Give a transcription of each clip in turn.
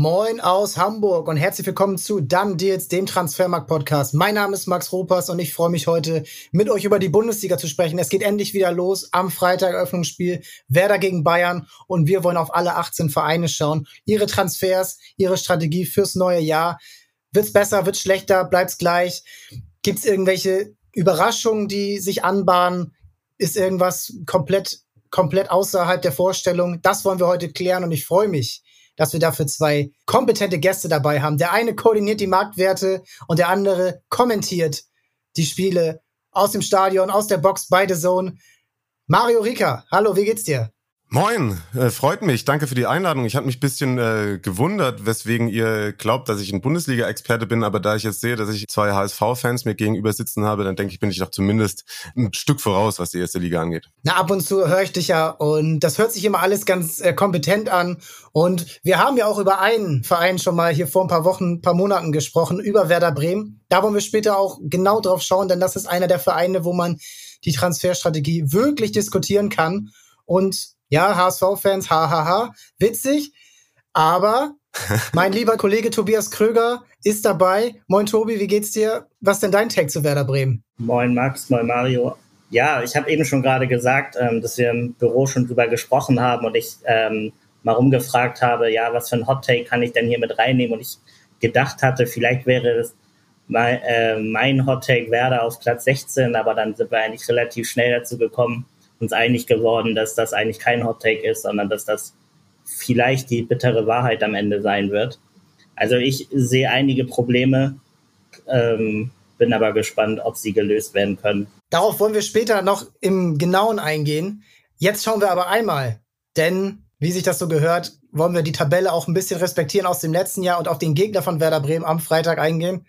Moin aus Hamburg und herzlich willkommen zu Dann Deals, dem Transfermarkt-Podcast. Mein Name ist Max Ropas und ich freue mich heute mit euch über die Bundesliga zu sprechen. Es geht endlich wieder los am Freitag Eröffnungsspiel Werder gegen Bayern und wir wollen auf alle 18 Vereine schauen. Ihre Transfers, ihre Strategie fürs neue Jahr. Wird's besser, wird's schlechter, bleibt's gleich? Gibt's irgendwelche Überraschungen, die sich anbahnen? Ist irgendwas komplett komplett außerhalb der Vorstellung? Das wollen wir heute klären und ich freue mich dass wir dafür zwei kompetente Gäste dabei haben. Der eine koordiniert die Marktwerte und der andere kommentiert die Spiele aus dem Stadion, aus der Box, beide Zone. Mario Rika, hallo, wie geht's dir? Moin, äh, freut mich. Danke für die Einladung. Ich habe mich bisschen äh, gewundert, weswegen ihr glaubt, dass ich ein Bundesliga-Experte bin, aber da ich jetzt sehe, dass ich zwei HSV-Fans mir gegenüber sitzen habe, dann denke ich, bin ich doch zumindest ein Stück voraus, was die erste Liga angeht. Na, ab und zu höre ich dich ja und das hört sich immer alles ganz äh, kompetent an. Und wir haben ja auch über einen Verein schon mal hier vor ein paar Wochen, paar Monaten gesprochen, über Werder Bremen. Da wollen wir später auch genau drauf schauen, denn das ist einer der Vereine, wo man die Transferstrategie wirklich diskutieren kann. Und ja, HSV-Fans, hahaha, witzig. Aber mein lieber Kollege Tobias Kröger ist dabei. Moin Tobi, wie geht's dir? Was ist denn dein Tag zu Werder Bremen? Moin Max, moin Mario. Ja, ich habe eben schon gerade gesagt, ähm, dass wir im Büro schon drüber gesprochen haben und ich ähm, mal rumgefragt habe, ja, was für ein Hot Take kann ich denn hier mit reinnehmen? Und ich gedacht hatte, vielleicht wäre es mein, äh, mein Hot Take Werder auf Platz 16, aber dann sind wir eigentlich relativ schnell dazu gekommen, uns einig geworden, dass das eigentlich kein Hot Take ist, sondern dass das vielleicht die bittere Wahrheit am Ende sein wird. Also ich sehe einige Probleme, ähm, bin aber gespannt, ob sie gelöst werden können. Darauf wollen wir später noch im Genauen eingehen. Jetzt schauen wir aber einmal, denn wie sich das so gehört, wollen wir die Tabelle auch ein bisschen respektieren aus dem letzten Jahr und auf den Gegner von Werder Bremen am Freitag eingehen.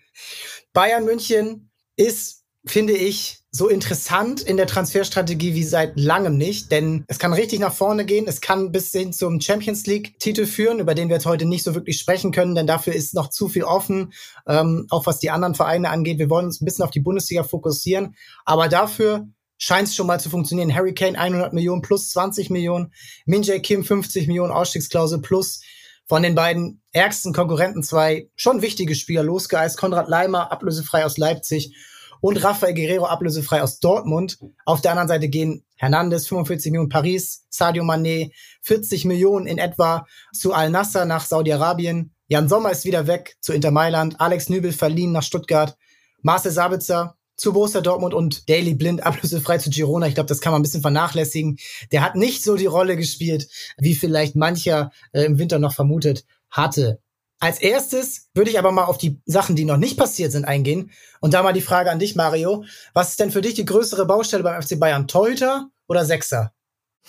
Bayern München ist finde ich, so interessant in der Transferstrategie wie seit langem nicht, denn es kann richtig nach vorne gehen, es kann bis hin zum Champions League-Titel führen, über den wir jetzt heute nicht so wirklich sprechen können, denn dafür ist noch zu viel offen, ähm, auch was die anderen Vereine angeht. Wir wollen uns ein bisschen auf die Bundesliga fokussieren, aber dafür scheint es schon mal zu funktionieren. Harry Kane 100 Millionen plus 20 Millionen, Min Jae Kim 50 Millionen Ausstiegsklausel plus von den beiden ärgsten Konkurrenten zwei schon wichtige Spieler losgeeist. Konrad Leimer, ablösefrei aus Leipzig und Rafael Guerrero ablösefrei aus Dortmund. Auf der anderen Seite gehen Hernandez 45 Millionen Paris, Sadio Mané 40 Millionen in etwa zu Al Nasser nach Saudi-Arabien. Jan Sommer ist wieder weg zu Inter Mailand, Alex Nübel verliehen nach Stuttgart, Marcel Sabitzer zu Borussia Dortmund und Daily Blind ablösefrei zu Girona. Ich glaube, das kann man ein bisschen vernachlässigen. Der hat nicht so die Rolle gespielt, wie vielleicht mancher äh, im Winter noch vermutet hatte. Als erstes würde ich aber mal auf die Sachen, die noch nicht passiert sind, eingehen. Und da mal die Frage an dich, Mario. Was ist denn für dich die größere Baustelle beim FC Bayern? Torhüter oder Sechser?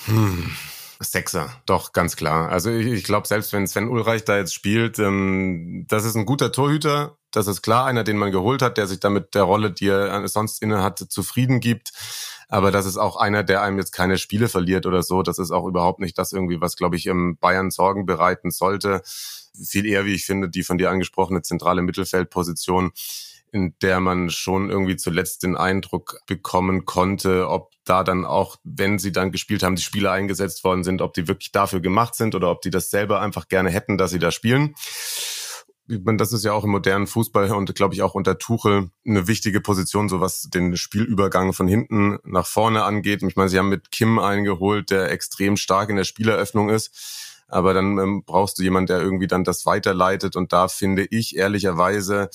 Hm. Sechser, doch, ganz klar. Also ich, ich glaube, selbst wenn Sven Ulreich da jetzt spielt, ähm, das ist ein guter Torhüter. Das ist klar, einer, den man geholt hat, der sich damit der Rolle, die er sonst inne hat, zufrieden gibt. Aber das ist auch einer, der einem jetzt keine Spiele verliert oder so. Das ist auch überhaupt nicht das irgendwie, was, glaube ich, im Bayern Sorgen bereiten sollte viel eher, wie ich finde, die von dir angesprochene zentrale Mittelfeldposition, in der man schon irgendwie zuletzt den Eindruck bekommen konnte, ob da dann auch, wenn sie dann gespielt haben, die Spieler eingesetzt worden sind, ob die wirklich dafür gemacht sind oder ob die das selber einfach gerne hätten, dass sie da spielen. Das ist ja auch im modernen Fußball und glaube ich auch unter Tuchel eine wichtige Position, so was den Spielübergang von hinten nach vorne angeht. Ich meine, sie haben mit Kim eingeholt, der extrem stark in der Spieleröffnung ist aber dann ähm, brauchst du jemanden, der irgendwie dann das weiterleitet. Und da finde ich ehrlicherweise,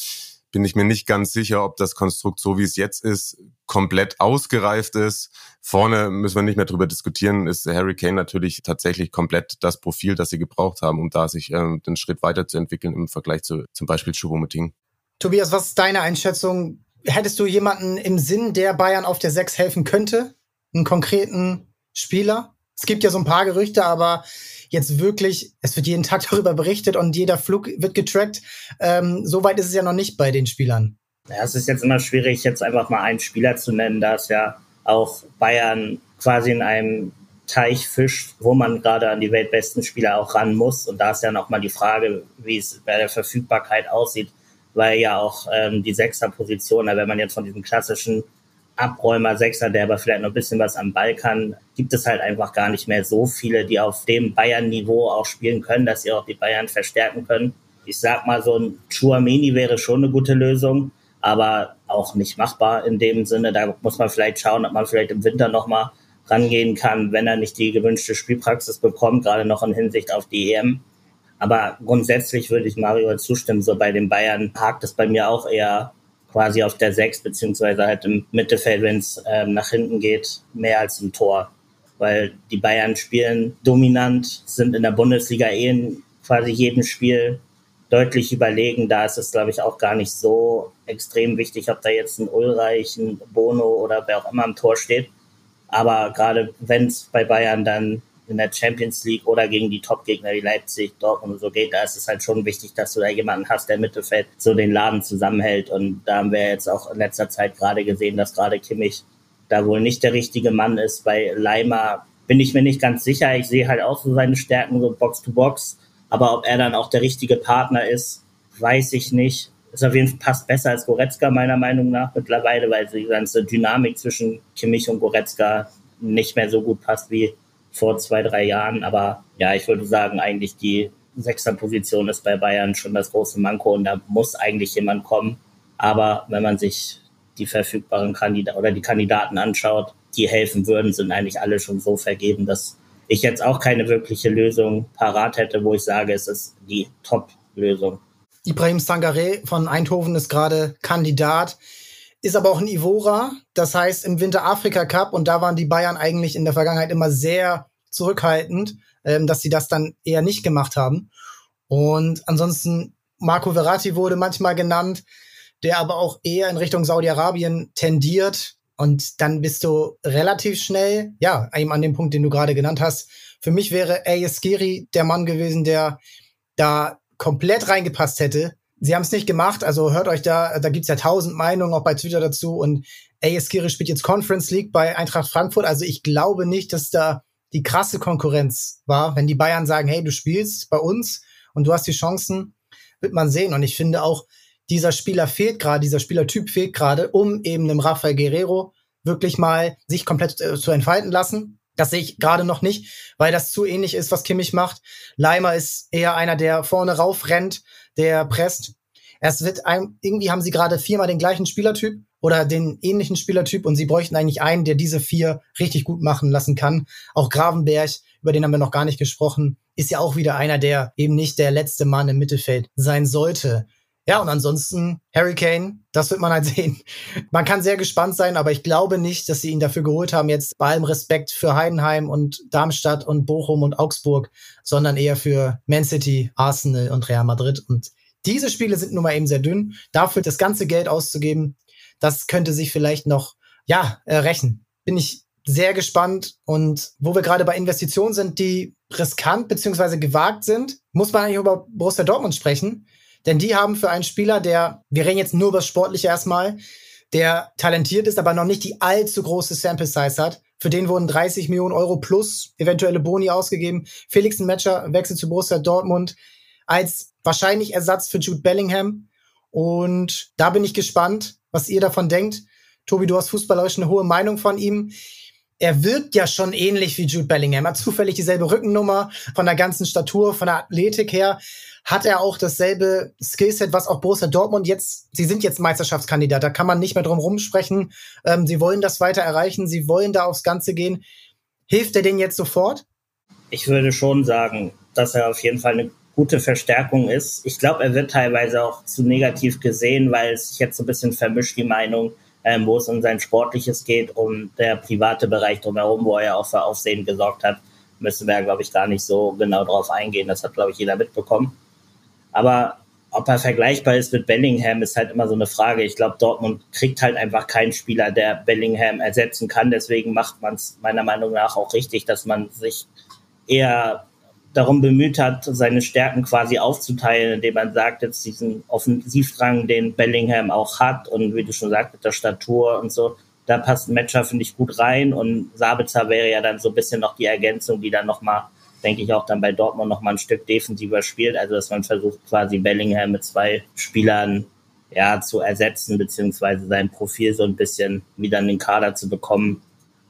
bin ich mir nicht ganz sicher, ob das Konstrukt, so wie es jetzt ist, komplett ausgereift ist. Vorne müssen wir nicht mehr drüber diskutieren, ist Harry Kane natürlich tatsächlich komplett das Profil, das sie gebraucht haben, um da sich ähm, den Schritt weiterzuentwickeln im Vergleich zu zum Beispiel Choupo-Moting. Tobias, was ist deine Einschätzung? Hättest du jemanden im Sinn, der Bayern auf der 6 helfen könnte? Einen konkreten Spieler? Es gibt ja so ein paar Gerüchte, aber jetzt wirklich, es wird jeden Tag darüber berichtet und jeder Flug wird getrackt. Ähm, so weit ist es ja noch nicht bei den Spielern. Ja, es ist jetzt immer schwierig, jetzt einfach mal einen Spieler zu nennen, da es ja auch Bayern quasi in einem Teich fischt, wo man gerade an die weltbesten Spieler auch ran muss. Und da ist ja nochmal die Frage, wie es bei der Verfügbarkeit aussieht, weil ja auch ähm, die Sechster-Position, wenn man jetzt von diesem klassischen Abräumer, Sechser, der aber vielleicht noch ein bisschen was am Ball kann, gibt es halt einfach gar nicht mehr so viele, die auf dem Bayern-Niveau auch spielen können, dass sie auch die Bayern verstärken können. Ich sag mal, so ein Chuameni wäre schon eine gute Lösung, aber auch nicht machbar in dem Sinne. Da muss man vielleicht schauen, ob man vielleicht im Winter nochmal rangehen kann, wenn er nicht die gewünschte Spielpraxis bekommt, gerade noch in Hinsicht auf die EM. Aber grundsätzlich würde ich Mario zustimmen. So bei den Bayern hakt es bei mir auch eher quasi auf der Sechs, beziehungsweise halt im Mittelfeld, wenn es ähm, nach hinten geht, mehr als im Tor. Weil die Bayern spielen dominant, sind in der Bundesliga eh in quasi jedem Spiel deutlich überlegen. Da ist es, glaube ich, auch gar nicht so extrem wichtig, ob da jetzt ein Ulreich, ein Bono oder wer auch immer am Tor steht. Aber gerade wenn es bei Bayern dann in der Champions League oder gegen die Top-Gegner wie Leipzig, Dortmund und so geht, da ist es halt schon wichtig, dass du da jemanden hast, der Mittelfeld so den Laden zusammenhält. Und da haben wir jetzt auch in letzter Zeit gerade gesehen, dass gerade Kimmich da wohl nicht der richtige Mann ist. Bei Leimer bin ich mir nicht ganz sicher. Ich sehe halt auch so seine Stärken, so Box to Box. Aber ob er dann auch der richtige Partner ist, weiß ich nicht. Ist auf jeden Fall passt besser als Goretzka meiner Meinung nach mittlerweile, weil die ganze Dynamik zwischen Kimmich und Goretzka nicht mehr so gut passt wie vor zwei, drei Jahren. Aber ja, ich würde sagen, eigentlich die Sechster-Position ist bei Bayern schon das große Manko und da muss eigentlich jemand kommen. Aber wenn man sich die verfügbaren Kandidaten oder die Kandidaten anschaut, die helfen würden, sind eigentlich alle schon so vergeben, dass ich jetzt auch keine wirkliche Lösung parat hätte, wo ich sage, es ist die Top-Lösung. Ibrahim Sangare von Eindhoven ist gerade Kandidat ist aber auch ein Ivora, das heißt im Winter Afrika Cup und da waren die Bayern eigentlich in der Vergangenheit immer sehr zurückhaltend, ähm, dass sie das dann eher nicht gemacht haben. Und ansonsten Marco Verratti wurde manchmal genannt, der aber auch eher in Richtung Saudi-Arabien tendiert. Und dann bist du relativ schnell, ja, eben an dem Punkt, den du gerade genannt hast. Für mich wäre Ayes Giri der Mann gewesen, der da komplett reingepasst hätte. Sie haben es nicht gemacht, also hört euch da, da gibt's ja tausend Meinungen auch bei Twitter dazu und AS Kiri spielt jetzt Conference League bei Eintracht Frankfurt, also ich glaube nicht, dass da die krasse Konkurrenz war. Wenn die Bayern sagen, hey, du spielst bei uns und du hast die Chancen, wird man sehen. Und ich finde auch, dieser Spieler fehlt gerade, dieser Spielertyp fehlt gerade, um eben dem Rafael Guerrero wirklich mal sich komplett äh, zu entfalten lassen. Das sehe ich gerade noch nicht, weil das zu ähnlich ist, was Kimmich macht. Leimer ist eher einer, der vorne rauf rennt, der presst. Es wird ein, irgendwie haben sie gerade viermal den gleichen Spielertyp oder den ähnlichen Spielertyp und sie bräuchten eigentlich einen, der diese vier richtig gut machen lassen kann. Auch Gravenberg, über den haben wir noch gar nicht gesprochen, ist ja auch wieder einer, der eben nicht der letzte Mann im Mittelfeld sein sollte. Ja, und ansonsten Hurricane, das wird man halt sehen. Man kann sehr gespannt sein, aber ich glaube nicht, dass sie ihn dafür geholt haben, jetzt bei allem Respekt für Heidenheim und Darmstadt und Bochum und Augsburg, sondern eher für Man City, Arsenal und Real Madrid. Und diese Spiele sind nun mal eben sehr dünn. Dafür das ganze Geld auszugeben, das könnte sich vielleicht noch, ja, äh, rächen. Bin ich sehr gespannt. Und wo wir gerade bei Investitionen sind, die riskant beziehungsweise gewagt sind, muss man eigentlich über Borussia Dortmund sprechen. Denn die haben für einen Spieler, der, wir reden jetzt nur über das Sportliche erstmal, der talentiert ist, aber noch nicht die allzu große Sample Size hat. Für den wurden 30 Millionen Euro plus eventuelle Boni ausgegeben. Felix Matcher wechselt zu Borussia Dortmund als wahrscheinlich Ersatz für Jude Bellingham. Und da bin ich gespannt, was ihr davon denkt. Tobi, du hast fußballerisch eine hohe Meinung von ihm er wirkt ja schon ähnlich wie Jude Bellingham. Er hat zufällig dieselbe Rückennummer von der ganzen Statur, von der Athletik her. Hat er auch dasselbe Skillset, was auch Borussia Dortmund jetzt, sie sind jetzt Meisterschaftskandidat, da kann man nicht mehr drum rumsprechen. Ähm, sie wollen das weiter erreichen, sie wollen da aufs Ganze gehen. Hilft er denen jetzt sofort? Ich würde schon sagen, dass er auf jeden Fall eine gute Verstärkung ist. Ich glaube, er wird teilweise auch zu negativ gesehen, weil es sich jetzt so ein bisschen vermischt, die Meinung ähm, wo es um sein Sportliches geht, um der private Bereich drumherum, wo er auch für Aufsehen gesorgt hat, müssen wir, glaube ich, gar nicht so genau drauf eingehen. Das hat, glaube ich, jeder mitbekommen. Aber ob er vergleichbar ist mit Bellingham, ist halt immer so eine Frage. Ich glaube, Dortmund kriegt halt einfach keinen Spieler, der Bellingham ersetzen kann. Deswegen macht man es meiner Meinung nach auch richtig, dass man sich eher darum bemüht hat, seine Stärken quasi aufzuteilen, indem man sagt, jetzt diesen Offensivdrang, den Bellingham auch hat und wie du schon sagst, mit der Statur und so, da passt ein Matcher, finde ich, gut rein und Sabitzer wäre ja dann so ein bisschen noch die Ergänzung, die dann nochmal, denke ich, auch dann bei Dortmund nochmal ein Stück defensiver spielt, also dass man versucht, quasi Bellingham mit zwei Spielern ja, zu ersetzen, beziehungsweise sein Profil so ein bisschen wieder in den Kader zu bekommen.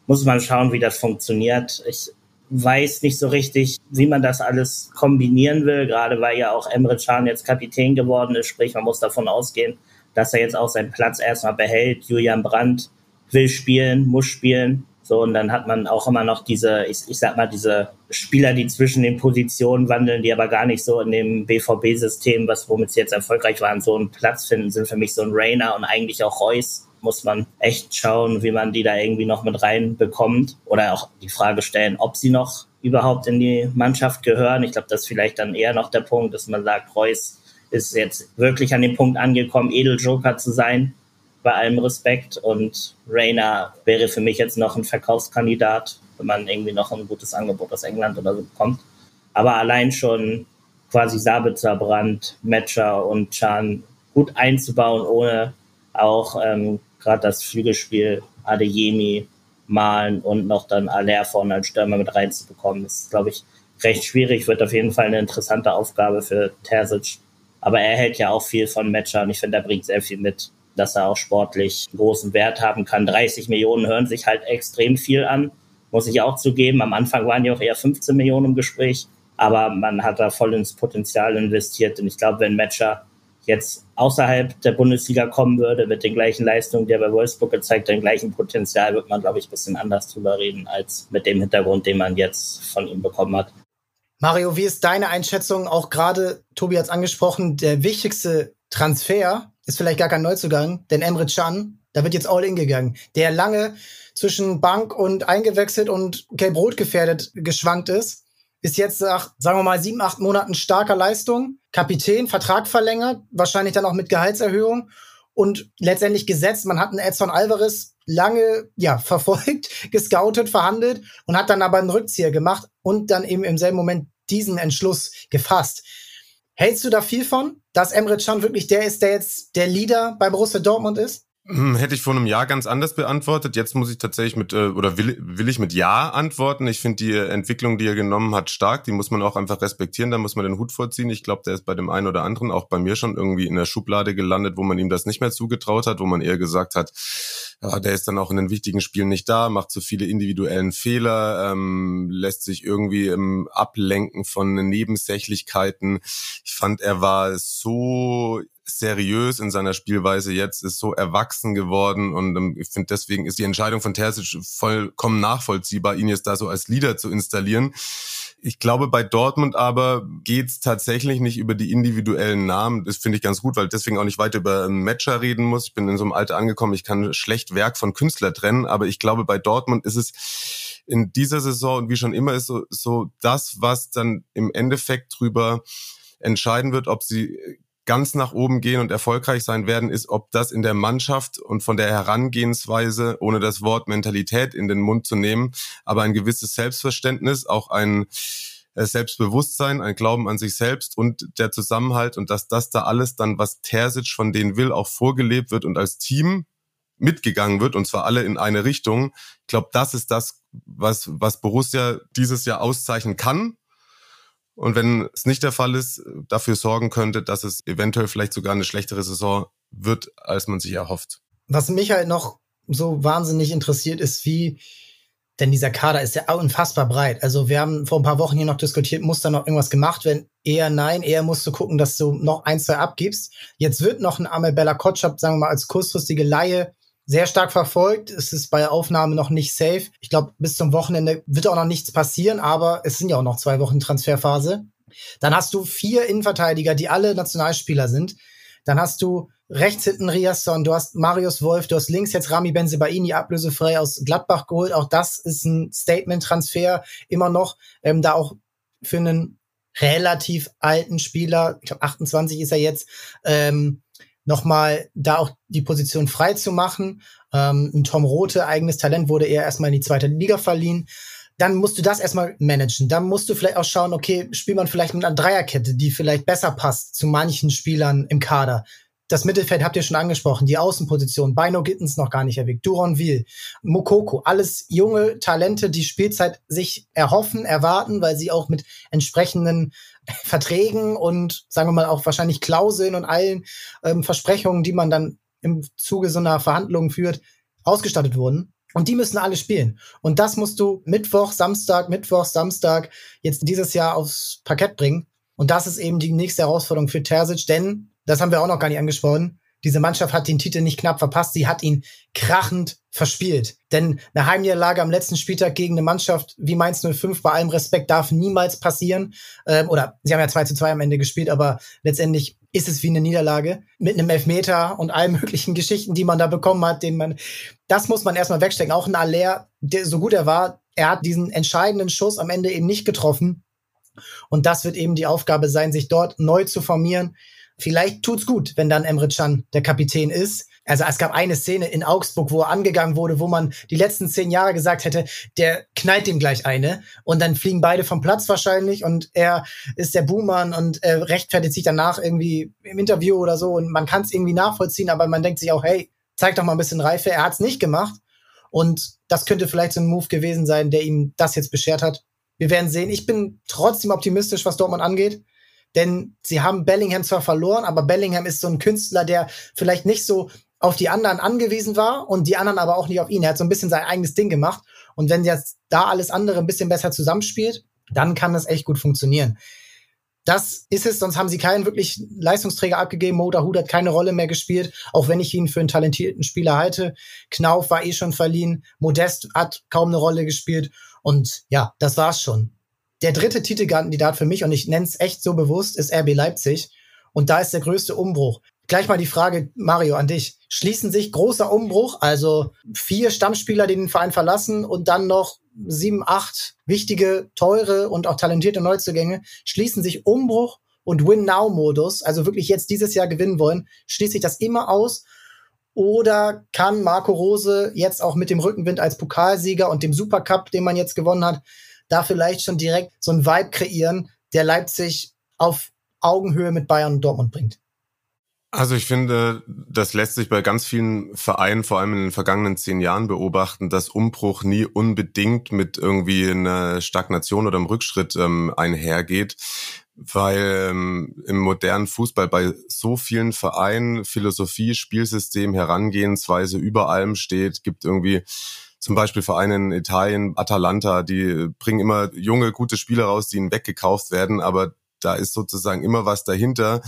Muss man schauen, wie das funktioniert. Ich weiß nicht so richtig, wie man das alles kombinieren will, gerade weil ja auch Emre Can jetzt Kapitän geworden ist, sprich, man muss davon ausgehen, dass er jetzt auch seinen Platz erstmal behält. Julian Brandt will spielen, muss spielen. So, und dann hat man auch immer noch diese, ich, ich sag mal, diese Spieler, die zwischen den Positionen wandeln, die aber gar nicht so in dem BVB-System, was womit sie jetzt erfolgreich waren, so einen Platz finden, sind für mich so ein Rainer und eigentlich auch Reus. Muss man echt schauen, wie man die da irgendwie noch mit reinbekommt. Oder auch die Frage stellen, ob sie noch überhaupt in die Mannschaft gehören. Ich glaube, das ist vielleicht dann eher noch der Punkt, dass man sagt, Reus ist jetzt wirklich an dem Punkt angekommen, Edeljoker zu sein bei allem Respekt. Und Rainer wäre für mich jetzt noch ein Verkaufskandidat, wenn man irgendwie noch ein gutes Angebot aus England oder so bekommt. Aber allein schon quasi Sabitzer, Brandt, Matcher und Chan gut einzubauen, ohne auch ähm, gerade das Flügelspiel Adeyemi, Malen und noch dann Aller vorne als Stürmer mit reinzubekommen, ist, glaube ich, recht schwierig. Wird auf jeden Fall eine interessante Aufgabe für Terzic. Aber er hält ja auch viel von Matcher und ich finde, er bringt sehr viel mit dass er auch sportlich großen Wert haben kann. 30 Millionen hören sich halt extrem viel an, muss ich auch zugeben. Am Anfang waren ja auch eher 15 Millionen im Gespräch, aber man hat da voll ins Potenzial investiert. Und ich glaube, wenn Matcher jetzt außerhalb der Bundesliga kommen würde, mit den gleichen Leistungen, die er bei Wolfsburg gezeigt hat, dem gleichen Potenzial, wird man, glaube ich, ein bisschen anders drüber reden, als mit dem Hintergrund, den man jetzt von ihm bekommen hat. Mario, wie ist deine Einschätzung? Auch gerade, Tobi hat es angesprochen, der wichtigste Transfer ist vielleicht gar kein Neuzugang, denn Emre Can, da wird jetzt all in gegangen, der lange zwischen Bank und eingewechselt und gelb-rot gefährdet geschwankt ist, ist jetzt nach, sagen wir mal, sieben, acht Monaten starker Leistung, Kapitän, Vertrag verlängert, wahrscheinlich dann auch mit Gehaltserhöhung und letztendlich gesetzt. Man hat einen Edson Alvarez lange, ja, verfolgt, gescoutet, verhandelt und hat dann aber einen Rückzieher gemacht und dann eben im selben Moment diesen Entschluss gefasst. Hältst du da viel von, dass Emre Can wirklich der ist, der jetzt der Leader bei Borussia Dortmund ist? Hm, hätte ich vor einem Jahr ganz anders beantwortet. Jetzt muss ich tatsächlich mit, äh, oder will, will ich mit Ja antworten. Ich finde die Entwicklung, die er genommen hat, stark. Die muss man auch einfach respektieren. Da muss man den Hut vorziehen. Ich glaube, der ist bei dem einen oder anderen, auch bei mir schon irgendwie in der Schublade gelandet, wo man ihm das nicht mehr zugetraut hat, wo man eher gesagt hat, ja, der ist dann auch in den wichtigen Spielen nicht da, macht zu so viele individuellen Fehler, ähm, lässt sich irgendwie ähm, ablenken von Nebensächlichkeiten. Ich fand, er war so seriös in seiner Spielweise jetzt, ist so erwachsen geworden und ähm, ich finde deswegen ist die Entscheidung von Terzic vollkommen nachvollziehbar, ihn jetzt da so als Leader zu installieren. Ich glaube, bei Dortmund aber geht's tatsächlich nicht über die individuellen Namen. Das finde ich ganz gut, weil deswegen auch nicht weiter über einen Matcher reden muss. Ich bin in so einem Alter angekommen, ich kann schlecht Werk von Künstler trennen, aber ich glaube, bei Dortmund ist es in dieser Saison und wie schon immer ist so, so das, was dann im Endeffekt drüber entscheiden wird, ob sie ganz nach oben gehen und erfolgreich sein werden, ist, ob das in der Mannschaft und von der Herangehensweise, ohne das Wort Mentalität in den Mund zu nehmen, aber ein gewisses Selbstverständnis, auch ein äh, Selbstbewusstsein, ein Glauben an sich selbst und der Zusammenhalt und dass das da alles dann, was Terzic von denen will, auch vorgelebt wird und als Team mitgegangen wird und zwar alle in eine Richtung. Ich glaube, das ist das, was, was Borussia dieses Jahr auszeichnen kann und wenn es nicht der Fall ist, dafür sorgen könnte, dass es eventuell vielleicht sogar eine schlechtere Saison wird, als man sich erhofft. Was mich halt noch so wahnsinnig interessiert, ist, wie, denn dieser Kader ist ja unfassbar breit. Also wir haben vor ein paar Wochen hier noch diskutiert, muss da noch irgendwas gemacht werden? Eher nein, eher musst du gucken, dass du noch ein, zwei abgibst. Jetzt wird noch ein Amel Kotschap, sagen wir mal, als kurzfristige Laie sehr stark verfolgt. Es ist bei Aufnahme noch nicht safe. Ich glaube, bis zum Wochenende wird auch noch nichts passieren, aber es sind ja auch noch zwei Wochen Transferphase. Dann hast du vier Innenverteidiger, die alle Nationalspieler sind. Dann hast du rechts hinten Riasson, du hast Marius Wolf, du hast links jetzt Rami Benzebaini ablösefrei aus Gladbach geholt. Auch das ist ein Statement-Transfer immer noch, ähm, da auch für einen relativ alten Spieler, ich glaube 28 ist er jetzt, ähm, nochmal da auch die Position frei zu machen. Ähm, Tom Rote, eigenes Talent, wurde eher erstmal in die zweite Liga verliehen. Dann musst du das erstmal managen. Dann musst du vielleicht auch schauen, okay, spielt man vielleicht mit einer Dreierkette, die vielleicht besser passt zu manchen Spielern im Kader. Das Mittelfeld habt ihr schon angesprochen, die Außenposition, Bino Gittens noch gar nicht erwähnt, Duronville, Mokoko, alles junge Talente, die Spielzeit sich erhoffen, erwarten, weil sie auch mit entsprechenden Verträgen und sagen wir mal auch wahrscheinlich Klauseln und allen ähm, Versprechungen, die man dann im Zuge so einer Verhandlung führt, ausgestattet wurden. Und die müssen alle spielen. Und das musst du Mittwoch, Samstag, Mittwoch, Samstag jetzt dieses Jahr aufs Parkett bringen. Und das ist eben die nächste Herausforderung für Terzic, denn, das haben wir auch noch gar nicht angesprochen, diese Mannschaft hat den Titel nicht knapp verpasst, sie hat ihn krachend verspielt. Denn eine Heimniederlage am letzten Spieltag gegen eine Mannschaft wie Mainz 05 bei allem Respekt darf niemals passieren. Ähm, oder sie haben ja 2 zu 2 am Ende gespielt, aber letztendlich ist es wie eine Niederlage mit einem Elfmeter und allen möglichen Geschichten, die man da bekommen hat, den man, das muss man erstmal wegstecken. Auch ein Aller, der so gut er war, er hat diesen entscheidenden Schuss am Ende eben nicht getroffen. Und das wird eben die Aufgabe sein, sich dort neu zu formieren Vielleicht tut's gut, wenn dann Emre Can der Kapitän ist. Also es gab eine Szene in Augsburg, wo er angegangen wurde, wo man die letzten zehn Jahre gesagt hätte, der knallt ihm gleich eine und dann fliegen beide vom Platz wahrscheinlich und er ist der Buhmann und äh, rechtfertigt sich danach irgendwie im Interview oder so und man kann es irgendwie nachvollziehen, aber man denkt sich auch, hey, zeig doch mal ein bisschen Reife. Er hat's nicht gemacht und das könnte vielleicht so ein Move gewesen sein, der ihm das jetzt beschert hat. Wir werden sehen. Ich bin trotzdem optimistisch, was Dortmund angeht. Denn sie haben Bellingham zwar verloren, aber Bellingham ist so ein Künstler, der vielleicht nicht so auf die anderen angewiesen war und die anderen aber auch nicht auf ihn. Er hat so ein bisschen sein eigenes Ding gemacht. Und wenn jetzt da alles andere ein bisschen besser zusammenspielt, dann kann das echt gut funktionieren. Das ist es, sonst haben sie keinen wirklich Leistungsträger abgegeben. Moda Hut hat keine Rolle mehr gespielt, auch wenn ich ihn für einen talentierten Spieler halte. Knauf war eh schon verliehen. Modest hat kaum eine Rolle gespielt. Und ja, das war's schon der dritte Titelkandidat für mich, und ich nenne es echt so bewusst, ist RB Leipzig. Und da ist der größte Umbruch. Gleich mal die Frage, Mario, an dich. Schließen sich großer Umbruch, also vier Stammspieler, die den Verein verlassen und dann noch sieben, acht wichtige, teure und auch talentierte Neuzugänge, schließen sich Umbruch und Win-Now-Modus, also wirklich jetzt dieses Jahr gewinnen wollen, schließt sich das immer aus? Oder kann Marco Rose jetzt auch mit dem Rückenwind als Pokalsieger und dem Supercup, den man jetzt gewonnen hat, da vielleicht schon direkt so ein Vibe kreieren, der Leipzig auf Augenhöhe mit Bayern und Dortmund bringt? Also ich finde, das lässt sich bei ganz vielen Vereinen, vor allem in den vergangenen zehn Jahren beobachten, dass Umbruch nie unbedingt mit irgendwie einer Stagnation oder einem Rückschritt ähm, einhergeht, weil ähm, im modernen Fußball bei so vielen Vereinen Philosophie, Spielsystem, Herangehensweise über allem steht, gibt irgendwie zum Beispiel Vereine in Italien, Atalanta, die bringen immer junge, gute Spieler raus, die ihnen weggekauft werden, aber da ist sozusagen immer was dahinter,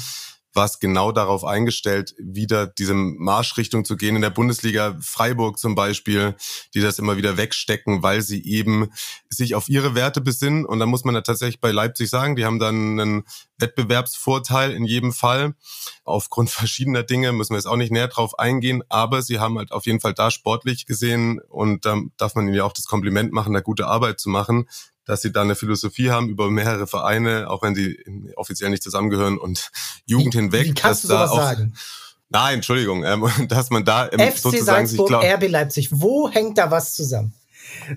was genau darauf eingestellt, wieder diese Marschrichtung zu gehen. In der Bundesliga Freiburg zum Beispiel, die das immer wieder wegstecken, weil sie eben sich auf ihre Werte besinnen. Und da muss man ja tatsächlich bei Leipzig sagen, die haben dann einen Wettbewerbsvorteil in jedem Fall. Aufgrund verschiedener Dinge müssen wir jetzt auch nicht näher drauf eingehen, aber sie haben halt auf jeden Fall da sportlich gesehen und da darf man ihnen ja auch das Kompliment machen, da gute Arbeit zu machen, dass sie da eine Philosophie haben über mehrere Vereine, auch wenn sie offiziell nicht zusammengehören und Jugend wie, hinweg. Wie kannst du sowas auch, sagen? Nein, Entschuldigung, ähm, dass man da ähm, FC sozusagen Salzburg, sich RB Leipzig, wo hängt da was zusammen?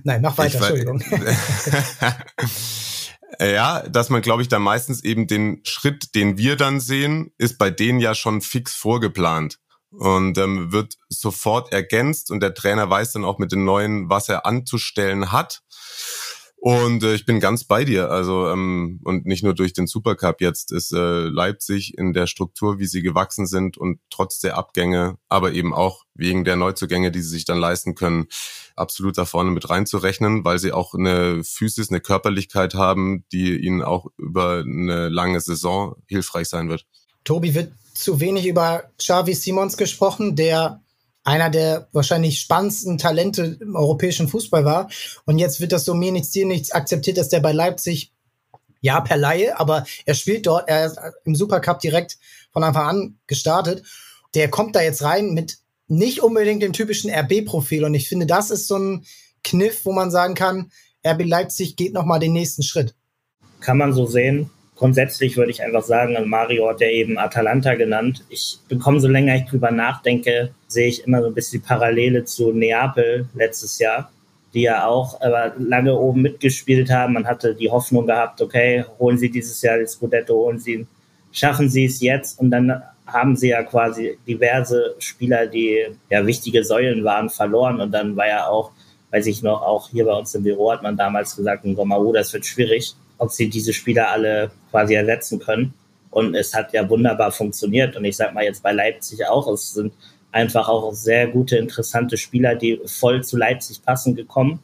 Nein, mach weiter, ich, Entschuldigung. ja, dass man, glaube ich, da meistens eben den Schritt, den wir dann sehen, ist bei denen ja schon fix vorgeplant und ähm, wird sofort ergänzt und der Trainer weiß dann auch mit den neuen, was er anzustellen hat. Und äh, ich bin ganz bei dir. Also ähm, und nicht nur durch den Supercup jetzt ist äh, Leipzig in der Struktur, wie sie gewachsen sind und trotz der Abgänge, aber eben auch wegen der Neuzugänge, die sie sich dann leisten können, absolut da vorne mit reinzurechnen, weil sie auch eine Physis, eine Körperlichkeit haben, die ihnen auch über eine lange Saison hilfreich sein wird. Tobi wird zu wenig über Xavi Simons gesprochen, der einer der wahrscheinlich spannendsten Talente im europäischen Fußball war. Und jetzt wird das so mir nichts, dir nichts akzeptiert, dass der bei Leipzig, ja, per Laie, aber er spielt dort, er ist im Supercup direkt von Anfang an gestartet. Der kommt da jetzt rein mit nicht unbedingt dem typischen RB-Profil. Und ich finde, das ist so ein Kniff, wo man sagen kann, RB Leipzig geht nochmal den nächsten Schritt. Kann man so sehen grundsätzlich würde ich einfach sagen, Mario hat ja eben Atalanta genannt. Ich bekomme, so länger ich drüber nachdenke, sehe ich immer so ein bisschen die Parallele zu Neapel letztes Jahr, die ja auch aber lange oben mitgespielt haben. Man hatte die Hoffnung gehabt, okay, holen sie dieses Jahr das Scudetto, holen sie, schaffen sie es jetzt und dann haben sie ja quasi diverse Spieler, die ja wichtige Säulen waren, verloren und dann war ja auch, weiß ich noch, auch hier bei uns im Büro hat man damals gesagt, im Sommer, oh, das wird schwierig ob sie diese Spieler alle quasi ersetzen können. Und es hat ja wunderbar funktioniert. Und ich sag mal jetzt bei Leipzig auch, es sind einfach auch sehr gute, interessante Spieler, die voll zu Leipzig passen gekommen.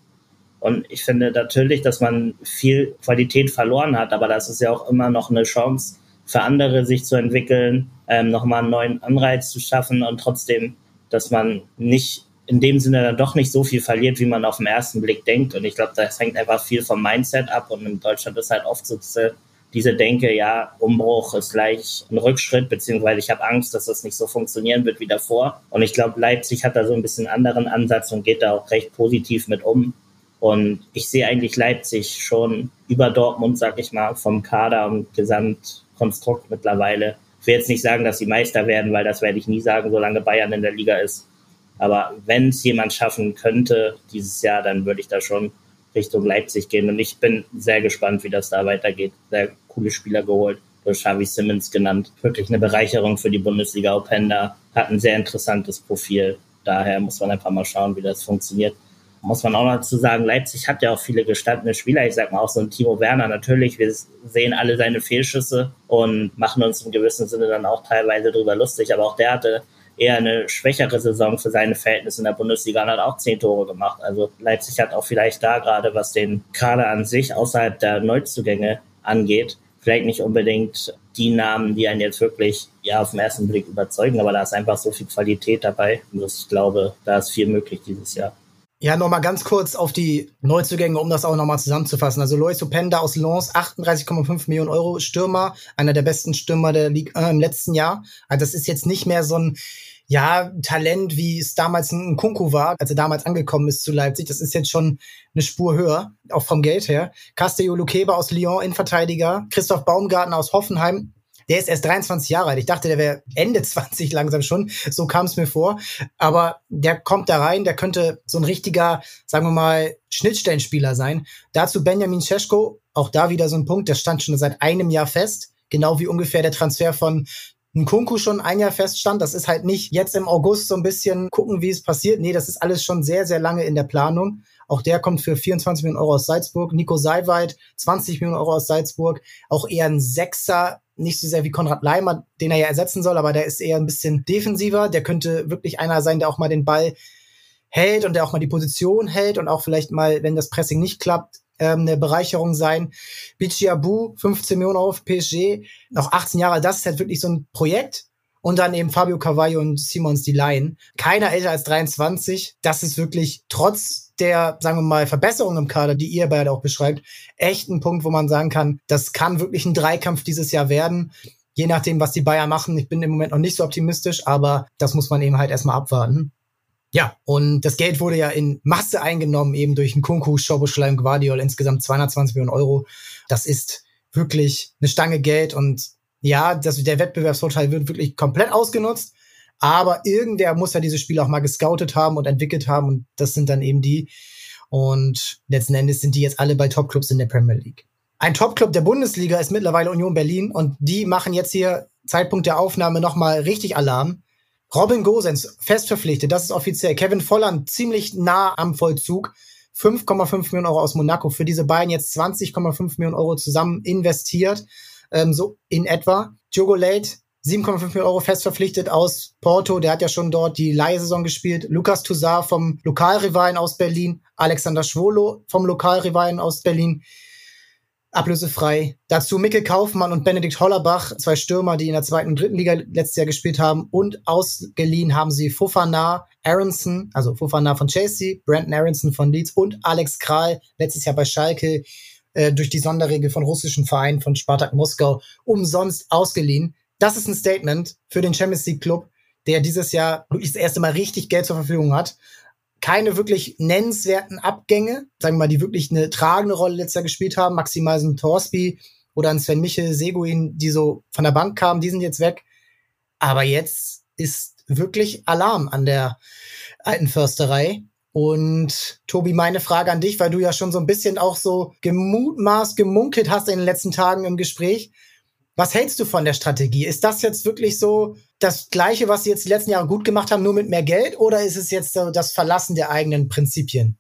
Und ich finde natürlich, dass man viel Qualität verloren hat, aber das ist ja auch immer noch eine Chance für andere, sich zu entwickeln, ähm, nochmal einen neuen Anreiz zu schaffen und trotzdem, dass man nicht in dem Sinne dann doch nicht so viel verliert, wie man auf den ersten Blick denkt. Und ich glaube, das hängt einfach viel vom Mindset ab. Und in Deutschland ist halt oft so diese Denke, ja, Umbruch ist gleich ein Rückschritt, beziehungsweise ich habe Angst, dass das nicht so funktionieren wird wie davor. Und ich glaube, Leipzig hat da so ein bisschen anderen Ansatz und geht da auch recht positiv mit um. Und ich sehe eigentlich Leipzig schon über Dortmund, sag ich mal, vom Kader und Gesamtkonstrukt mittlerweile. Ich will jetzt nicht sagen, dass sie Meister werden, weil das werde ich nie sagen, solange Bayern in der Liga ist. Aber wenn es jemand schaffen könnte dieses Jahr, dann würde ich da schon Richtung Leipzig gehen. Und ich bin sehr gespannt, wie das da weitergeht. Sehr coole Spieler geholt. Du hast Xavi Simmons genannt. Wirklich eine Bereicherung für die Bundesliga. Openda hat ein sehr interessantes Profil. Daher muss man einfach mal schauen, wie das funktioniert muss man auch noch dazu sagen, Leipzig hat ja auch viele gestandene Spieler. Ich sag mal auch so ein Timo Werner natürlich. Wir sehen alle seine Fehlschüsse und machen uns im gewissen Sinne dann auch teilweise drüber lustig. Aber auch der hatte eher eine schwächere Saison für seine Verhältnisse in der Bundesliga und hat auch zehn Tore gemacht. Also Leipzig hat auch vielleicht da gerade, was den Kader an sich außerhalb der Neuzugänge angeht, vielleicht nicht unbedingt die Namen, die einen jetzt wirklich ja auf den ersten Blick überzeugen, aber da ist einfach so viel Qualität dabei, dass ich glaube, da ist viel möglich dieses Jahr. Ja, nochmal ganz kurz auf die Neuzugänge, um das auch nochmal zusammenzufassen. Also Lois Openda aus Lens, 38,5 Millionen Euro Stürmer, einer der besten Stürmer der Liga äh, im letzten Jahr. Also das ist jetzt nicht mehr so ein ja, Talent, wie es damals ein Kunku war, als er damals angekommen ist zu Leipzig. Das ist jetzt schon eine Spur höher, auch vom Geld her. Castello Luqueba aus Lyon, Innenverteidiger. Christoph Baumgarten aus Hoffenheim, der ist erst 23 Jahre alt. Ich dachte, der wäre Ende 20 langsam schon. So kam es mir vor. Aber der kommt da rein, der könnte so ein richtiger, sagen wir mal, Schnittstellenspieler sein. Dazu Benjamin Cesko, auch da wieder so ein Punkt, der stand schon seit einem Jahr fest. Genau wie ungefähr der Transfer von Nkunku schon ein Jahr feststand. Das ist halt nicht jetzt im August so ein bisschen gucken, wie es passiert. Nee, das ist alles schon sehr, sehr lange in der Planung. Auch der kommt für 24 Millionen Euro aus Salzburg. Nico Seiweit, 20 Millionen Euro aus Salzburg. Auch eher ein Sechser, nicht so sehr wie Konrad Leimer, den er ja ersetzen soll, aber der ist eher ein bisschen defensiver. Der könnte wirklich einer sein, der auch mal den Ball hält und der auch mal die Position hält und auch vielleicht mal, wenn das Pressing nicht klappt, ähm, eine Bereicherung sein. Bichiabu, 15 Millionen auf PSG, noch 18 Jahre, das ist halt wirklich so ein Projekt. Und dann eben Fabio Carvalho und Simons die Laien. Keiner älter als 23. Das ist wirklich trotz der, sagen wir mal, Verbesserung im Kader, die ihr beide auch beschreibt, echt ein Punkt, wo man sagen kann, das kann wirklich ein Dreikampf dieses Jahr werden. Je nachdem, was die Bayern machen. Ich bin im Moment noch nicht so optimistisch, aber das muss man eben halt erstmal abwarten. Ja, und das Geld wurde ja in Masse eingenommen, eben durch einen Kunku, Schoboschleim, Guardiol, insgesamt 220 Millionen Euro. Das ist wirklich eine Stange Geld und ja, das, der Wettbewerbsvorteil wird wirklich komplett ausgenutzt. Aber irgendwer muss ja diese Spiele auch mal gescoutet haben und entwickelt haben. Und das sind dann eben die. Und letzten Endes sind die jetzt alle bei Topclubs in der Premier League. Ein Topclub der Bundesliga ist mittlerweile Union Berlin und die machen jetzt hier Zeitpunkt der Aufnahme nochmal richtig Alarm. Robin Gosens fest verpflichtet, das ist offiziell. Kevin Volland ziemlich nah am Vollzug. 5,5 Millionen Euro aus Monaco. Für diese beiden jetzt 20,5 Millionen Euro zusammen investiert ähm, so in etwa. Diogo Late 7,5 Millionen Euro fest verpflichtet aus Porto. Der hat ja schon dort die Leihsaison gespielt. Lukas Toussaint vom Lokalrivalen aus Berlin. Alexander Schwolo vom Lokalrivalen aus Berlin. Ablösefrei. Dazu Mikkel Kaufmann und Benedikt Hollerbach, zwei Stürmer, die in der zweiten und dritten Liga letztes Jahr gespielt haben. Und ausgeliehen haben sie Fofana, Aronson, also Fofana von Chelsea, Brandon Aronson von Leeds und Alex Kral, letztes Jahr bei Schalke äh, durch die Sonderregel von russischen Vereinen von Spartak Moskau umsonst ausgeliehen. Das ist ein Statement für den Champions League Club, der dieses Jahr wirklich das erste Mal richtig Geld zur Verfügung hat. Keine wirklich nennenswerten Abgänge, sagen wir mal, die wirklich eine tragende Rolle letztes Jahr gespielt haben. Maximal ein Torsby oder ein Sven Michel, Seguin, die so von der Bank kamen, die sind jetzt weg. Aber jetzt ist wirklich Alarm an der alten Försterei. Und Tobi, meine Frage an dich, weil du ja schon so ein bisschen auch so gemutmaßt, gemunkelt hast in den letzten Tagen im Gespräch. Was hältst du von der Strategie? Ist das jetzt wirklich so das Gleiche, was sie jetzt die letzten Jahre gut gemacht haben, nur mit mehr Geld? Oder ist es jetzt so das Verlassen der eigenen Prinzipien?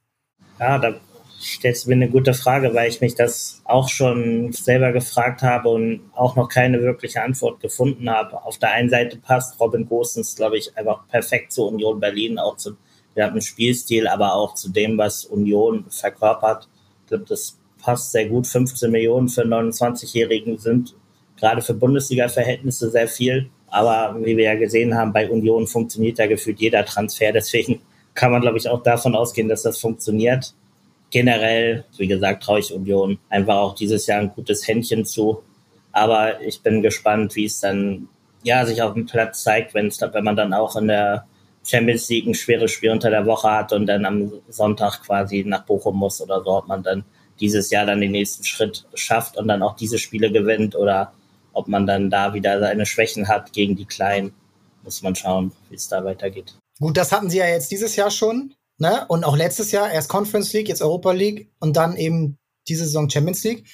Ja, da stellst du mir eine gute Frage, weil ich mich das auch schon selber gefragt habe und auch noch keine wirkliche Antwort gefunden habe. Auf der einen Seite passt Robin Gosens, glaube ich, einfach perfekt zu Union Berlin, auch zu dem Spielstil, aber auch zu dem, was Union verkörpert. Ich glaube, das passt sehr gut. 15 Millionen für 29-Jährigen sind gerade für Bundesliga-Verhältnisse sehr viel. Aber wie wir ja gesehen haben, bei Union funktioniert ja gefühlt jeder Transfer. Deswegen kann man, glaube ich, auch davon ausgehen, dass das funktioniert. Generell, wie gesagt, traue ich Union einfach auch dieses Jahr ein gutes Händchen zu. Aber ich bin gespannt, wie es dann ja, sich auf dem Platz zeigt, wenn man dann auch in der Champions League ein schweres Spiel unter der Woche hat und dann am Sonntag quasi nach Bochum muss oder so, ob man dann dieses Jahr dann den nächsten Schritt schafft und dann auch diese Spiele gewinnt oder ob man dann da wieder seine Schwächen hat gegen die Kleinen, muss man schauen, wie es da weitergeht. Gut, das hatten sie ja jetzt dieses Jahr schon, ne? Und auch letztes Jahr erst Conference League, jetzt Europa League und dann eben diese Saison Champions League.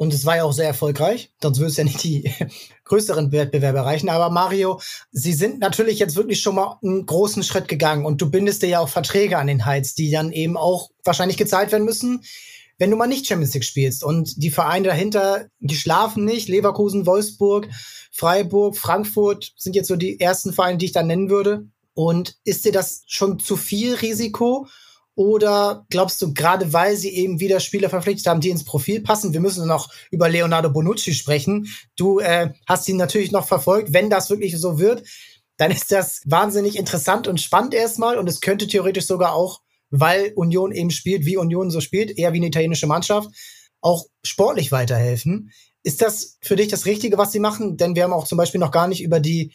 Und es war ja auch sehr erfolgreich, sonst würde es ja nicht die größeren Wettbewerbe erreichen. Aber Mario, Sie sind natürlich jetzt wirklich schon mal einen großen Schritt gegangen und du bindest dir ja auch Verträge an den Hals, die dann eben auch wahrscheinlich gezahlt werden müssen wenn du mal nicht Champions League spielst. Und die Vereine dahinter, die schlafen nicht. Leverkusen, Wolfsburg, Freiburg, Frankfurt sind jetzt so die ersten Vereine, die ich da nennen würde. Und ist dir das schon zu viel Risiko? Oder glaubst du, gerade weil sie eben wieder Spieler verpflichtet haben, die ins Profil passen, wir müssen noch über Leonardo Bonucci sprechen. Du äh, hast ihn natürlich noch verfolgt. Wenn das wirklich so wird, dann ist das wahnsinnig interessant und spannend erstmal. Und es könnte theoretisch sogar auch weil Union eben spielt, wie Union so spielt, eher wie eine italienische Mannschaft, auch sportlich weiterhelfen. Ist das für dich das Richtige, was sie machen? Denn wir haben auch zum Beispiel noch gar nicht über die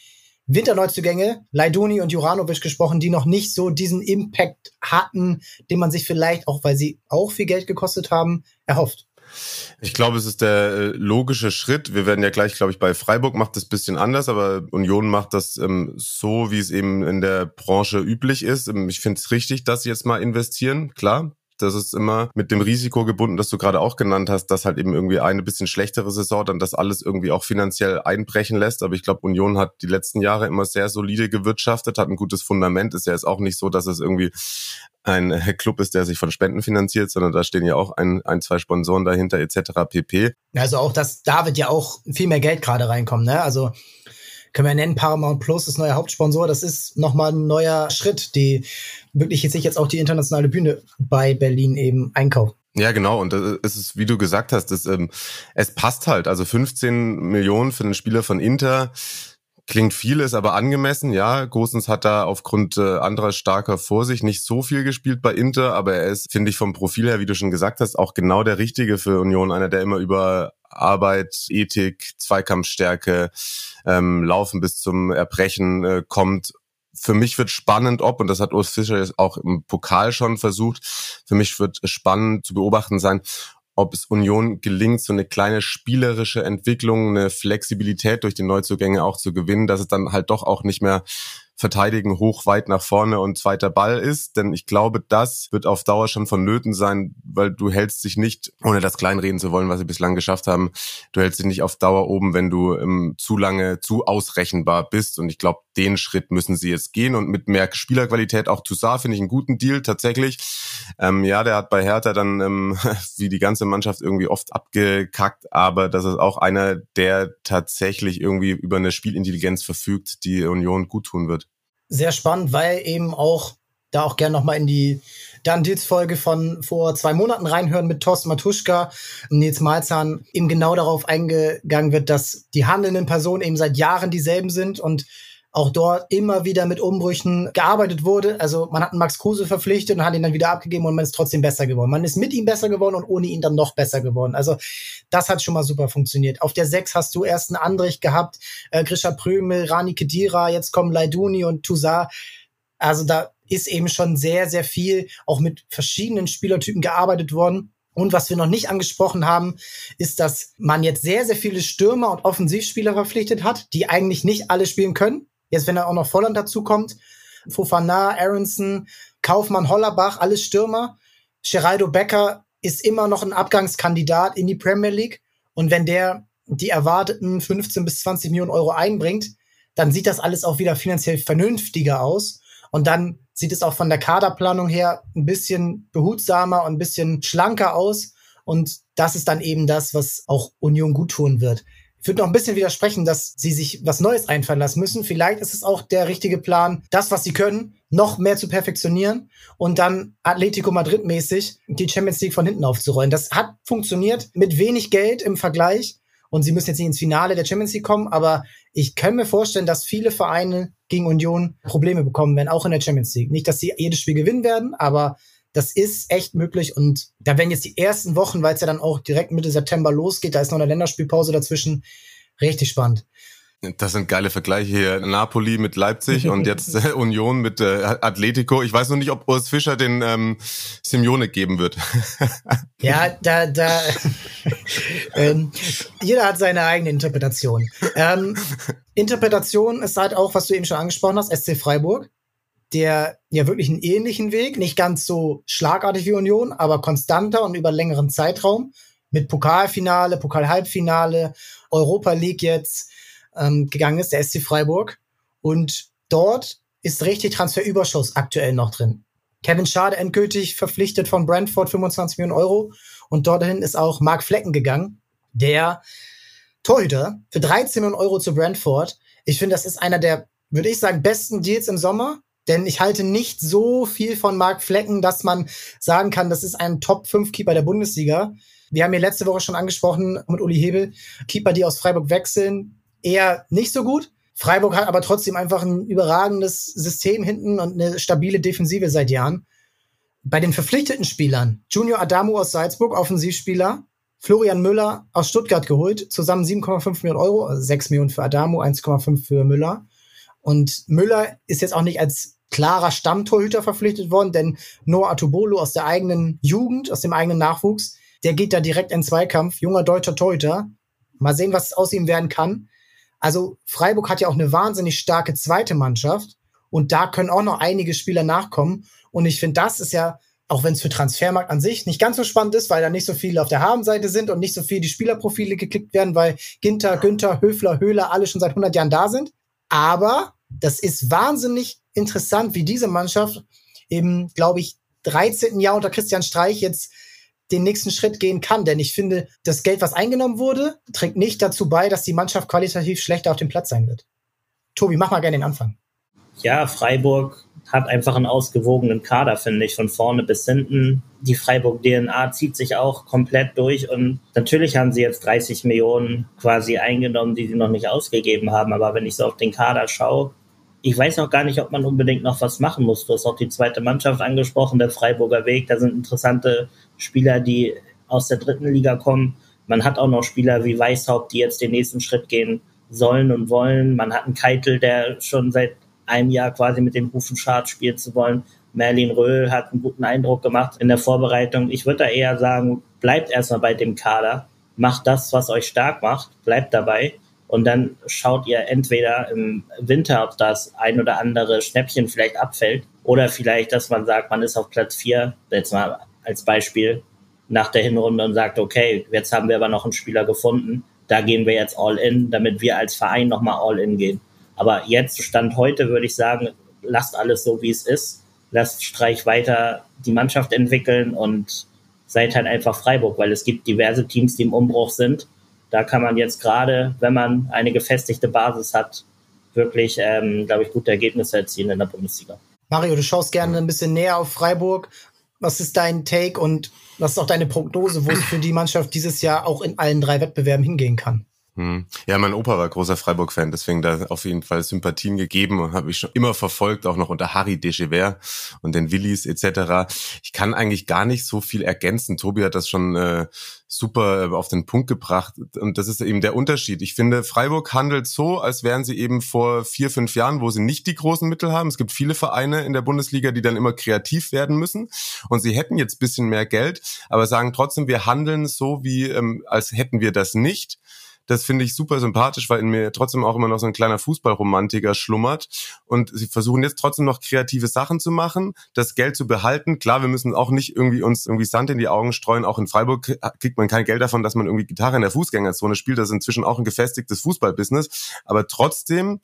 Winterneuzugänge, Leiduni und Juranovic gesprochen, die noch nicht so diesen Impact hatten, den man sich vielleicht, auch weil sie auch viel Geld gekostet haben, erhofft. Ich glaube, es ist der äh, logische Schritt. Wir werden ja gleich, glaube ich, bei Freiburg macht das bisschen anders, aber Union macht das ähm, so, wie es eben in der Branche üblich ist. Ähm, ich finde es richtig, dass sie jetzt mal investieren. Klar, das ist immer mit dem Risiko gebunden, das du gerade auch genannt hast, dass halt eben irgendwie eine bisschen schlechtere Saison dann das alles irgendwie auch finanziell einbrechen lässt. Aber ich glaube, Union hat die letzten Jahre immer sehr solide gewirtschaftet, hat ein gutes Fundament. Ist ja jetzt auch nicht so, dass es irgendwie ein Club ist, der sich von Spenden finanziert, sondern da stehen ja auch ein, ein zwei Sponsoren dahinter etc. pp. Also auch, dass David ja auch viel mehr Geld gerade reinkommt. Ne? Also können wir nennen, Paramount Plus ist neuer Hauptsponsor. Das ist nochmal ein neuer Schritt, die wirklich sich jetzt auch die internationale Bühne bei Berlin eben einkauft. Ja, genau. Und es ist, wie du gesagt hast, es, ähm, es passt halt. Also 15 Millionen für einen Spieler von Inter klingt viel, ist aber angemessen. Ja, Gosens hat da aufgrund äh, anderer starker Vorsicht nicht so viel gespielt bei Inter, aber er ist, finde ich, vom Profil her, wie du schon gesagt hast, auch genau der Richtige für Union. Einer, der immer über Arbeit, Ethik, Zweikampfstärke, ähm, Laufen bis zum Erbrechen äh, kommt. Für mich wird spannend, ob, und das hat Urs Fischer jetzt auch im Pokal schon versucht, für mich wird spannend zu beobachten sein, ob es Union gelingt, so eine kleine spielerische Entwicklung, eine Flexibilität durch die Neuzugänge auch zu gewinnen, dass es dann halt doch auch nicht mehr verteidigen hoch weit nach vorne und zweiter Ball ist. Denn ich glaube, das wird auf Dauer schon vonnöten sein, weil du hältst dich nicht, ohne das kleinreden zu wollen, was sie bislang geschafft haben, du hältst dich nicht auf Dauer oben, wenn du ähm, zu lange zu ausrechenbar bist. Und ich glaube, den Schritt müssen sie jetzt gehen und mit mehr Spielerqualität auch Toussaint finde ich einen guten Deal tatsächlich. Ähm, ja, der hat bei Hertha dann ähm, wie die ganze Mannschaft irgendwie oft abgekackt, aber das ist auch einer, der tatsächlich irgendwie über eine Spielintelligenz verfügt, die Union gut tun wird sehr spannend, weil eben auch da auch gerne nochmal in die Dan Deals Folge von vor zwei Monaten reinhören mit Thorsten Matuschka und Nils Malzahn eben genau darauf eingegangen wird, dass die handelnden Personen eben seit Jahren dieselben sind und auch dort immer wieder mit Umbrüchen gearbeitet wurde. Also man hat einen Max Kruse verpflichtet und hat ihn dann wieder abgegeben und man ist trotzdem besser geworden. Man ist mit ihm besser geworden und ohne ihn dann noch besser geworden. Also das hat schon mal super funktioniert. Auf der 6 hast du erst einen Andrich gehabt, äh, Grisha Prömel, Rani Kedira, jetzt kommen Leiduni und Toussaint. Also da ist eben schon sehr, sehr viel auch mit verschiedenen Spielertypen gearbeitet worden. Und was wir noch nicht angesprochen haben, ist, dass man jetzt sehr, sehr viele Stürmer und Offensivspieler verpflichtet hat, die eigentlich nicht alle spielen können. Jetzt, wenn da auch noch Volland dazu kommt, Fofana, Aronson, Kaufmann, Hollerbach, alles Stürmer. Geraldo Becker ist immer noch ein Abgangskandidat in die Premier League. Und wenn der die erwarteten 15 bis 20 Millionen Euro einbringt, dann sieht das alles auch wieder finanziell vernünftiger aus. Und dann sieht es auch von der Kaderplanung her ein bisschen behutsamer und ein bisschen schlanker aus. Und das ist dann eben das, was auch Union gut tun wird. Ich würde noch ein bisschen widersprechen, dass sie sich was Neues einfallen lassen müssen. Vielleicht ist es auch der richtige Plan, das, was sie können, noch mehr zu perfektionieren und dann Atletico Madrid mäßig die Champions League von hinten aufzurollen. Das hat funktioniert mit wenig Geld im Vergleich und sie müssen jetzt nicht ins Finale der Champions League kommen, aber ich kann mir vorstellen, dass viele Vereine gegen Union Probleme bekommen werden, auch in der Champions League. Nicht, dass sie jedes Spiel gewinnen werden, aber das ist echt möglich. Und da werden jetzt die ersten Wochen, weil es ja dann auch direkt Mitte September losgeht, da ist noch eine Länderspielpause dazwischen, richtig spannend. Das sind geile Vergleiche hier. Napoli mit Leipzig und jetzt äh, Union mit äh, Atletico. Ich weiß noch nicht, ob Urs Fischer den ähm, Simeone geben wird. ja, da, da ähm, jeder hat seine eigene Interpretation. Ähm, Interpretation ist halt auch, was du eben schon angesprochen hast, SC Freiburg der ja wirklich einen ähnlichen Weg, nicht ganz so schlagartig wie Union, aber konstanter und über längeren Zeitraum mit Pokalfinale, Pokalhalbfinale, Europa League jetzt ähm, gegangen ist, der SC Freiburg. Und dort ist richtig Transferüberschuss aktuell noch drin. Kevin Schade endgültig verpflichtet von Brentford 25 Millionen Euro und dorthin ist auch Mark Flecken gegangen, der Torhüter für 13 Millionen Euro zu Brentford. Ich finde, das ist einer der, würde ich sagen, besten Deals im Sommer. Denn ich halte nicht so viel von Mark Flecken, dass man sagen kann, das ist ein Top-5-Keeper der Bundesliga. Wir haben hier letzte Woche schon angesprochen mit Uli Hebel, Keeper, die aus Freiburg wechseln, eher nicht so gut. Freiburg hat aber trotzdem einfach ein überragendes System hinten und eine stabile Defensive seit Jahren. Bei den verpflichteten Spielern, Junior Adamu aus Salzburg, Offensivspieler, Florian Müller aus Stuttgart geholt, zusammen 7,5 Millionen Euro, 6 also Millionen für Adamu, 1,5 für Müller. Und Müller ist jetzt auch nicht als klarer Stammtorhüter verpflichtet worden, denn Noah Atubolo aus der eigenen Jugend, aus dem eigenen Nachwuchs, der geht da direkt in Zweikampf, junger deutscher Torhüter. Mal sehen, was aus ihm werden kann. Also Freiburg hat ja auch eine wahnsinnig starke zweite Mannschaft und da können auch noch einige Spieler nachkommen. Und ich finde, das ist ja, auch wenn es für Transfermarkt an sich nicht ganz so spannend ist, weil da nicht so viele auf der Habenseite sind und nicht so viel die Spielerprofile geklickt werden, weil Ginter, Günther, Höfler, Höhler alle schon seit 100 Jahren da sind. Aber das ist wahnsinnig interessant, wie diese Mannschaft im, glaube ich, 13. Jahr unter Christian Streich jetzt den nächsten Schritt gehen kann. Denn ich finde, das Geld, was eingenommen wurde, trägt nicht dazu bei, dass die Mannschaft qualitativ schlechter auf dem Platz sein wird. Tobi, mach mal gerne den Anfang. Ja, Freiburg hat einfach einen ausgewogenen Kader, finde ich, von vorne bis hinten. Die Freiburg-DNA zieht sich auch komplett durch und natürlich haben sie jetzt 30 Millionen quasi eingenommen, die sie noch nicht ausgegeben haben. Aber wenn ich so auf den Kader schaue, ich weiß auch gar nicht, ob man unbedingt noch was machen muss. Du hast auch die zweite Mannschaft angesprochen, der Freiburger Weg. Da sind interessante Spieler, die aus der dritten Liga kommen. Man hat auch noch Spieler wie Weishaupt, die jetzt den nächsten Schritt gehen sollen und wollen. Man hat einen Keitel, der schon seit einem Jahr quasi mit den Hufen Schad spielen zu wollen. Merlin Röhl hat einen guten Eindruck gemacht in der Vorbereitung. Ich würde da eher sagen, bleibt erstmal bei dem Kader, macht das, was euch stark macht, bleibt dabei und dann schaut ihr entweder im Winter, ob das ein oder andere Schnäppchen vielleicht abfällt oder vielleicht, dass man sagt, man ist auf Platz vier, jetzt mal als Beispiel, nach der Hinrunde und sagt, okay, jetzt haben wir aber noch einen Spieler gefunden, da gehen wir jetzt all in, damit wir als Verein nochmal all in gehen. Aber jetzt, Stand heute, würde ich sagen, lasst alles so, wie es ist. Lasst Streich weiter die Mannschaft entwickeln und seid halt einfach Freiburg, weil es gibt diverse Teams, die im Umbruch sind da kann man jetzt gerade, wenn man eine gefestigte Basis hat, wirklich, ähm, glaube ich, gute Ergebnisse erzielen in der Bundesliga. Mario, du schaust gerne ein bisschen näher auf Freiburg. Was ist dein Take und was ist auch deine Prognose, wo es für die Mannschaft dieses Jahr auch in allen drei Wettbewerben hingehen kann? Hm. Ja, mein Opa war großer Freiburg-Fan, deswegen da auf jeden Fall Sympathien gegeben und habe ich schon immer verfolgt, auch noch unter Harry Dechever und den Willis etc. Ich kann eigentlich gar nicht so viel ergänzen. Tobi hat das schon äh, super äh, auf den Punkt gebracht und das ist eben der Unterschied. Ich finde, Freiburg handelt so, als wären sie eben vor vier, fünf Jahren, wo sie nicht die großen Mittel haben. Es gibt viele Vereine in der Bundesliga, die dann immer kreativ werden müssen und sie hätten jetzt bisschen mehr Geld, aber sagen trotzdem, wir handeln so, wie ähm, als hätten wir das nicht Das finde ich super sympathisch, weil in mir trotzdem auch immer noch so ein kleiner Fußballromantiker schlummert. Und sie versuchen jetzt trotzdem noch kreative Sachen zu machen, das Geld zu behalten. Klar, wir müssen auch nicht irgendwie uns irgendwie Sand in die Augen streuen. Auch in Freiburg kriegt man kein Geld davon, dass man irgendwie Gitarre in der Fußgängerzone spielt. Das ist inzwischen auch ein gefestigtes Fußballbusiness. Aber trotzdem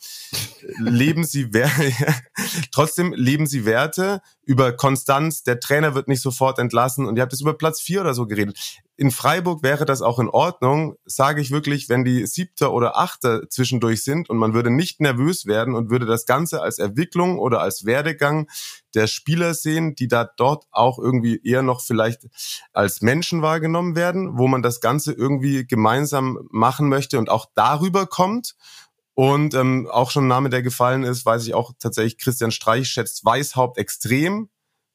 leben sie, trotzdem leben sie Werte über Konstanz. Der Trainer wird nicht sofort entlassen. Und ihr habt jetzt über Platz vier oder so geredet in Freiburg wäre das auch in Ordnung, sage ich wirklich, wenn die siebter oder achter zwischendurch sind und man würde nicht nervös werden und würde das Ganze als Entwicklung oder als Werdegang der Spieler sehen, die da dort auch irgendwie eher noch vielleicht als Menschen wahrgenommen werden, wo man das Ganze irgendwie gemeinsam machen möchte und auch darüber kommt. Und ähm, auch schon ein Name, der gefallen ist, weiß ich auch tatsächlich, Christian Streich schätzt Weißhaupt extrem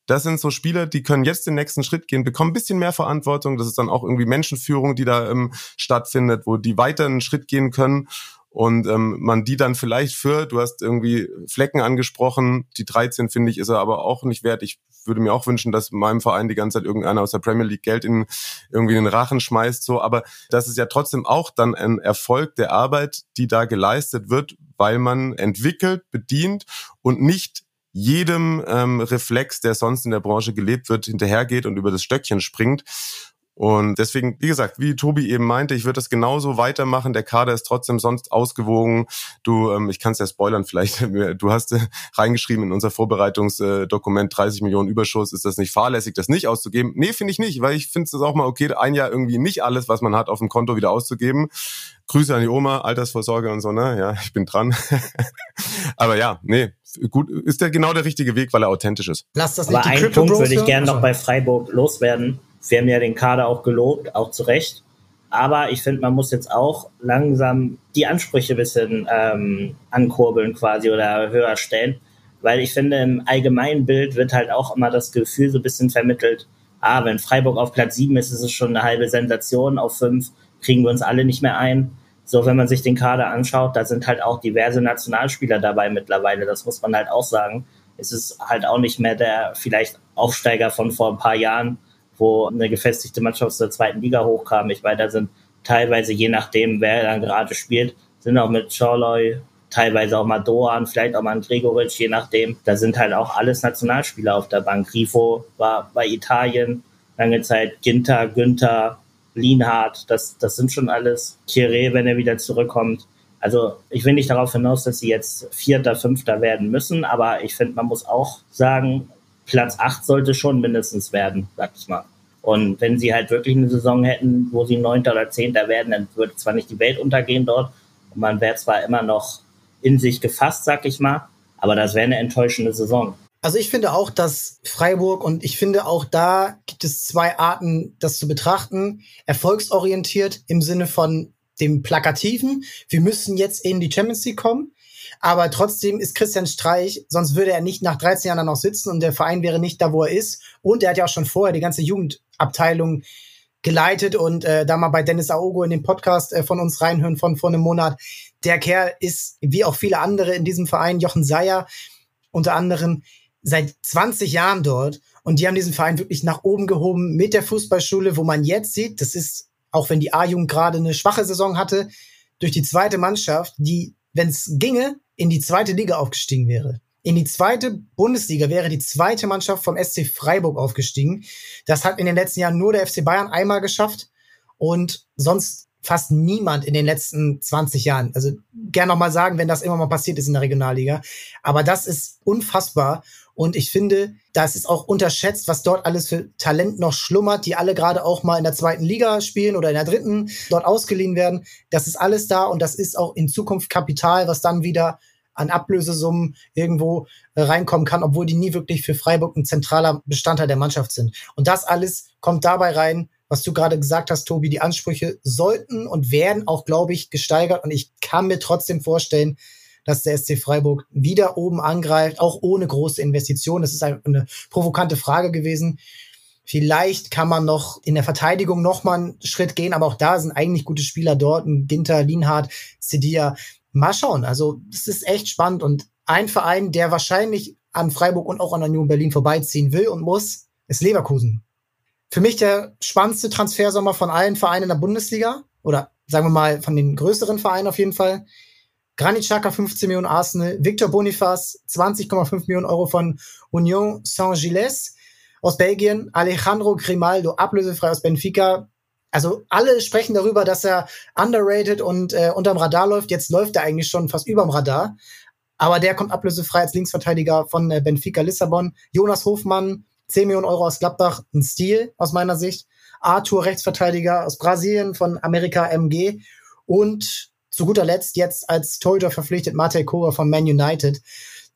das sind so Spieler, die können jetzt den nächsten Schritt gehen, bekommen ein bisschen mehr Verantwortung. Das ist dann auch irgendwie Menschenführung, die da ähm, stattfindet, wo die weiter einen Schritt gehen können und ähm, man die dann vielleicht für, du hast irgendwie Flecken angesprochen, die 13 finde ich, ist er aber auch nicht wert. Ich würde mir auch wünschen, dass in meinem Verein die ganze Zeit irgendeiner aus der Premier League Geld in irgendwie den Rachen schmeißt, so. Aber das ist ja trotzdem auch dann ein Erfolg der Arbeit, die da geleistet wird, weil man entwickelt, bedient und nicht jedem ähm, Reflex, der sonst in der Branche gelebt wird, hinterhergeht und über das Stöckchen springt. Und deswegen, wie gesagt, wie Tobi eben meinte, ich würde das genauso weitermachen. Der Kader ist trotzdem sonst ausgewogen. Du, ähm, ich kann es ja spoilern, vielleicht, du hast äh, reingeschrieben in unser Vorbereitungsdokument 30 Millionen Überschuss. Ist das nicht fahrlässig, das nicht auszugeben? Nee, finde ich nicht, weil ich finde es auch mal okay, ein Jahr irgendwie nicht alles, was man hat, auf dem Konto wieder auszugeben. Grüße an die Oma, Altersvorsorge und so, ne? Ja, ich bin dran. Aber ja, nee, gut, ist der genau der richtige Weg, weil er authentisch ist. Lass das nicht Aber einen Punkt würde ich gerne noch bei Freiburg loswerden. Wir haben ja den Kader auch gelobt, auch zu Recht. Aber ich finde, man muss jetzt auch langsam die Ansprüche ein bisschen ähm, ankurbeln quasi oder höher stellen. Weil ich finde, im allgemeinen Bild wird halt auch immer das Gefühl so ein bisschen vermittelt, ah, wenn Freiburg auf Platz sieben ist, ist es schon eine halbe Sensation. Auf fünf kriegen wir uns alle nicht mehr ein. So, wenn man sich den Kader anschaut, da sind halt auch diverse Nationalspieler dabei mittlerweile. Das muss man halt auch sagen. Es ist halt auch nicht mehr der vielleicht Aufsteiger von vor ein paar Jahren, wo eine gefestigte Mannschaft aus der zweiten Liga hochkam. Ich meine, da sind teilweise, je nachdem, wer dann gerade spielt, sind auch mit Chorloy, teilweise auch mal Doan, vielleicht auch mal ein je nachdem. Da sind halt auch alles Nationalspieler auf der Bank. Grifo war bei Italien lange Zeit, Ginter, Günther, Lienhardt, das, das sind schon alles. Kire, wenn er wieder zurückkommt. Also ich will nicht darauf hinaus, dass sie jetzt Vierter, Fünfter werden müssen, aber ich finde, man muss auch sagen, Platz 8 sollte schon mindestens werden, sag ich mal. Und wenn sie halt wirklich eine Saison hätten, wo sie Neunter oder Zehnter werden, dann würde zwar nicht die Welt untergehen dort und man wäre zwar immer noch in sich gefasst, sag ich mal, aber das wäre eine enttäuschende Saison. Also ich finde auch, dass Freiburg und ich finde auch da gibt es zwei Arten, das zu betrachten. Erfolgsorientiert im Sinne von dem Plakativen. Wir müssen jetzt in die Champions League kommen. Aber trotzdem ist Christian Streich, sonst würde er nicht nach 13 Jahren noch sitzen und der Verein wäre nicht da, wo er ist. Und er hat ja auch schon vorher die ganze Jugendabteilung geleitet und äh, da mal bei Dennis Aogo in den Podcast äh, von uns reinhören von vor einem Monat. Der Kerl ist, wie auch viele andere in diesem Verein, Jochen Seyer unter anderem, seit 20 Jahren dort und die haben diesen Verein wirklich nach oben gehoben mit der Fußballschule, wo man jetzt sieht, das ist, auch wenn die A-Jugend gerade eine schwache Saison hatte, durch die zweite Mannschaft, die, wenn es ginge, in die zweite Liga aufgestiegen wäre. In die zweite Bundesliga wäre die zweite Mannschaft vom SC Freiburg aufgestiegen. Das hat in den letzten Jahren nur der FC Bayern einmal geschafft und sonst fast niemand in den letzten 20 Jahren. Also gern noch mal sagen, wenn das immer mal passiert ist in der Regionalliga. Aber das ist unfassbar. Und ich finde, das ist auch unterschätzt, was dort alles für Talent noch schlummert, die alle gerade auch mal in der zweiten Liga spielen oder in der dritten dort ausgeliehen werden. Das ist alles da und das ist auch in Zukunft Kapital, was dann wieder an Ablösesummen irgendwo äh, reinkommen kann, obwohl die nie wirklich für Freiburg ein zentraler Bestandteil der Mannschaft sind. Und das alles kommt dabei rein, was du gerade gesagt hast, Tobi. Die Ansprüche sollten und werden auch, glaube ich, gesteigert. Und ich kann mir trotzdem vorstellen, dass der SC Freiburg wieder oben angreift, auch ohne große Investitionen. Das ist eine provokante Frage gewesen. Vielleicht kann man noch in der Verteidigung noch mal einen Schritt gehen, aber auch da sind eigentlich gute Spieler dort. Ginter, Lienhardt, Sedia. Mal schauen. Also, es ist echt spannend und ein Verein, der wahrscheinlich an Freiburg und auch an Union Berlin vorbeiziehen will und muss, ist Leverkusen. Für mich der spannendste Transfersommer von allen Vereinen in der Bundesliga oder sagen wir mal von den größeren Vereinen auf jeden Fall. Granit Xhaka 15 Millionen Arsenal, Victor Boniface 20,5 Millionen Euro von Union Saint-Gilles aus Belgien, Alejandro Grimaldo ablösefrei aus Benfica. Also alle sprechen darüber, dass er underrated und äh, unterm Radar läuft. Jetzt läuft er eigentlich schon fast überm Radar. Aber der kommt ablösefrei als Linksverteidiger von äh, Benfica Lissabon. Jonas Hofmann, 10 Millionen Euro aus Gladbach, ein Stil aus meiner Sicht. Arthur, Rechtsverteidiger aus Brasilien von Amerika MG. Und zu guter Letzt jetzt als Torhüter verpflichtet Matej Kova von Man United.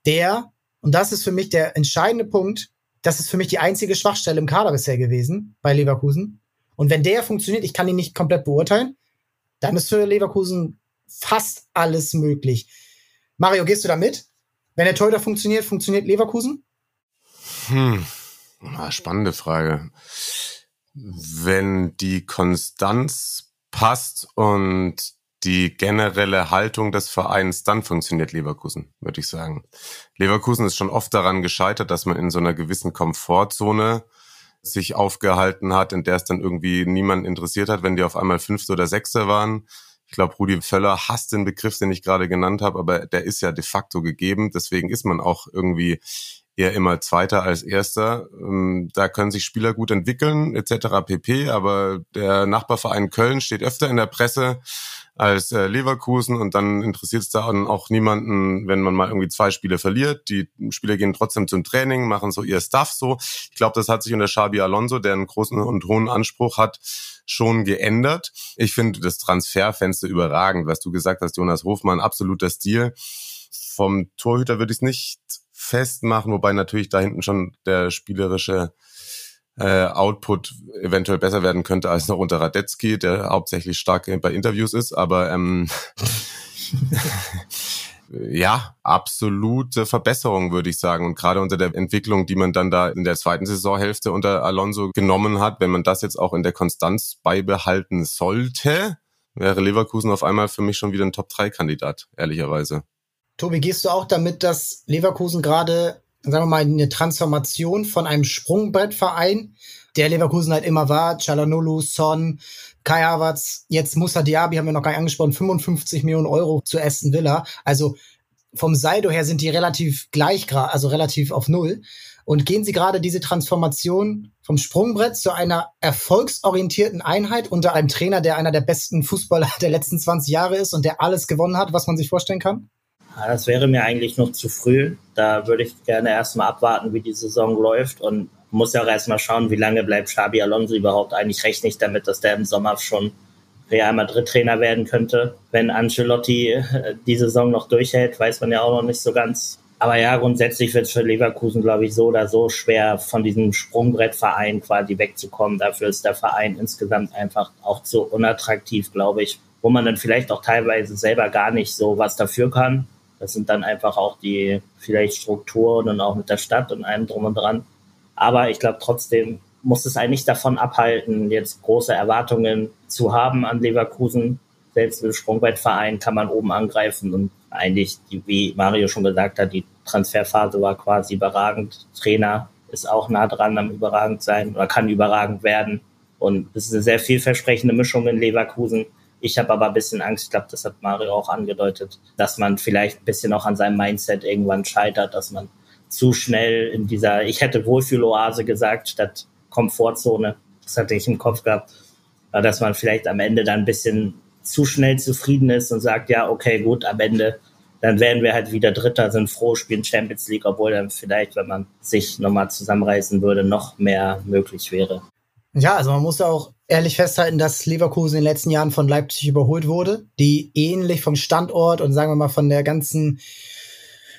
Der, und das ist für mich der entscheidende Punkt, das ist für mich die einzige Schwachstelle im Kader bisher gewesen bei Leverkusen. Und wenn der funktioniert, ich kann ihn nicht komplett beurteilen, dann ist für Leverkusen fast alles möglich. Mario, gehst du da mit? Wenn der Torhüter funktioniert, funktioniert Leverkusen? Hm, spannende Frage. Wenn die Konstanz passt und die generelle Haltung des Vereins, dann funktioniert Leverkusen, würde ich sagen. Leverkusen ist schon oft daran gescheitert, dass man in so einer gewissen Komfortzone sich aufgehalten hat, in der es dann irgendwie niemand interessiert hat, wenn die auf einmal Fünfte oder Sechste waren. Ich glaube, Rudi Völler hasst den Begriff, den ich gerade genannt habe, aber der ist ja de facto gegeben. Deswegen ist man auch irgendwie eher immer Zweiter als Erster. Ähm, da können sich Spieler gut entwickeln, etc. pp. Aber der Nachbarverein Köln steht öfter in der Presse als äh, Leverkusen und dann interessiert es da auch niemanden, wenn man mal irgendwie zwei Spiele verliert. Die Spieler gehen trotzdem zum Training, machen so ihr Stuff so. Ich glaube, das hat sich unter Xabi Alonso, der einen großen und hohen Anspruch hat, schon geändert. Ich finde das Transferfenster überragend, was du gesagt hast, Jonas Hofmann, absoluter Stil. Vom Torhüter würde ich es nicht festmachen, wobei natürlich da hinten schon der spielerische äh, Output eventuell besser werden könnte als noch unter Radetzky, der hauptsächlich stark bei Interviews ist, aber ähm, ja, absolute Verbesserung, würde ich sagen. Und gerade unter der Entwicklung, die man dann da in der zweiten Saisonhälfte unter Alonso genommen hat, wenn man das jetzt auch in der Konstanz beibehalten sollte, wäre Leverkusen auf einmal für mich schon wieder ein Top-3-Kandidat, ehrlicherweise. Tobi, gehst du auch damit, dass Leverkusen gerade, sagen wir mal, eine Transformation von einem Sprungbrettverein, der Leverkusen halt immer war, Chalanolu, Son, Kai Havertz, jetzt Musa Diaby haben wir noch gar nicht angesprochen, 55 Millionen Euro zu Aston Villa. Also vom Saldo her sind die relativ gleich, also relativ auf Null. Und gehen Sie gerade diese Transformation vom Sprungbrett zu einer erfolgsorientierten Einheit unter einem Trainer, der einer der besten Fußballer der letzten 20 Jahre ist und der alles gewonnen hat, was man sich vorstellen kann? Das wäre mir eigentlich noch zu früh. Da würde ich gerne erstmal abwarten, wie die Saison läuft und muss ja auch erstmal schauen, wie lange bleibt Xabi Alonso überhaupt. Eigentlich rechne ich damit, dass der im Sommer schon Real Madrid Trainer werden könnte. Wenn Ancelotti äh, die Saison noch durchhält, weiß man ja auch noch nicht so ganz. Aber ja, grundsätzlich wird es für Leverkusen, glaube ich, so oder so schwer, von diesem Sprungbrettverein quasi wegzukommen. Dafür ist der Verein insgesamt einfach auch zu unattraktiv, glaube ich, wo man dann vielleicht auch teilweise selber gar nicht so was dafür kann. Das sind dann einfach auch die vielleicht Strukturen und auch mit der Stadt und allem drum und dran. Aber ich glaube trotzdem muss es eigentlich davon abhalten, jetzt große Erwartungen zu haben an Leverkusen. Selbst im Sprungbettverein kann man oben angreifen und eigentlich, wie Mario schon gesagt hat, die Transferphase war quasi überragend. Trainer ist auch nah dran am überragend sein oder kann überragend werden. Und es ist eine sehr vielversprechende Mischung in Leverkusen. Ich habe aber ein bisschen Angst, ich glaube, das hat Mario auch angedeutet, dass man vielleicht ein bisschen auch an seinem Mindset irgendwann scheitert, dass man zu schnell in dieser, ich hätte Wohlfühloase gesagt, statt Komfortzone. Das hatte ich im Kopf gehabt. Dass man vielleicht am Ende dann ein bisschen zu schnell zufrieden ist und sagt, ja, okay, gut, am Ende, dann werden wir halt wieder Dritter, sind froh, spielen Champions League, obwohl dann vielleicht, wenn man sich nochmal zusammenreißen würde, noch mehr möglich wäre. Ja, also man muss auch ehrlich festhalten, dass Leverkusen in den letzten Jahren von Leipzig überholt wurde, die ähnlich vom Standort und sagen wir mal von der ganzen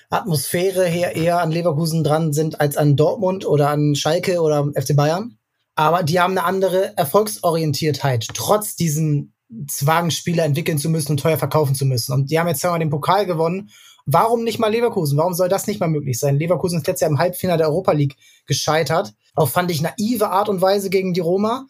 Atmosphäre her eher an Leverkusen dran sind als an Dortmund oder an Schalke oder FC Bayern. Aber die haben eine andere Erfolgsorientiertheit, trotz diesem Zwang, Spieler entwickeln zu müssen und teuer verkaufen zu müssen. Und die haben jetzt zweimal den Pokal gewonnen. Warum nicht mal Leverkusen? Warum soll das nicht mal möglich sein? Leverkusen ist letztes Jahr im Halbfinale der Europa League gescheitert. Auch fand ich naive Art und Weise gegen die Roma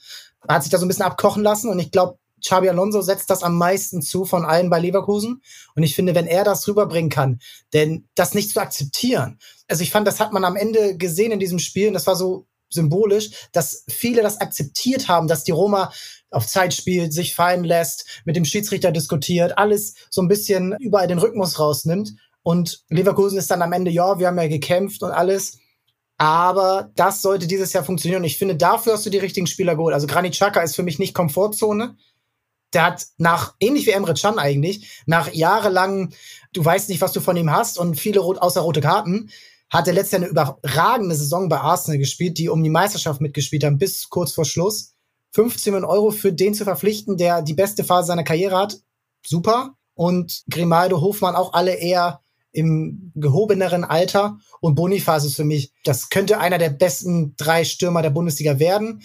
hat sich da so ein bisschen abkochen lassen und ich glaube, Xabi Alonso setzt das am meisten zu von allen bei Leverkusen. Und ich finde, wenn er das rüberbringen kann, denn das nicht zu akzeptieren. Also ich fand, das hat man am Ende gesehen in diesem Spiel und das war so symbolisch, dass viele das akzeptiert haben, dass die Roma auf Zeit spielt, sich fallen lässt, mit dem Schiedsrichter diskutiert, alles so ein bisschen überall den Rhythmus rausnimmt. Und Leverkusen ist dann am Ende, ja, wir haben ja gekämpft und alles. Aber das sollte dieses Jahr funktionieren. Und ich finde, dafür hast du die richtigen Spieler geholt. Also Granit Xhaka ist für mich nicht Komfortzone. Der hat nach, ähnlich wie Emre Can eigentlich, nach jahrelang, du weißt nicht, was du von ihm hast und viele rot, außer rote Karten, hat er letztes Jahr eine überragende Saison bei Arsenal gespielt, die um die Meisterschaft mitgespielt haben, bis kurz vor Schluss. 15 Millionen Euro für den zu verpflichten, der die beste Phase seiner Karriere hat. Super. Und Grimaldo, Hofmann auch alle eher im gehobeneren Alter. Und Boniface ist für mich, das könnte einer der besten drei Stürmer der Bundesliga werden,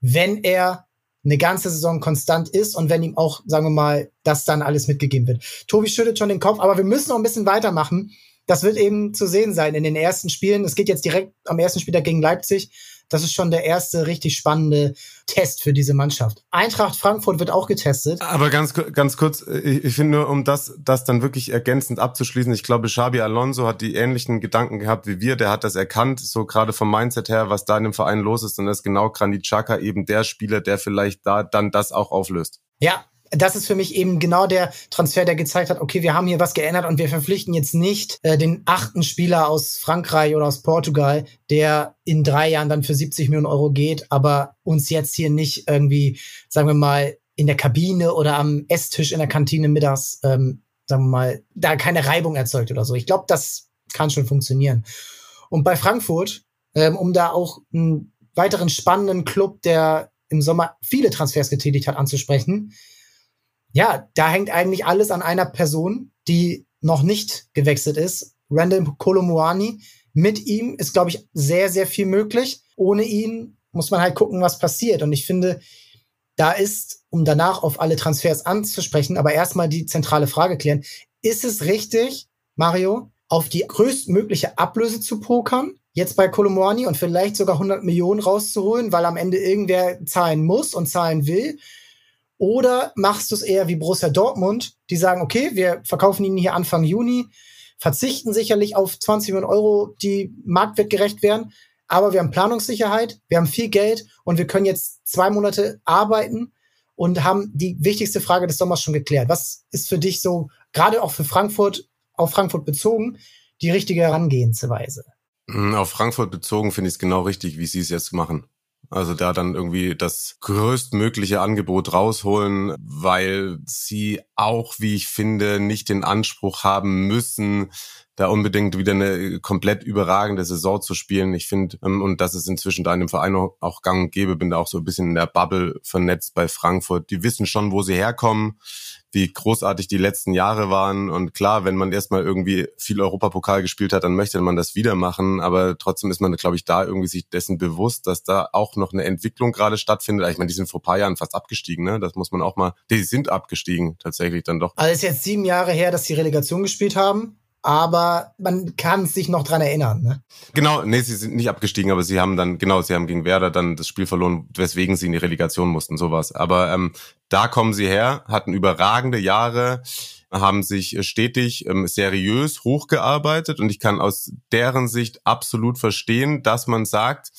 wenn er eine ganze Saison konstant ist und wenn ihm auch, sagen wir mal, das dann alles mitgegeben wird. Tobi schüttelt schon den Kopf, aber wir müssen noch ein bisschen weitermachen. Das wird eben zu sehen sein in den ersten Spielen. Es geht jetzt direkt am ersten Spieltag gegen Leipzig. Das ist schon der erste richtig spannende Test für diese Mannschaft. Eintracht Frankfurt wird auch getestet. Aber ganz, ganz kurz, ich, ich finde nur, um das, das dann wirklich ergänzend abzuschließen, ich glaube, Xabi Alonso hat die ähnlichen Gedanken gehabt wie wir. Der hat das erkannt, so gerade vom Mindset her, was da in dem Verein los ist. Und das ist genau Granit Xhaka eben der Spieler, der vielleicht da dann das auch auflöst. Ja, das ist für mich eben genau der Transfer, der gezeigt hat, okay, wir haben hier was geändert und wir verpflichten jetzt nicht äh, den achten Spieler aus Frankreich oder aus Portugal, der in drei Jahren dann für 70 Millionen Euro geht, aber uns jetzt hier nicht irgendwie, sagen wir mal, in der Kabine oder am Esstisch in der Kantine mittags, ähm, sagen wir mal, da keine Reibung erzeugt oder so. Ich glaube, das kann schon funktionieren. Und bei Frankfurt, ähm, um da auch einen weiteren spannenden Club, der im Sommer viele Transfers getätigt hat, anzusprechen, ja, da hängt eigentlich alles an einer Person, die noch nicht gewechselt ist. Randall Kolomuani. Mit ihm ist, glaube ich, sehr, sehr viel möglich. Ohne ihn muss man halt gucken, was passiert. Und ich finde, da ist, um danach auf alle Transfers anzusprechen, aber erstmal die zentrale Frage klären. Ist es richtig, Mario, auf die größtmögliche Ablöse zu pokern? Jetzt bei Kolomuani und vielleicht sogar 100 Millionen rauszuholen, weil am Ende irgendwer zahlen muss und zahlen will? Oder machst du es eher wie Borussia Dortmund, die sagen, okay, wir verkaufen ihn hier Anfang Juni, verzichten sicherlich auf 20 Millionen Euro, die marktwertgerecht wären, aber wir haben Planungssicherheit, wir haben viel Geld und wir können jetzt zwei Monate arbeiten und haben die wichtigste Frage des Sommers schon geklärt. Was ist für dich so, gerade auch für Frankfurt, auf Frankfurt bezogen, die richtige Herangehensweise? Hm, auf Frankfurt bezogen finde ich es genau richtig, wie sie es jetzt machen. Also da dann irgendwie das größtmögliche Angebot rausholen, weil sie auch, wie ich finde, nicht den Anspruch haben müssen, da unbedingt wieder eine komplett überragende Saison zu spielen. Ich finde, ähm, und das ist inzwischen da in dem Verein auch gang und gäbe, bin da auch so ein bisschen in der Bubble vernetzt bei Frankfurt. Die wissen schon, wo sie herkommen wie großartig die letzten Jahre waren. Und klar, wenn man erstmal irgendwie viel Europapokal gespielt hat, dann möchte man das wieder machen. Aber trotzdem ist man, glaube ich, da irgendwie sich dessen bewusst, dass da auch noch eine Entwicklung gerade stattfindet. Ich meine, die sind vor paar Jahren fast abgestiegen, ne? Das muss man auch mal, die sind abgestiegen tatsächlich dann doch. Also ist jetzt sieben Jahre her, dass sie Relegation gespielt haben aber man kann sich noch dran erinnern. Ne? Genau, nee, sie sind nicht abgestiegen, aber sie haben dann, genau, sie haben gegen Werder dann das Spiel verloren, weswegen sie in die Relegation mussten, sowas. Aber ähm, da kommen sie her, hatten überragende Jahre, haben sich stetig ähm, seriös hochgearbeitet und ich kann aus deren Sicht absolut verstehen, dass man sagt,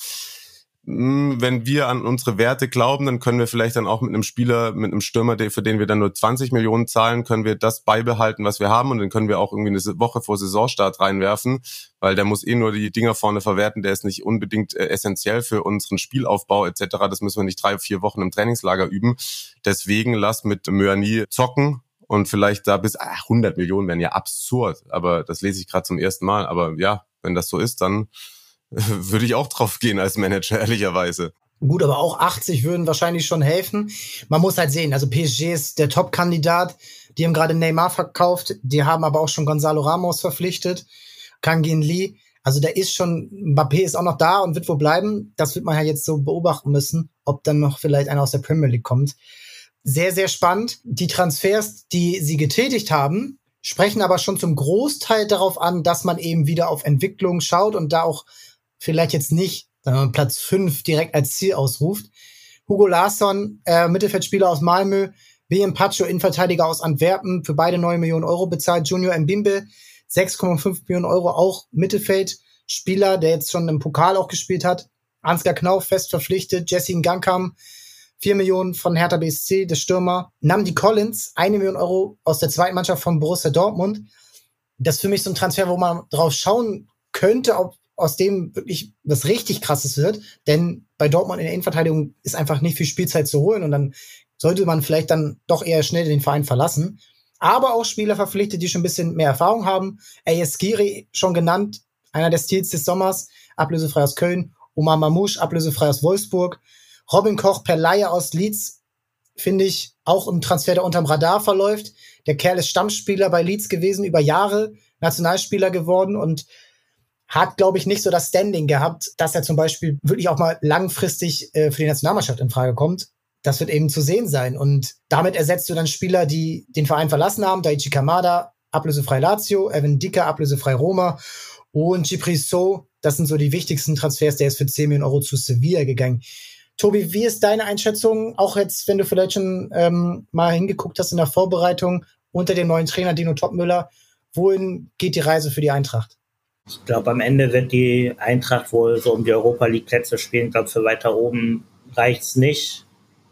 wenn wir an unsere Werte glauben, dann können wir vielleicht dann auch mit einem Spieler, mit einem Stürmer, für den wir dann nur 20 Millionen zahlen, können wir das beibehalten, was wir haben und dann können wir auch irgendwie eine Woche vor Saisonstart reinwerfen, weil der muss eh nur die Dinger vorne verwerten, der ist nicht unbedingt äh, essentiell für unseren Spielaufbau etc. Das müssen wir nicht drei, vier Wochen im Trainingslager üben. Deswegen lass mit Möani zocken und vielleicht da bis ach, 100 Millionen wären ja absurd, aber das lese ich gerade zum ersten Mal. Aber ja, wenn das so ist, dann würde ich auch drauf gehen als Manager, ehrlicherweise. Gut, aber auch 80 würden wahrscheinlich schon helfen. Man muss halt sehen, also PSG ist der Top-Kandidat. Die haben gerade Neymar verkauft, die haben aber auch schon Gonzalo Ramos verpflichtet, Kangin Lee. Also da ist schon, Mbappé ist auch noch da und wird wohl bleiben. Das wird man ja jetzt so beobachten müssen, ob dann noch vielleicht einer aus der Premier League kommt. Sehr, sehr spannend. Die Transfers, die sie getätigt haben, sprechen aber schon zum Großteil darauf an, dass man eben wieder auf Entwicklung schaut und da auch vielleicht jetzt nicht sagen Platz fünf direkt als Ziel ausruft. Hugo Larsson, äh, Mittelfeldspieler aus Malmö, BM Pacho, Innenverteidiger aus Antwerpen, für beide neun Millionen Euro bezahlt. Junior Mbimbe, 6,5 Millionen Euro, auch Mittelfeldspieler, der jetzt schon im Pokal auch gespielt hat. Ansgar Knauf fest verpflichtet, Jesse Gangkam 4 Millionen von Hertha BSC, der Stürmer. Namdi Collins, eine Million Euro aus der zweiten Mannschaft von Borussia Dortmund. Das ist für mich so ein Transfer, wo man drauf schauen könnte, ob aus dem wirklich was richtig krasses wird. Denn bei Dortmund in der Innenverteidigung ist einfach nicht viel Spielzeit zu holen und dann sollte man vielleicht dann doch eher schnell den Verein verlassen. Aber auch Spieler verpflichtet, die schon ein bisschen mehr Erfahrung haben. AS Giri schon genannt, einer der Stils des Sommers, ablösefrei aus Köln. Omar Mamouche, ablösefrei aus Wolfsburg. Robin Koch per Laie aus Leeds, finde ich, auch ein Transfer, der unterm Radar verläuft. Der Kerl ist Stammspieler bei Leeds gewesen, über Jahre Nationalspieler geworden und hat, glaube ich, nicht so das Standing gehabt, dass er zum Beispiel wirklich auch mal langfristig äh, für die Nationalmannschaft in Frage kommt. Das wird eben zu sehen sein. Und damit ersetzt du dann Spieler, die den Verein verlassen haben. Daichi Kamada, ablösefrei Lazio, Evan Dicker, ablösefrei Roma und Gipri So. Das sind so die wichtigsten Transfers. Der ist für 10 Millionen Euro zu Sevilla gegangen. Tobi, wie ist deine Einschätzung, auch jetzt, wenn du vielleicht schon ähm, mal hingeguckt hast in der Vorbereitung unter dem neuen Trainer Dino Topmüller, wohin geht die Reise für die Eintracht? Ich glaube, am Ende wird die Eintracht wohl so um die Europa League Plätze spielen. Ich glaube, für weiter oben reicht es nicht.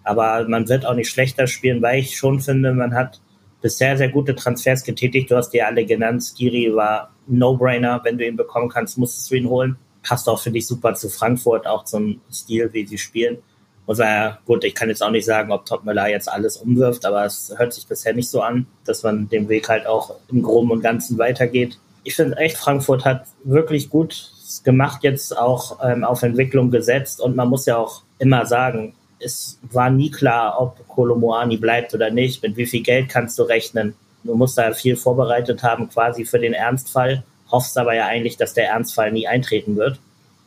Aber man wird auch nicht schlechter spielen, weil ich schon finde, man hat bisher sehr gute Transfers getätigt. Du hast die alle genannt. Skiri war No-Brainer. Wenn du ihn bekommen kannst, musstest du ihn holen passt auch, finde ich, super zu Frankfurt, auch zum Stil, wie sie spielen. Und war gut, ich kann jetzt auch nicht sagen, ob Topmüller jetzt alles umwirft, aber es hört sich bisher nicht so an, dass man den Weg halt auch im Groben und Ganzen weitergeht. Ich finde echt, Frankfurt hat wirklich gut gemacht, jetzt auch ähm, auf Entwicklung gesetzt und man muss ja auch immer sagen, es war nie klar, ob Kolomoani bleibt oder nicht. Mit wie viel Geld kannst du rechnen? Du musst da viel vorbereitet haben, quasi für den Ernstfall hoffst aber ja eigentlich, dass der Ernstfall nie eintreten wird.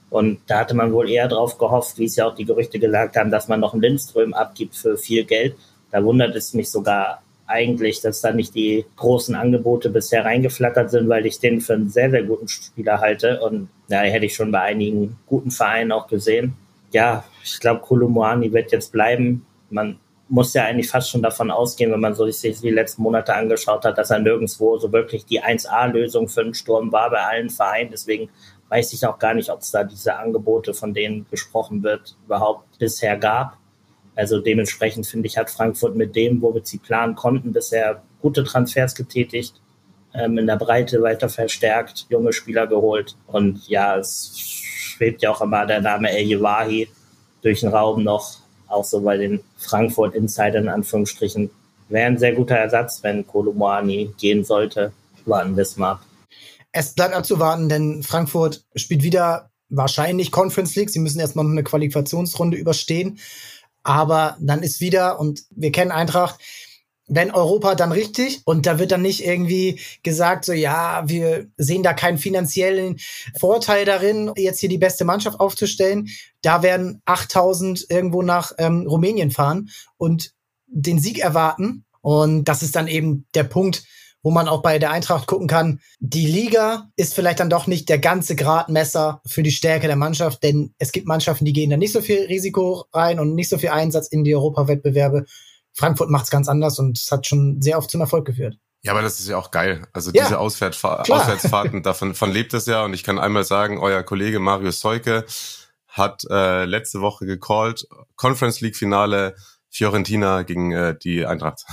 Und da hatte man wohl eher drauf gehofft, wie es ja auch die Gerüchte gesagt haben, dass man noch einen Lindström abgibt für viel Geld. Da wundert es mich sogar eigentlich, dass da nicht die großen Angebote bisher reingeflattert sind, weil ich den für einen sehr, sehr guten Spieler halte. Und ja, hätte ich schon bei einigen guten Vereinen auch gesehen. Ja, ich glaube, Kolomoani wird jetzt bleiben. Man muss ja eigentlich fast schon davon ausgehen, wenn man so sich die letzten Monate angeschaut hat, dass er nirgendwo so wirklich die 1A-Lösung für einen Sturm war bei allen Vereinen. Deswegen weiß ich auch gar nicht, ob es da diese Angebote, von denen gesprochen wird, überhaupt bisher gab. Also dementsprechend finde ich, hat Frankfurt mit dem, wo wir sie planen konnten, bisher gute Transfers getätigt, ähm, in der Breite weiter verstärkt, junge Spieler geholt. Und ja, es schwebt ja auch immer der Name El Yewahi durch den Raum noch auch so bei den Frankfurt Insidern in Anführungsstrichen, wäre ein sehr guter Ersatz, wenn Kolomoani gehen sollte. Warten wir es mal ab. Es bleibt abzuwarten, denn Frankfurt spielt wieder wahrscheinlich Conference League. Sie müssen erstmal noch eine Qualifikationsrunde überstehen. Aber dann ist wieder, und wir kennen Eintracht, wenn Europa dann richtig und da wird dann nicht irgendwie gesagt, so ja, wir sehen da keinen finanziellen Vorteil darin, jetzt hier die beste Mannschaft aufzustellen. Da werden 8000 irgendwo nach ähm, Rumänien fahren und den Sieg erwarten. Und das ist dann eben der Punkt, wo man auch bei der Eintracht gucken kann. Die Liga ist vielleicht dann doch nicht der ganze Gradmesser für die Stärke der Mannschaft, denn es gibt Mannschaften, die gehen da nicht so viel Risiko rein und nicht so viel Einsatz in die Europawettbewerbe. Frankfurt macht es ganz anders und es hat schon sehr oft zum Erfolg geführt. Ja, aber das ist ja auch geil. Also ja, diese klar. Auswärtsfahrten, davon von lebt es ja. Und ich kann einmal sagen, euer Kollege Mario Seuke hat äh, letzte Woche gecallt, Conference League Finale Fiorentina gegen äh, die Eintracht.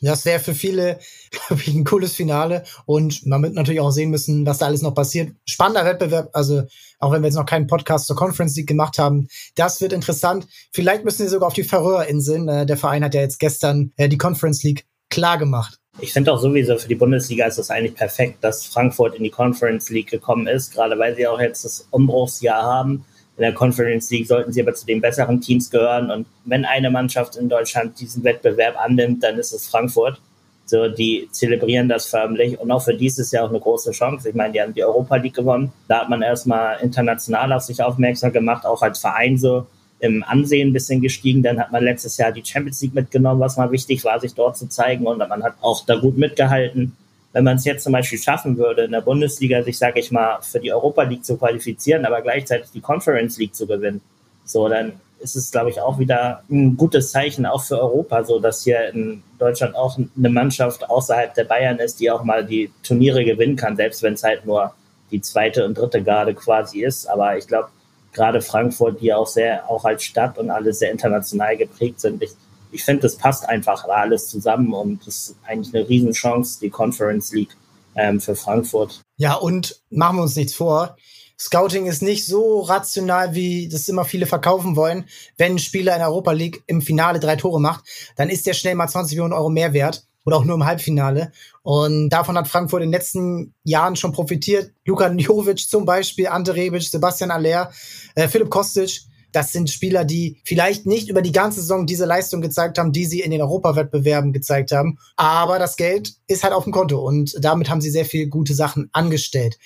Das wäre für viele, glaube ich, ein cooles Finale. Und man wird natürlich auch sehen müssen, was da alles noch passiert. Spannender Wettbewerb, also auch wenn wir jetzt noch keinen Podcast zur Conference League gemacht haben, das wird interessant. Vielleicht müssen wir sogar auf die Färöerinseln. Äh, der Verein hat ja jetzt gestern äh, die Conference League klar gemacht. Ich finde auch sowieso für die Bundesliga ist es eigentlich perfekt, dass Frankfurt in die Conference League gekommen ist, gerade weil sie auch jetzt das Umbruchsjahr haben in der Conference League sollten sie aber zu den besseren Teams gehören. Und wenn eine Mannschaft in Deutschland diesen Wettbewerb annimmt, dann ist es Frankfurt. So, die zelebrieren das förmlich und auch für dieses Jahr auch eine große Chance. Ich meine, die haben die Europa League gewonnen. Da hat man erstmal international auf sich aufmerksam gemacht, auch als Verein so im Ansehen ein bisschen gestiegen. Dann hat man letztes Jahr die Champions League mitgenommen, was mal wichtig war, sich dort zu zeigen und man hat auch da gut mitgehalten wenn man es jetzt zum Beispiel schaffen würde, in der Bundesliga sich, sage ich mal, für die Europa League zu qualifizieren, aber gleichzeitig die Conference League zu gewinnen, so dann ist es, glaube ich, auch wieder ein gutes Zeichen auch für Europa, so dass hier in Deutschland auch eine Mannschaft außerhalb der Bayern ist, die auch mal die Turniere gewinnen kann, selbst wenn es halt nur die zweite und dritte Garde quasi ist. Aber ich glaube, gerade Frankfurt, die auch sehr, auch als Stadt und alles sehr international geprägt sind. Ich, ich finde, das passt einfach alles zusammen und das ist eigentlich eine Riesenchance, die Conference League ähm, für Frankfurt. Ja, und machen wir uns nichts vor. Scouting ist nicht so rational, wie das immer viele verkaufen wollen. Wenn ein Spieler in der Europa League im Finale drei Tore macht, dann ist der schnell mal 20 Millionen Euro mehr wert oder auch nur im Halbfinale. Und davon hat Frankfurt in den letzten Jahren schon profitiert. Luka Jovic zum Beispiel, Ante Rebic, Sebastian Aller, äh, Philipp Kostic. Das sind Spieler, die vielleicht nicht über die ganze Saison diese Leistung gezeigt haben, die sie in den Europawettbewerben gezeigt haben. Aber das Geld ist halt auf dem Konto und damit haben sie sehr viel gute Sachen angestellt.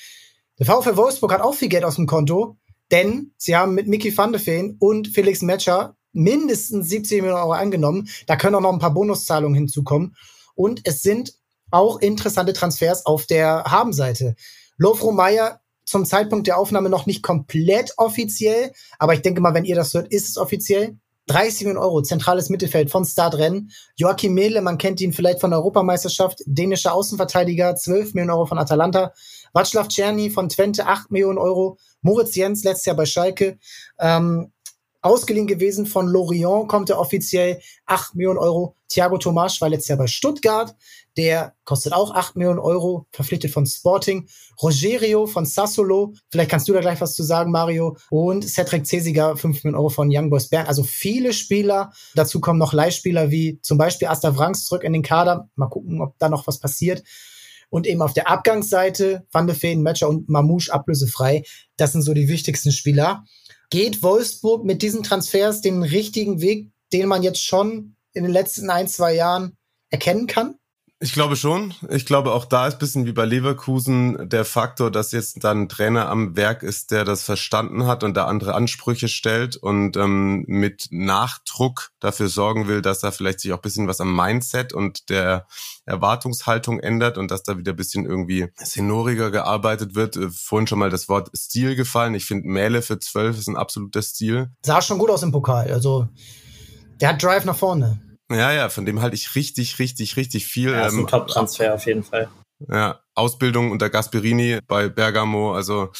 Der VfL Wolfsburg hat auch viel Geld aus dem Konto, denn sie haben mit Mickey van de Feen und Felix Metscher mindestens 70 Millionen Euro angenommen. Da können auch noch ein paar Bonuszahlungen hinzukommen. Und es sind auch interessante Transfers auf der Habenseite. Lofro Meyer zum Zeitpunkt der Aufnahme noch nicht komplett offiziell, aber ich denke mal, wenn ihr das hört, ist es offiziell. 30 Millionen Euro, zentrales Mittelfeld von Startrennen. Joachim Mehle, man kennt ihn vielleicht von der Europameisterschaft, dänischer Außenverteidiger, 12 Millionen Euro von Atalanta. Václav Czerny von Twente, 8 Millionen Euro. Moritz Jens, letztes Jahr bei Schalke. Ähm, ausgeliehen gewesen von Lorient, kommt er offiziell 8 Millionen Euro. Thiago Tomasch war letztes Jahr bei Stuttgart, der kostet auch 8 Millionen Euro, verpflichtet von Sporting. Rogerio von Sassolo, vielleicht kannst du da gleich was zu sagen, Mario. Und Cedric Cesiger, 5 Millionen Euro von Young Boys Bern. Also viele Spieler. Dazu kommen noch Leihspieler wie zum Beispiel Asta Franks zurück in den Kader. Mal gucken, ob da noch was passiert. Und eben auf der Abgangsseite Van de Feen, Matcher und Mamouche ablösefrei. Das sind so die wichtigsten Spieler. Geht Wolfsburg mit diesen Transfers den richtigen Weg, den man jetzt schon in den letzten ein, zwei Jahren erkennen kann? Ich glaube schon. Ich glaube, auch da ist bisschen wie bei Leverkusen der Faktor, dass jetzt dann ein Trainer am Werk ist, der das verstanden hat und da andere Ansprüche stellt und ähm, mit Nachdruck dafür sorgen will, dass da vielleicht sich auch bisschen was am Mindset und der Erwartungshaltung ändert und dass da wieder bisschen irgendwie senoriger gearbeitet wird. Äh, vorhin schon mal das Wort Stil gefallen. Ich finde, Mähle für zwölf ist ein absoluter Stil. Sah schon gut aus im Pokal. Also der hat Drive nach vorne. Ja, ja, von dem halte ich richtig, richtig, richtig viel. Ja, ist ein ähm, Top-Transfer auf jeden Fall. Ja, Ausbildung unter Gasperini bei Bergamo, also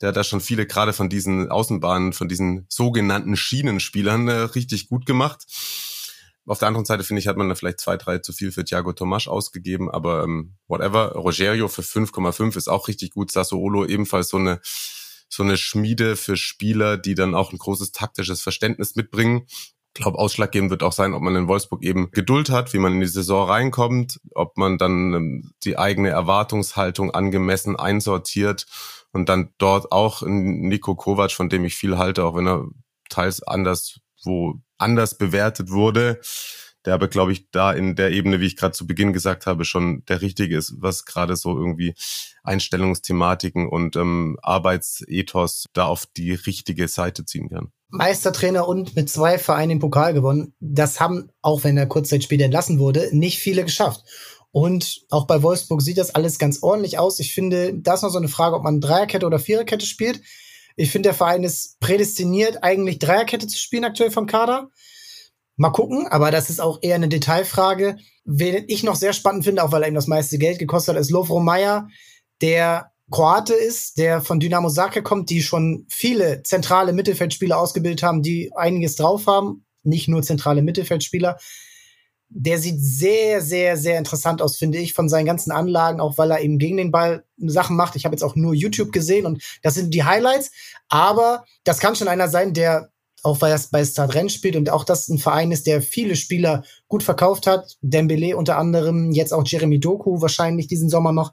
der hat da schon viele gerade von diesen Außenbahnen, von diesen sogenannten Schienenspielern äh, richtig gut gemacht. Auf der anderen Seite finde ich, hat man da vielleicht zwei, drei zu viel für Thiago Tomasch ausgegeben, aber ähm, whatever. Rogerio für 5,5 ist auch richtig gut. Sassuolo ebenfalls so eine so eine Schmiede für Spieler, die dann auch ein großes taktisches Verständnis mitbringen glaube, ausschlaggebend wird auch sein, ob man in Wolfsburg eben Geduld hat, wie man in die Saison reinkommt, ob man dann ähm, die eigene Erwartungshaltung angemessen einsortiert und dann dort auch Nico Kovac, von dem ich viel halte, auch wenn er teils anders, wo anders bewertet wurde, der aber, glaube ich, da in der Ebene, wie ich gerade zu Beginn gesagt habe, schon der richtige ist, was gerade so irgendwie Einstellungsthematiken und ähm, Arbeitsethos da auf die richtige Seite ziehen kann. Meistertrainer und mit zwei Vereinen den Pokal gewonnen. Das haben, auch wenn er kurz Zeit später entlassen wurde, nicht viele geschafft. Und auch bei Wolfsburg sieht das alles ganz ordentlich aus. Ich finde, da ist noch so eine Frage, ob man Dreierkette oder Viererkette spielt. Ich finde, der Verein ist prädestiniert, eigentlich Dreierkette zu spielen aktuell vom Kader. Mal gucken, aber das ist auch eher eine Detailfrage. Wen ich noch sehr spannend finde, auch weil er ihm das meiste Geld gekostet hat, ist Lovro Meyer, der Kroate ist, der von Dynamo Zagreb kommt, die schon viele zentrale Mittelfeldspieler ausgebildet haben, die einiges drauf haben, nicht nur zentrale Mittelfeldspieler. Der sieht sehr, sehr, sehr interessant aus, finde ich, von seinen ganzen Anlagen, auch weil er eben gegen den Ball Sachen macht. Ich habe jetzt auch nur YouTube gesehen und das sind die Highlights. Aber das kann schon einer sein, der auch weil er bei Start Rennes spielt und auch das ein Verein ist, der viele Spieler gut verkauft hat. Dembele unter anderem, jetzt auch Jeremy Doku wahrscheinlich diesen Sommer noch.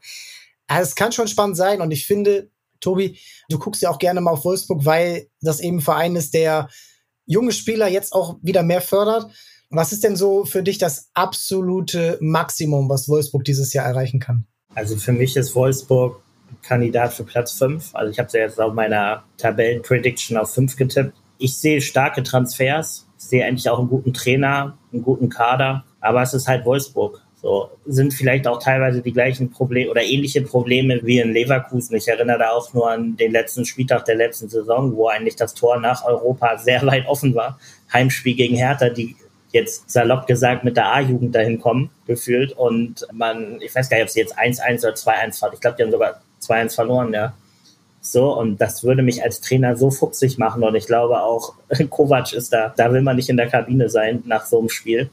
Also es kann schon spannend sein und ich finde, Tobi, du guckst ja auch gerne mal auf Wolfsburg, weil das eben ein Verein ist, der junge Spieler jetzt auch wieder mehr fördert. Was ist denn so für dich das absolute Maximum, was Wolfsburg dieses Jahr erreichen kann? Also für mich ist Wolfsburg Kandidat für Platz 5. Also ich habe es ja jetzt auf meiner Tabellen-Prediction auf 5 getippt ich sehe starke Transfers, sehe eigentlich auch einen guten Trainer, einen guten Kader, aber es ist halt Wolfsburg. So sind vielleicht auch teilweise die gleichen Probleme oder ähnliche Probleme wie in Leverkusen. Ich erinnere da auch nur an den letzten Spieltag der letzten Saison, wo eigentlich das Tor nach Europa sehr weit offen war. Heimspiel gegen Hertha, die jetzt salopp gesagt mit der A-Jugend dahin kommen, gefühlt. Und man, ich weiß gar nicht, ob sie jetzt 1-1 oder 2-1 hat. Ich glaube, die haben sogar 2-1 verloren, ja. So, und das würde mich als Trainer so fuchsig machen. Und ich glaube auch, Kovac ist da, da will man nicht in der Kabine sein nach so einem Spiel.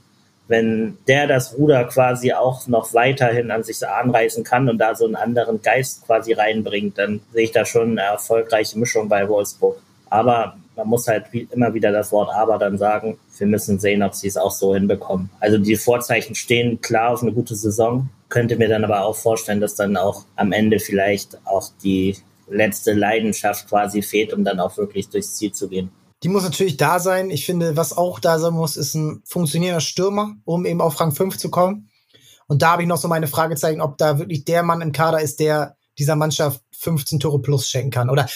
Wenn der das Ruder quasi auch noch weiterhin an sich anreißen kann und da so einen anderen Geist quasi reinbringt, dann sehe ich da schon eine erfolgreiche Mischung bei Wolfsburg. Aber man muss halt immer wieder das Wort aber dann sagen. Wir müssen sehen, ob sie es auch so hinbekommen. Also die Vorzeichen stehen klar auf eine gute Saison. Könnte mir dann aber auch vorstellen, dass dann auch am Ende vielleicht auch die letzte Leidenschaft quasi fehlt, um dann auch wirklich durchs Ziel zu gehen. Die muss natürlich da sein. Ich finde, was auch da sein muss, ist ein funktionierender Stürmer, um eben auf Rang 5 zu kommen. Und da habe ich noch so meine Fragezeichen, ob da wirklich der Mann im Kader ist, der dieser Mannschaft 15 Tore plus schenken kann. Oder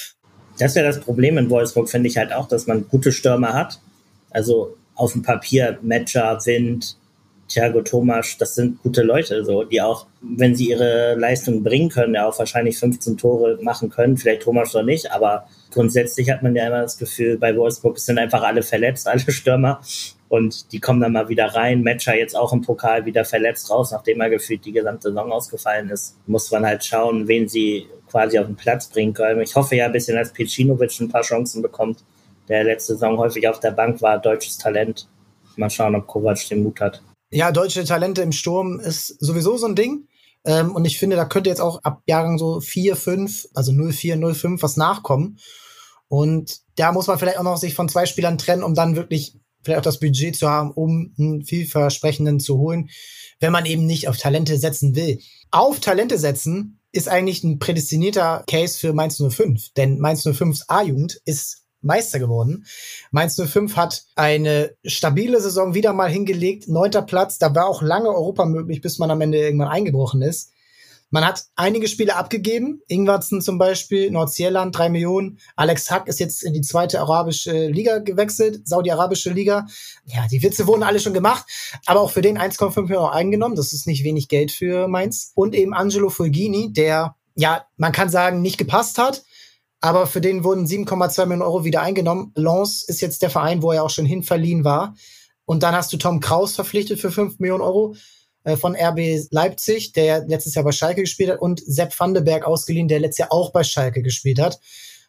das wäre das Problem in Wolfsburg, finde ich halt auch, dass man gute Stürmer hat. Also auf dem Papier Matcher, Wind, Thiago Thomas, das sind gute Leute, so, die auch, wenn sie ihre Leistung bringen können, ja auch wahrscheinlich 15 Tore machen können, vielleicht Thomas noch nicht, aber grundsätzlich hat man ja immer das Gefühl, bei Wolfsburg sind einfach alle verletzt, alle Stürmer und die kommen dann mal wieder rein. Matcher jetzt auch im Pokal wieder verletzt raus, nachdem er gefühlt die gesamte Saison ausgefallen ist. Muss man halt schauen, wen sie quasi auf den Platz bringen können. Ich hoffe ja ein bisschen, dass Pecinovic ein paar Chancen bekommt, der letzte Saison häufig auf der Bank war, deutsches Talent. Mal schauen, ob Kovac den Mut hat. Ja, deutsche Talente im Sturm ist sowieso so ein Ding. Ähm, und ich finde, da könnte jetzt auch ab Jahrgang so 4, 5, also 04, 05 was nachkommen. Und da muss man vielleicht auch noch sich von zwei Spielern trennen, um dann wirklich vielleicht auch das Budget zu haben, um einen vielversprechenden zu holen, wenn man eben nicht auf Talente setzen will. Auf Talente setzen ist eigentlich ein prädestinierter Case für Mainz 05, denn Mainz 05s A-Jugend ist Meister geworden. Mainz 05 hat eine stabile Saison wieder mal hingelegt, neunter Platz. Da war auch lange Europa möglich, bis man am Ende irgendwann eingebrochen ist. Man hat einige Spiele abgegeben. Ingwarzen zum Beispiel, Nordsjælland, drei Millionen. Alex Hack ist jetzt in die zweite arabische Liga gewechselt, Saudi-Arabische Liga. Ja, die Witze wurden alle schon gemacht, aber auch für den 1,5 Millionen eingenommen. Das ist nicht wenig Geld für Mainz. Und eben Angelo Fulgini, der, ja, man kann sagen, nicht gepasst hat aber für den wurden 7,2 Millionen Euro wieder eingenommen. Lens ist jetzt der Verein, wo er auch schon hinverliehen war. Und dann hast du Tom Kraus verpflichtet für 5 Millionen Euro äh, von RB Leipzig, der letztes Jahr bei Schalke gespielt hat, und Sepp Vandenberg ausgeliehen, der letztes Jahr auch bei Schalke gespielt hat.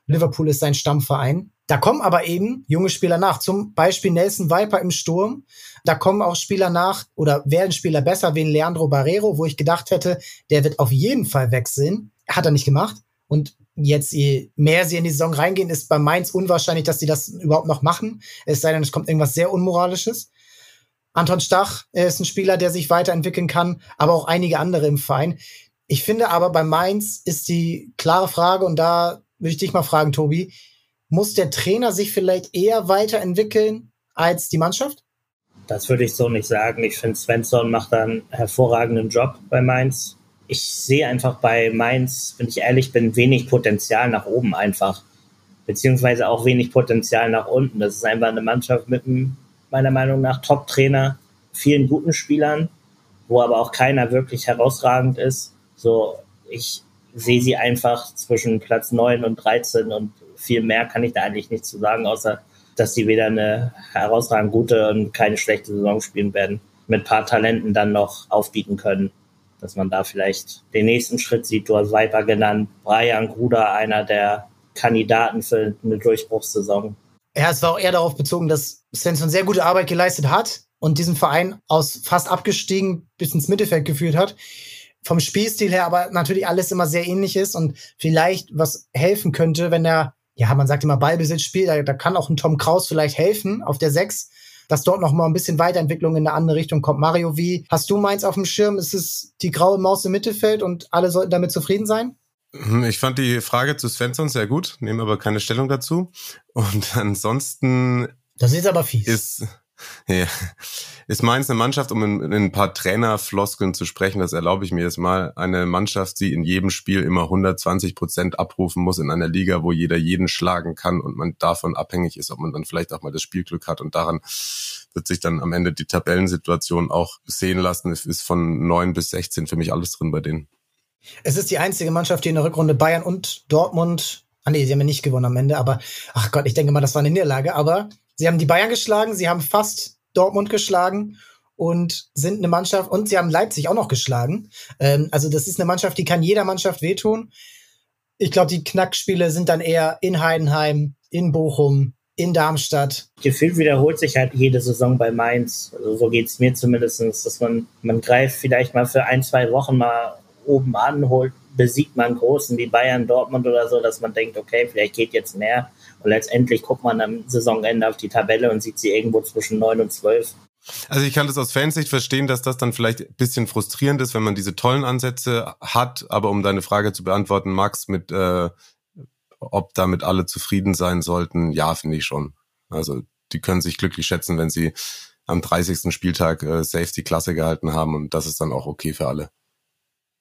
Liverpool ist sein Stammverein. Da kommen aber eben junge Spieler nach. Zum Beispiel Nelson Viper im Sturm. Da kommen auch Spieler nach oder werden Spieler besser wie Leandro Barrero, wo ich gedacht hätte, der wird auf jeden Fall wechseln. Hat er nicht gemacht. Und jetzt, je mehr sie in die Saison reingehen, ist bei Mainz unwahrscheinlich, dass sie das überhaupt noch machen. Es sei denn, es kommt irgendwas sehr Unmoralisches. Anton Stach ist ein Spieler, der sich weiterentwickeln kann, aber auch einige andere im Verein. Ich finde aber bei Mainz ist die klare Frage, und da würde ich dich mal fragen, Tobi, muss der Trainer sich vielleicht eher weiterentwickeln als die Mannschaft? Das würde ich so nicht sagen. Ich finde, Svensson macht einen hervorragenden Job bei Mainz ich sehe einfach bei Mainz, wenn ich ehrlich bin, wenig Potenzial nach oben einfach. Beziehungsweise auch wenig Potenzial nach unten. Das ist einfach eine Mannschaft mit einem, meiner Meinung nach, Top-Trainer, vielen guten Spielern, wo aber auch keiner wirklich herausragend ist. So, ich sehe sie einfach zwischen Platz 9 und 13 und viel mehr kann ich da eigentlich nicht zu sagen, außer dass sie weder eine herausragend gute und keine schlechte Saison spielen werden. Mit paar Talenten dann noch aufbieten können dass man da vielleicht den nächsten Schritt sieht. Du hast Viper genannt, Brian Gruder, einer der Kandidaten für eine Durchbruchssaison. Ja, es war auch eher darauf bezogen, dass Svensson sehr gute Arbeit geleistet hat und diesen Verein aus fast abgestiegen bis ins Mittelfeld geführt hat. Vom Spielstil her aber natürlich alles immer sehr ähnlich ist und vielleicht was helfen könnte, wenn er, ja, man sagt immer Ballbesitz spielt, da, da kann auch ein Tom Kraus vielleicht helfen auf der 6 dass dort noch mal ein bisschen Weiterentwicklung in eine andere Richtung kommt. Mario, wie hast du meins auf dem Schirm? Ist es die graue Maus im Mittelfeld und alle sollten damit zufrieden sein? Hm, ich fand die Frage zu Svensson sehr gut, nehme aber keine Stellung dazu. Und ansonsten. Das ist aber fies. Ist, ja. Ist Mainz eine Mannschaft, um in, in ein paar Trainerfloskeln zu sprechen, das erlaube ich mir jetzt mal, eine Mannschaft, die in jedem Spiel immer 120 Prozent abrufen muss in einer Liga, wo jeder jeden schlagen kann und man davon abhängig ist, ob man dann vielleicht auch mal das Spielglück hat und daran wird sich dann am Ende die Tabellensituation auch sehen lassen. Es ist von neun bis 16 für mich alles drin bei denen. Es ist die einzige Mannschaft, die in der Rückrunde Bayern und Dortmund, ah nee, sie haben ja nicht gewonnen am Ende, aber ach Gott, ich denke mal, das war eine Niederlage, aber Sie haben die Bayern geschlagen, sie haben fast Dortmund geschlagen und sind eine Mannschaft und sie haben Leipzig auch noch geschlagen. Ähm, also das ist eine Mannschaft, die kann jeder Mannschaft wehtun. Ich glaube, die Knackspiele sind dann eher in Heidenheim, in Bochum, in Darmstadt. Gefühlt wiederholt sich halt jede Saison bei Mainz. Also so geht es mir zumindest, dass man, man greift vielleicht mal für ein, zwei Wochen mal oben an, holt, besiegt man Großen wie Bayern, Dortmund oder so, dass man denkt, okay, vielleicht geht jetzt mehr. Und letztendlich guckt man am Saisonende auf die Tabelle und sieht sie irgendwo zwischen 9 und 12. Also ich kann das aus Fansicht verstehen, dass das dann vielleicht ein bisschen frustrierend ist, wenn man diese tollen Ansätze hat. Aber um deine Frage zu beantworten, Max, mit äh, ob damit alle zufrieden sein sollten, ja, finde ich schon. Also die können sich glücklich schätzen, wenn sie am 30. Spieltag äh, Safety Klasse gehalten haben und das ist dann auch okay für alle.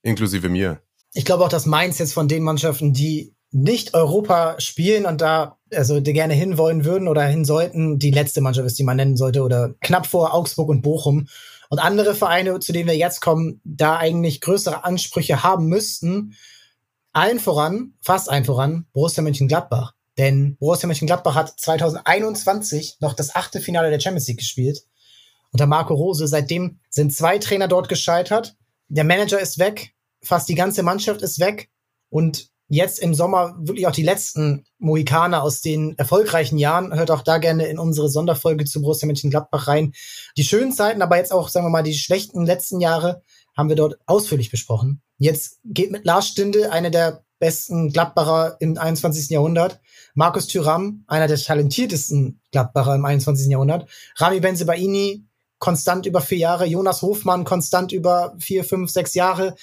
Inklusive mir. Ich glaube auch, dass Mainz jetzt von den Mannschaften, die nicht Europa spielen und da also die gerne hinwollen würden oder hin sollten, die letzte Mannschaft ist, die man nennen sollte oder knapp vor Augsburg und Bochum. Und andere Vereine, zu denen wir jetzt kommen, da eigentlich größere Ansprüche haben müssten, allen voran, fast allen voran, Borussia Mönchengladbach. Denn Borussia Mönchengladbach hat 2021 noch das achte Finale der Champions League gespielt. Unter Marco Rose. Seitdem sind zwei Trainer dort gescheitert. Der Manager ist weg. Fast die ganze Mannschaft ist weg. Und jetzt im Sommer wirklich auch die letzten Mohikaner aus den erfolgreichen Jahren. Hört auch da gerne in unsere Sonderfolge zu Borussia Mönchengladbach rein. Die schönen Zeiten, aber jetzt auch, sagen wir mal, die schlechten letzten Jahre haben wir dort ausführlich besprochen. Jetzt geht mit Lars Stinde, einer der besten Gladbacher im 21. Jahrhundert. Markus Thüram, einer der talentiertesten Gladbacher im 21. Jahrhundert. Rami Benzebaini, konstant über vier Jahre. Jonas Hofmann, konstant über vier, fünf, sechs Jahre.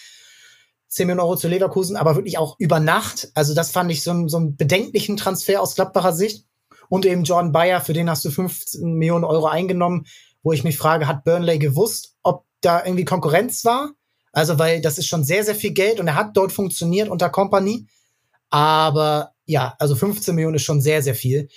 10 Millionen Euro zu Leverkusen, aber wirklich auch über Nacht. Also das fand ich so, einen, so einen bedenklichen Transfer aus Gladbacher Sicht. Und eben Jordan Bayer, für den hast du 15 Millionen Euro eingenommen, wo ich mich frage, hat Burnley gewusst, ob da irgendwie Konkurrenz war? Also, weil das ist schon sehr, sehr viel Geld und er hat dort funktioniert unter Company. Aber ja, also 15 Millionen ist schon sehr, sehr viel.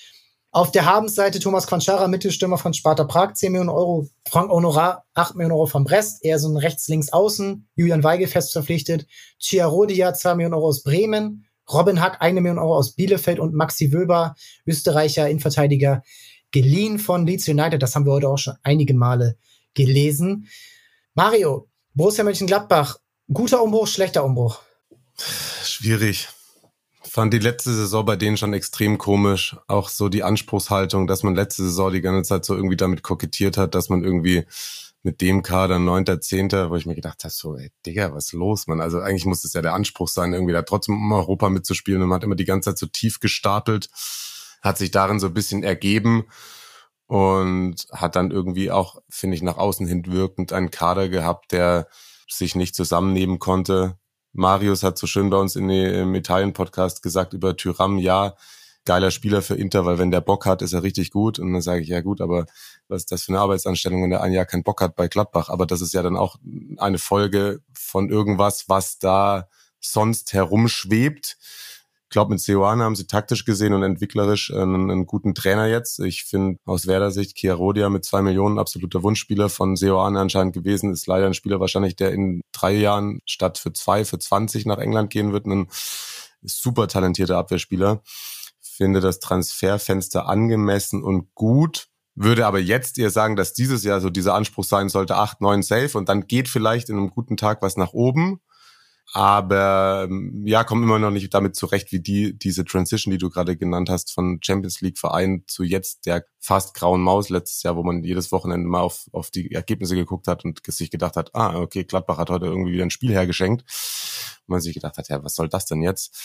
Auf der Habensseite Thomas Quanchara, Mittelstürmer von Sparta Prag, 10 Millionen Euro. Frank Honorar, 8 Millionen Euro von Brest, eher so ein rechts-links-außen. Julian Weigel fest verpflichtet. Chiarodia, 2 Millionen Euro aus Bremen. Robin Hack, 1 Million Euro aus Bielefeld und Maxi Wöber, Österreicher Innenverteidiger, geliehen von Leeds United. Das haben wir heute auch schon einige Male gelesen. Mario, Borussia Mönchengladbach, guter Umbruch, schlechter Umbruch? Schwierig fand die letzte Saison bei denen schon extrem komisch. Auch so die Anspruchshaltung, dass man letzte Saison die ganze Zeit so irgendwie damit kokettiert hat, dass man irgendwie mit dem Kader neunter, zehnter, wo ich mir gedacht habe, so, ey, Digga, was ist los, man? Also eigentlich muss es ja der Anspruch sein, irgendwie da trotzdem um Europa mitzuspielen. Und man hat immer die ganze Zeit so tief gestapelt, hat sich darin so ein bisschen ergeben und hat dann irgendwie auch, finde ich, nach außen hin wirkend einen Kader gehabt, der sich nicht zusammennehmen konnte. Marius hat so schön bei uns in die, im Italien-Podcast gesagt über Tyram, ja, geiler Spieler für Inter, weil wenn der Bock hat, ist er richtig gut. Und dann sage ich, ja gut, aber was ist das für eine Arbeitsanstellung, wenn der ein Jahr keinen Bock hat bei Gladbach? Aber das ist ja dann auch eine Folge von irgendwas, was da sonst herumschwebt glaube, mit Seoane haben sie taktisch gesehen und entwicklerisch einen, einen guten Trainer jetzt. Ich finde aus Werder Sicht Chiarodia mit zwei Millionen absoluter Wunschspieler von Seoane anscheinend gewesen. Ist leider ein Spieler wahrscheinlich, der in drei Jahren statt für zwei, für 20 nach England gehen wird. Ein super talentierter Abwehrspieler. Finde das Transferfenster angemessen und gut würde aber jetzt eher sagen, dass dieses Jahr so dieser Anspruch sein sollte, acht, neun Safe und dann geht vielleicht in einem guten Tag was nach oben. Aber ähm, ja, kommen immer noch nicht damit zurecht, wie die diese Transition, die du gerade genannt hast, von Champions League Verein zu jetzt der fast grauen Maus letztes Jahr, wo man jedes Wochenende mal auf, auf die Ergebnisse geguckt hat und sich gedacht hat, ah, okay, Gladbach hat heute irgendwie wieder ein Spiel hergeschenkt. Und man sich gedacht hat, ja, was soll das denn jetzt?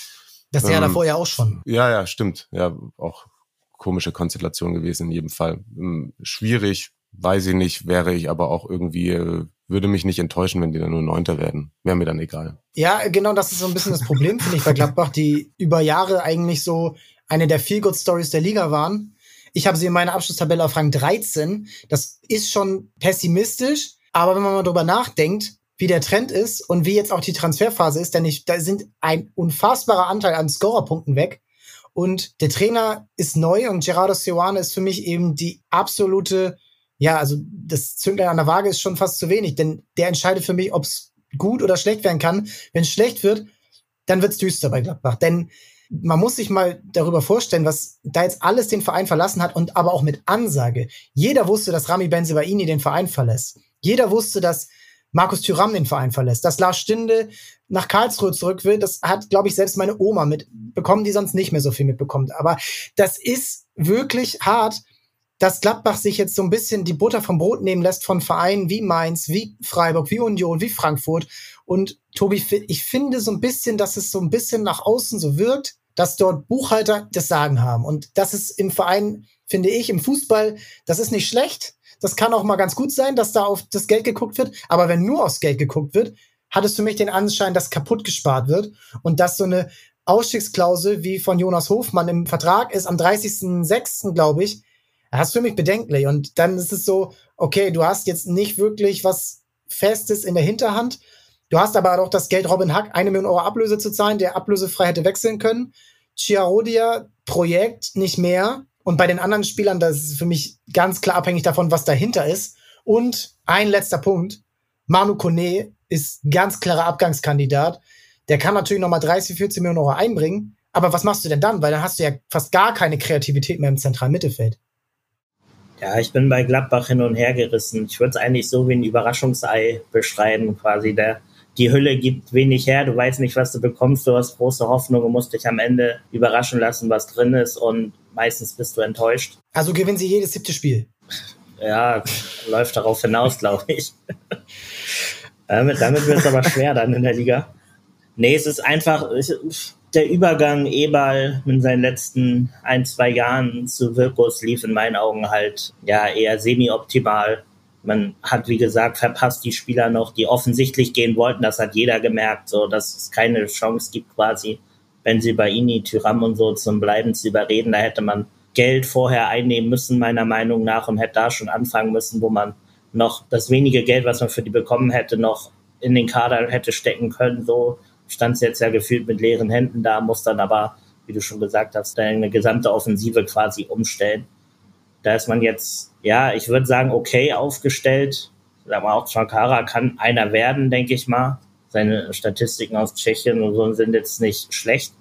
Das Jahr ähm, davor ja auch schon. Ja, ja, stimmt. Ja, auch komische Konstellation gewesen in jedem Fall. Ähm, schwierig, weiß ich nicht, wäre ich aber auch irgendwie äh, würde mich nicht enttäuschen, wenn die dann nur Neunter werden. Wäre mir dann egal. Ja, genau, das ist so ein bisschen das Problem, finde ich, bei Gladbach, die über Jahre eigentlich so eine der Feel-Good-Stories der Liga waren. Ich habe sie in meiner Abschlusstabelle auf Rang 13. Das ist schon pessimistisch, aber wenn man mal drüber nachdenkt, wie der Trend ist und wie jetzt auch die Transferphase ist, denn ich, da sind ein unfassbarer Anteil an Scorerpunkten weg. Und der Trainer ist neu und Gerardo Seoane ist für mich eben die absolute ja, also das Zünglein an der Waage ist schon fast zu wenig, denn der entscheidet für mich, ob es gut oder schlecht werden kann. Wenn es schlecht wird, dann wird's düster bei Gladbach. Denn man muss sich mal darüber vorstellen, was da jetzt alles den Verein verlassen hat und aber auch mit Ansage. Jeder wusste, dass Rami Benzebaini den Verein verlässt. Jeder wusste, dass Markus Thüram den Verein verlässt, dass Lars Stinde nach Karlsruhe zurück will, das hat, glaube ich, selbst meine Oma mitbekommen, die sonst nicht mehr so viel mitbekommt. Aber das ist wirklich hart, dass Gladbach sich jetzt so ein bisschen die Butter vom Brot nehmen lässt von Vereinen wie Mainz, wie Freiburg, wie Union, wie Frankfurt. Und Tobi, ich finde so ein bisschen, dass es so ein bisschen nach außen so wirkt, dass dort Buchhalter das Sagen haben. Und das ist im Verein, finde ich, im Fußball, das ist nicht schlecht. Das kann auch mal ganz gut sein, dass da auf das Geld geguckt wird. Aber wenn nur aufs Geld geguckt wird, hat es für mich den Anschein, dass kaputt gespart wird und dass so eine Ausstiegsklausel wie von Jonas Hofmann im Vertrag ist am 30.06., glaube ich, das ist für mich bedenklich. Und dann ist es so, okay, du hast jetzt nicht wirklich was Festes in der Hinterhand. Du hast aber auch das Geld, Robin Hack eine Million Euro Ablöse zu zahlen, der ablösefrei hätte wechseln können. Chiarodia Projekt nicht mehr. Und bei den anderen Spielern, das ist für mich ganz klar abhängig davon, was dahinter ist. Und ein letzter Punkt. Manu Kone ist ganz klarer Abgangskandidat. Der kann natürlich nochmal 30, 40 Millionen Euro einbringen. Aber was machst du denn dann? Weil dann hast du ja fast gar keine Kreativität mehr im zentralen Mittelfeld. Ja, ich bin bei Gladbach hin und her gerissen. Ich würde es eigentlich so wie ein Überraschungsei beschreiben, quasi. Der, die Hülle gibt wenig her, du weißt nicht, was du bekommst, du hast große Hoffnung und musst dich am Ende überraschen lassen, was drin ist und meistens bist du enttäuscht. Also gewinnen sie jedes siebte Spiel. Ja, läuft darauf hinaus, glaube ich. damit damit wird es aber schwer dann in der Liga. Nee, es ist einfach, ich, der Übergang Eberl in seinen letzten ein, zwei Jahren zu Wirkus lief in meinen Augen halt ja eher semi-optimal. Man hat, wie gesagt, verpasst die Spieler noch, die offensichtlich gehen wollten. Das hat jeder gemerkt, so dass es keine Chance gibt quasi, wenn sie bei Ini, Tyram und so zum Bleiben zu überreden. Da hätte man Geld vorher einnehmen müssen, meiner Meinung nach, und hätte da schon anfangen müssen, wo man noch das wenige Geld, was man für die bekommen hätte, noch in den Kader hätte stecken können, so stand jetzt ja gefühlt mit leeren Händen da, muss dann aber, wie du schon gesagt hast, deine gesamte Offensive quasi umstellen. Da ist man jetzt, ja, ich würde sagen, okay aufgestellt. Aber auch Chankara kann einer werden, denke ich mal. Seine Statistiken aus Tschechien und so sind jetzt nicht schlecht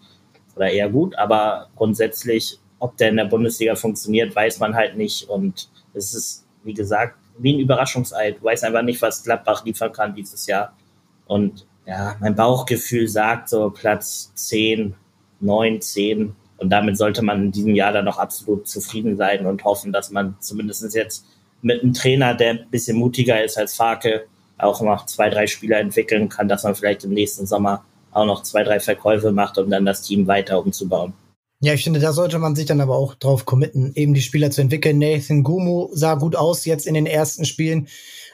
oder eher gut, aber grundsätzlich, ob der in der Bundesliga funktioniert, weiß man halt nicht. Und es ist, wie gesagt, wie ein Überraschungsei. Du weißt einfach nicht, was Gladbach liefern kann dieses Jahr. Und ja, mein Bauchgefühl sagt so Platz 10, 9, 10. Und damit sollte man in diesem Jahr dann noch absolut zufrieden sein und hoffen, dass man zumindest jetzt mit einem Trainer, der ein bisschen mutiger ist als Farke, auch noch zwei, drei Spieler entwickeln kann, dass man vielleicht im nächsten Sommer auch noch zwei, drei Verkäufe macht, um dann das Team weiter umzubauen. Ja, ich finde, da sollte man sich dann aber auch drauf committen, eben die Spieler zu entwickeln. Nathan Gumu sah gut aus jetzt in den ersten Spielen.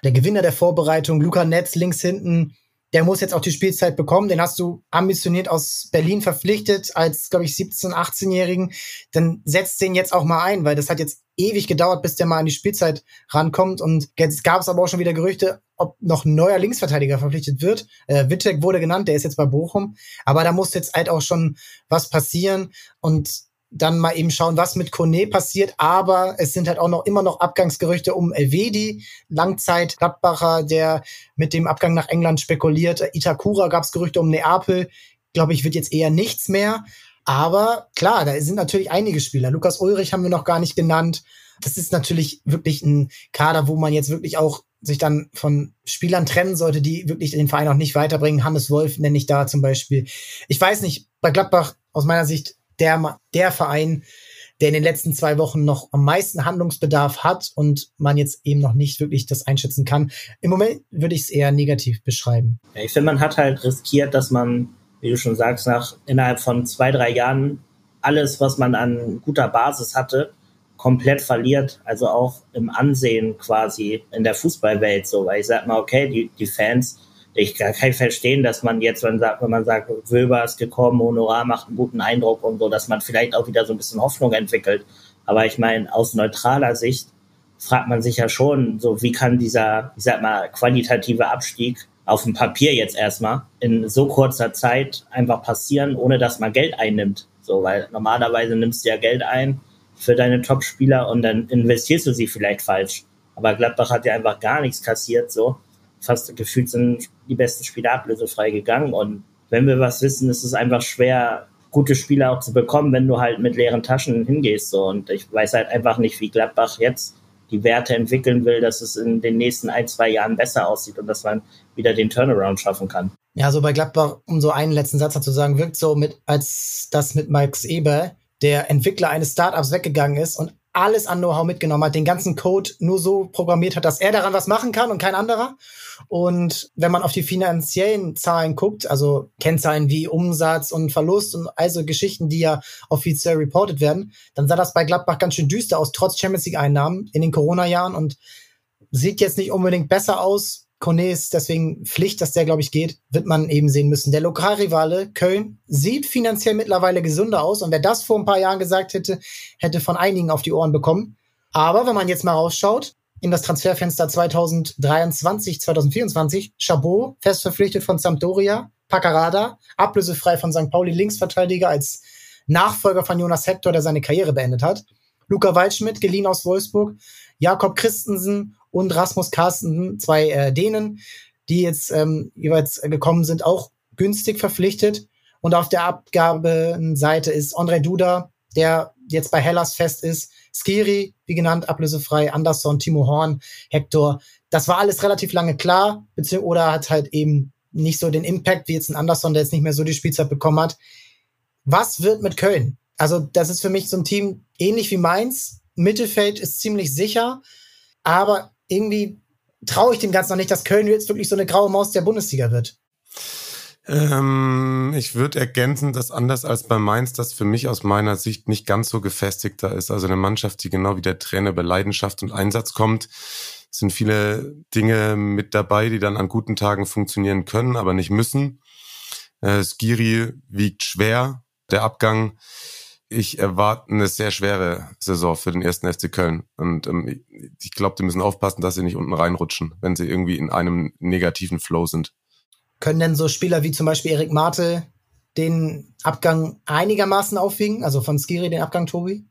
Der Gewinner der Vorbereitung, Luca Netz links hinten, der muss jetzt auch die Spielzeit bekommen. Den hast du ambitioniert aus Berlin verpflichtet als, glaube ich, 17-, 18-Jährigen. Dann setzt den jetzt auch mal ein, weil das hat jetzt ewig gedauert, bis der mal an die Spielzeit rankommt. Und jetzt gab es aber auch schon wieder Gerüchte, ob noch ein neuer Linksverteidiger verpflichtet wird. Äh, Wittek wurde genannt, der ist jetzt bei Bochum. Aber da muss jetzt halt auch schon was passieren. Und dann mal eben schauen, was mit Kone passiert. Aber es sind halt auch noch immer noch Abgangsgerüchte um Elvedi, Langzeit Gladbacher, der mit dem Abgang nach England spekuliert. Itakura gab es Gerüchte um Neapel. Glaube ich, wird jetzt eher nichts mehr. Aber klar, da sind natürlich einige Spieler. Lukas Ulrich haben wir noch gar nicht genannt. Das ist natürlich wirklich ein Kader, wo man jetzt wirklich auch sich dann von Spielern trennen sollte, die wirklich den Verein auch nicht weiterbringen. Hannes Wolf nenne ich da zum Beispiel. Ich weiß nicht, bei Gladbach aus meiner Sicht der, der Verein, der in den letzten zwei Wochen noch am meisten Handlungsbedarf hat und man jetzt eben noch nicht wirklich das einschätzen kann. Im Moment würde ich es eher negativ beschreiben. Ich finde, man hat halt riskiert, dass man, wie du schon sagst, nach innerhalb von zwei, drei Jahren alles, was man an guter Basis hatte, komplett verliert. Also auch im Ansehen quasi in der Fußballwelt so. Weil ich sag mal, okay, die, die Fans ich kann verstehen, dass man jetzt, wenn, wenn man sagt, Wöber ist gekommen, Honorar macht einen guten Eindruck und so, dass man vielleicht auch wieder so ein bisschen Hoffnung entwickelt. Aber ich meine, aus neutraler Sicht fragt man sich ja schon, so wie kann dieser, ich sag mal, qualitative Abstieg auf dem Papier jetzt erstmal in so kurzer Zeit einfach passieren, ohne dass man Geld einnimmt. So, weil normalerweise nimmst du ja Geld ein für deine Top-Spieler und dann investierst du sie vielleicht falsch. Aber Gladbach hat ja einfach gar nichts kassiert, so fast gefühlt sind die besten Spieler ablösefrei gegangen. Und wenn wir was wissen, ist es einfach schwer, gute Spieler auch zu bekommen, wenn du halt mit leeren Taschen hingehst. So. Und ich weiß halt einfach nicht, wie Gladbach jetzt die Werte entwickeln will, dass es in den nächsten ein, zwei Jahren besser aussieht und dass man wieder den Turnaround schaffen kann. Ja, so bei Gladbach, um so einen letzten Satz dazu sagen, wirkt so mit, als das mit Max Eber, der Entwickler eines Startups weggegangen ist und alles an Know-how mitgenommen hat, den ganzen Code nur so programmiert hat, dass er daran was machen kann und kein anderer. Und wenn man auf die finanziellen Zahlen guckt, also Kennzahlen wie Umsatz und Verlust und also Geschichten, die ja offiziell reported werden, dann sah das bei Gladbach ganz schön düster aus, trotz Champions League Einnahmen in den Corona-Jahren und sieht jetzt nicht unbedingt besser aus. Kone ist deswegen Pflicht, dass der, glaube ich, geht, wird man eben sehen müssen. Der Lokalrivale Köln sieht finanziell mittlerweile gesünder aus und wer das vor ein paar Jahren gesagt hätte, hätte von einigen auf die Ohren bekommen. Aber wenn man jetzt mal rausschaut, in das Transferfenster 2023, 2024. Chabot, fest verpflichtet von Sampdoria. Paccarada, ablösefrei von St. Pauli, Linksverteidiger als Nachfolger von Jonas Hector, der seine Karriere beendet hat. Luca Waldschmidt, geliehen aus Wolfsburg. Jakob Christensen und Rasmus Carstensen, zwei äh, Dänen, die jetzt ähm, jeweils gekommen sind, auch günstig verpflichtet. Und auf der Abgabenseite ist André Duda, der jetzt bei Hellas fest ist. Skiri, wie genannt, ablösefrei, Anderson, Timo Horn, Hector. Das war alles relativ lange klar, oder hat halt eben nicht so den Impact wie jetzt ein Anderson, der jetzt nicht mehr so die Spielzeit bekommen hat. Was wird mit Köln? Also, das ist für mich so ein Team ähnlich wie Mainz. Mittelfeld ist ziemlich sicher, aber irgendwie traue ich dem Ganzen noch nicht, dass Köln jetzt wirklich so eine graue Maus der Bundesliga wird. Ähm, ich würde ergänzen, dass anders als bei Mainz das für mich aus meiner Sicht nicht ganz so gefestigter ist. Also eine Mannschaft, die genau wie der Trainer über Leidenschaft und Einsatz kommt, sind viele Dinge mit dabei, die dann an guten Tagen funktionieren können, aber nicht müssen. Äh, Skiri wiegt schwer. Der Abgang ich erwarte eine sehr schwere Saison für den ersten FC Köln. Und ähm, ich glaube, die müssen aufpassen, dass sie nicht unten reinrutschen, wenn sie irgendwie in einem negativen Flow sind. Können denn so Spieler wie zum Beispiel Erik Marte den Abgang einigermaßen aufwiegen? Also von Skiri den Abgang, Tobi?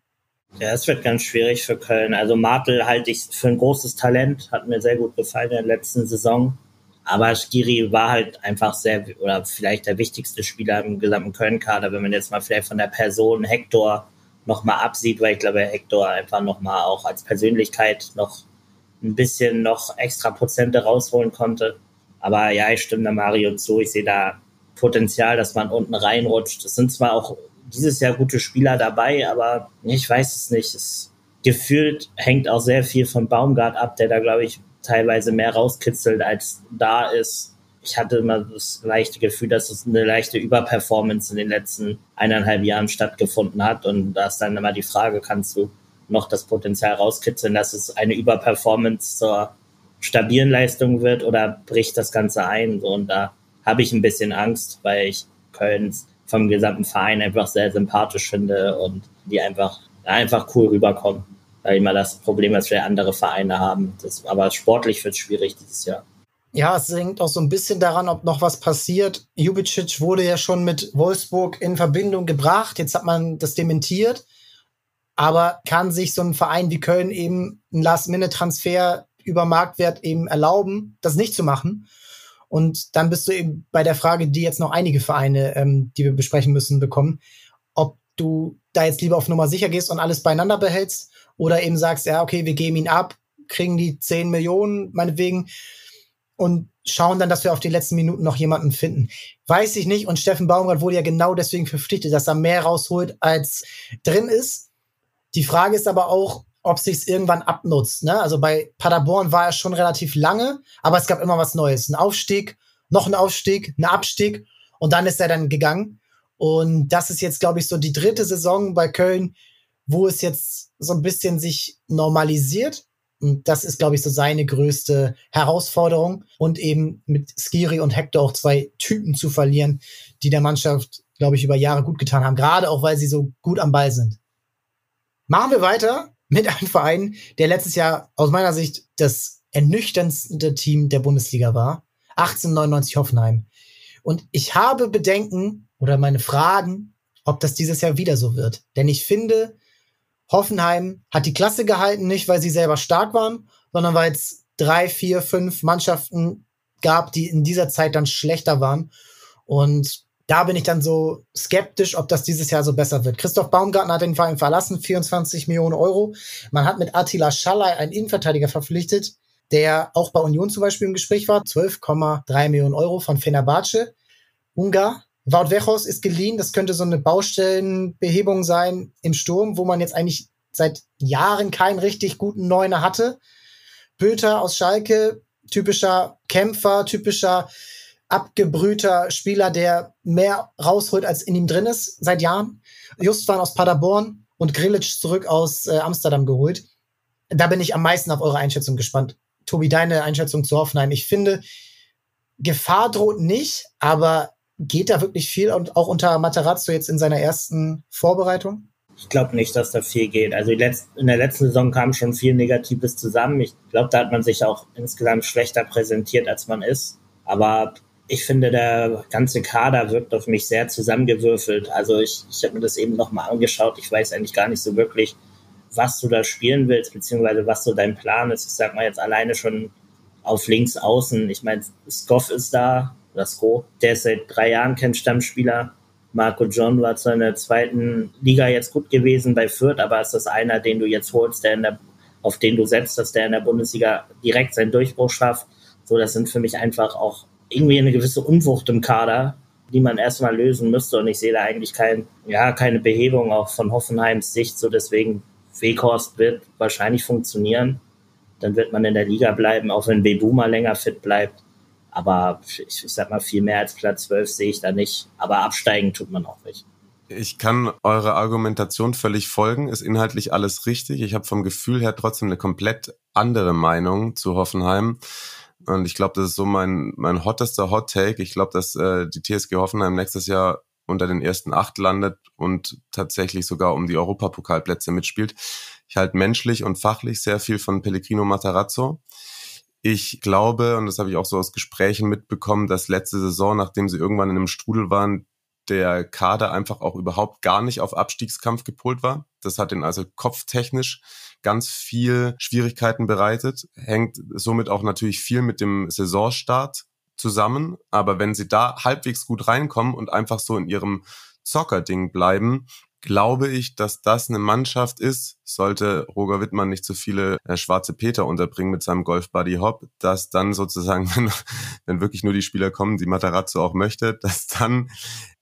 Ja, es wird ganz schwierig für Köln. Also Martel halte ich für ein großes Talent, hat mir sehr gut gefallen in der letzten Saison. Aber Skiri war halt einfach sehr, oder vielleicht der wichtigste Spieler im gesamten Köln-Kader, wenn man jetzt mal vielleicht von der Person Hector nochmal absieht, weil ich glaube, Hector einfach nochmal auch als Persönlichkeit noch ein bisschen noch extra Prozente rausholen konnte. Aber ja, ich stimme da Mario zu. Ich sehe da Potenzial, dass man unten reinrutscht. Es sind zwar auch dieses Jahr gute Spieler dabei, aber ich weiß es nicht. Es gefühlt hängt auch sehr viel von Baumgart ab, der da, glaube ich, teilweise mehr rauskitzelt, als da ist. Ich hatte immer das leichte Gefühl, dass es eine leichte Überperformance in den letzten eineinhalb Jahren stattgefunden hat. Und da ist dann immer die Frage, kannst du noch das Potenzial rauskitzeln, dass es eine Überperformance zur stabilen Leistung wird oder bricht das Ganze ein. Und da habe ich ein bisschen Angst, weil ich Köln vom gesamten Verein einfach sehr sympathisch finde und die einfach, einfach cool rüberkommen. Weil immer das Problem, was wir andere Vereine haben. Das, aber sportlich wird es schwierig dieses Jahr. Ja, es hängt auch so ein bisschen daran, ob noch was passiert. Jubicic wurde ja schon mit Wolfsburg in Verbindung gebracht. Jetzt hat man das dementiert. Aber kann sich so ein Verein wie Köln eben einen Last-Minute-Transfer über Marktwert eben erlauben, das nicht zu machen. Und dann bist du eben bei der Frage, die jetzt noch einige Vereine, ähm, die wir besprechen müssen, bekommen, ob du da jetzt lieber auf Nummer sicher gehst und alles beieinander behältst oder eben sagst, ja, okay, wir geben ihn ab, kriegen die 10 Millionen meinetwegen und schauen dann, dass wir auf die letzten Minuten noch jemanden finden. Weiß ich nicht. Und Steffen Baumgart wurde ja genau deswegen verpflichtet, dass er mehr rausholt, als drin ist. Die Frage ist aber auch, ob sich's irgendwann abnutzt. Ne? Also bei Paderborn war er schon relativ lange, aber es gab immer was Neues. Ein Aufstieg, noch ein Aufstieg, ein Abstieg und dann ist er dann gegangen. Und das ist jetzt, glaube ich, so die dritte Saison bei Köln, wo es jetzt so ein bisschen sich normalisiert. Und das ist, glaube ich, so seine größte Herausforderung. Und eben mit Skiri und Hector auch zwei Typen zu verlieren, die der Mannschaft, glaube ich, über Jahre gut getan haben. Gerade auch, weil sie so gut am Ball sind. Machen wir weiter mit einem Verein, der letztes Jahr aus meiner Sicht das ernüchterndste Team der Bundesliga war. 1899 Hoffenheim. Und ich habe Bedenken oder meine Fragen, ob das dieses Jahr wieder so wird. Denn ich finde, Hoffenheim hat die Klasse gehalten, nicht weil sie selber stark waren, sondern weil es drei, vier, fünf Mannschaften gab, die in dieser Zeit dann schlechter waren. Und da bin ich dann so skeptisch, ob das dieses Jahr so besser wird. Christoph Baumgartner hat den Verein verlassen, 24 Millionen Euro. Man hat mit Attila Schallei einen Innenverteidiger verpflichtet, der auch bei Union zum Beispiel im Gespräch war, 12,3 Millionen Euro von Fenerbahce. Ungar. Wout Wechos ist geliehen, das könnte so eine Baustellenbehebung sein im Sturm, wo man jetzt eigentlich seit Jahren keinen richtig guten Neuner hatte. Böter aus Schalke, typischer Kämpfer, typischer abgebrühter Spieler, der mehr rausholt, als in ihm drin ist, seit Jahren. Justwan aus Paderborn und Grilic zurück aus äh, Amsterdam geholt. Da bin ich am meisten auf eure Einschätzung gespannt. Tobi, deine Einschätzung zu Hoffenheim. Ich finde, Gefahr droht nicht, aber geht da wirklich viel und auch unter Materazzo jetzt in seiner ersten Vorbereitung? Ich glaube nicht, dass da viel geht. Also in der letzten Saison kam schon viel Negatives zusammen. Ich glaube, da hat man sich auch insgesamt schlechter präsentiert, als man ist. Aber ich finde, der ganze Kader wirkt auf mich sehr zusammengewürfelt. Also ich, ich habe mir das eben nochmal angeschaut. Ich weiß eigentlich gar nicht so wirklich, was du da spielen willst, beziehungsweise was so dein Plan ist. Ich sag mal jetzt alleine schon auf links außen. Ich meine, Skoff ist da, oder Sko, der ist seit drei Jahren kein Stammspieler. Marco John war zwar in der zweiten Liga jetzt gut gewesen bei Fürth, aber ist das einer, den du jetzt holst, der der, auf den du setzt, dass der in der Bundesliga direkt seinen Durchbruch schafft. So, das sind für mich einfach auch irgendwie eine gewisse Unwucht im Kader, die man erstmal lösen müsste. Und ich sehe da eigentlich kein, ja, keine Behebung auch von Hoffenheims Sicht. So deswegen, Weghorst wird wahrscheinlich funktionieren. Dann wird man in der Liga bleiben, auch wenn Bebuma länger fit bleibt. Aber ich, ich sag mal, viel mehr als Platz 12 sehe ich da nicht. Aber absteigen tut man auch nicht. Ich kann eure Argumentation völlig folgen, ist inhaltlich alles richtig. Ich habe vom Gefühl her trotzdem eine komplett andere Meinung zu Hoffenheim. Und ich glaube, das ist so mein, mein hottester Hot Take. Ich glaube, dass äh, die TSG Hoffenheim nächstes Jahr unter den ersten acht landet und tatsächlich sogar um die Europapokalplätze mitspielt. Ich halte menschlich und fachlich sehr viel von Pellegrino Matarazzo. Ich glaube, und das habe ich auch so aus Gesprächen mitbekommen, dass letzte Saison, nachdem sie irgendwann in einem Strudel waren, der Kader einfach auch überhaupt gar nicht auf Abstiegskampf gepolt war. Das hat ihn also kopftechnisch ganz viel Schwierigkeiten bereitet, hängt somit auch natürlich viel mit dem Saisonstart zusammen. Aber wenn sie da halbwegs gut reinkommen und einfach so in ihrem Zockerding bleiben, glaube ich, dass das eine Mannschaft ist, sollte Roger Wittmann nicht zu viele äh, schwarze Peter unterbringen mit seinem Golf Buddy Hop, dass dann sozusagen, wenn, wenn wirklich nur die Spieler kommen, die Matarazzo auch möchte, dass dann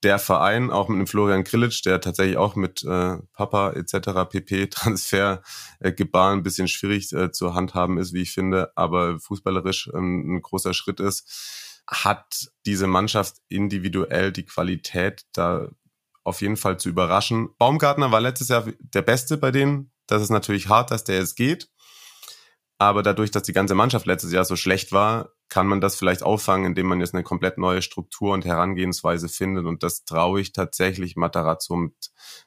der Verein auch mit einem Florian Grillitsch, der tatsächlich auch mit äh, Papa etc. pp. Transfer äh, Gebaren ein bisschen schwierig äh, zu handhaben ist, wie ich finde, aber fußballerisch ähm, ein großer Schritt ist, hat diese Mannschaft individuell die Qualität, da auf jeden Fall zu überraschen. Baumgartner war letztes Jahr der Beste bei denen. Das ist natürlich hart, dass der jetzt geht. Aber dadurch, dass die ganze Mannschaft letztes Jahr so schlecht war, kann man das vielleicht auffangen, indem man jetzt eine komplett neue Struktur und Herangehensweise findet. Und das traue ich tatsächlich Matarazzo mit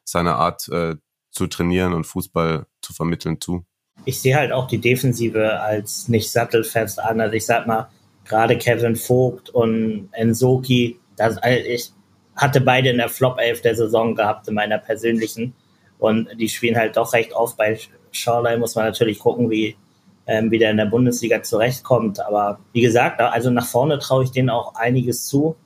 seiner Art äh, zu trainieren und Fußball zu vermitteln zu. Ich sehe halt auch die Defensive als nicht sattelfest an. Also ich sag mal, gerade Kevin Vogt und Ensoki, das, ich, hatte beide in der Flop 11 der Saison gehabt, in meiner persönlichen. Und die spielen halt doch recht oft. Bei Schorley muss man natürlich gucken, wie, ähm, wie der in der Bundesliga zurechtkommt. Aber wie gesagt, also nach vorne traue ich denen auch einiges zu.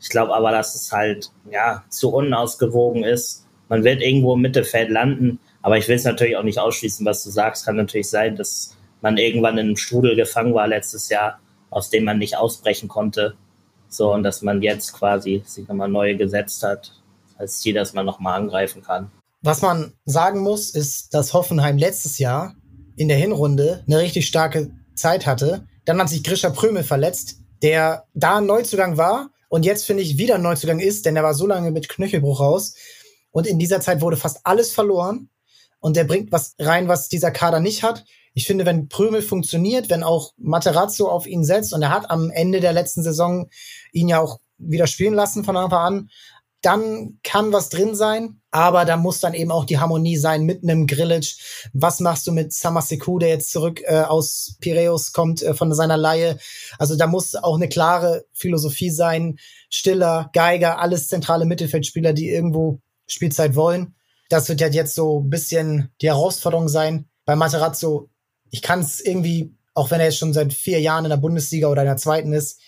Ich glaube aber, dass es halt ja zu unausgewogen ist. Man wird irgendwo im Mittelfeld landen, aber ich will es natürlich auch nicht ausschließen, was du sagst. Kann natürlich sein, dass man irgendwann in einem Strudel gefangen war letztes Jahr, aus dem man nicht ausbrechen konnte. So, und dass man jetzt quasi sich nochmal neu gesetzt hat, als Ziel, dass man nochmal angreifen kann. Was man sagen muss, ist, dass Hoffenheim letztes Jahr in der Hinrunde eine richtig starke Zeit hatte. Dann hat sich Grisha Prömel verletzt, der da ein Neuzugang war und jetzt finde ich wieder ein Neuzugang ist, denn er war so lange mit Knöchelbruch raus. Und in dieser Zeit wurde fast alles verloren. Und der bringt was rein, was dieser Kader nicht hat ich finde, wenn Prömel funktioniert, wenn auch Materazzo auf ihn setzt und er hat am Ende der letzten Saison ihn ja auch wieder spielen lassen von Anfang an, dann kann was drin sein, aber da muss dann eben auch die Harmonie sein mit einem Grillage. Was machst du mit Samaseku, der jetzt zurück äh, aus Piräus kommt äh, von seiner Laie? Also da muss auch eine klare Philosophie sein. Stiller, Geiger, alles zentrale Mittelfeldspieler, die irgendwo Spielzeit wollen. Das wird ja jetzt so ein bisschen die Herausforderung sein. Bei Materazzo ich kann es irgendwie, auch wenn er jetzt schon seit vier Jahren in der Bundesliga oder in der zweiten ist,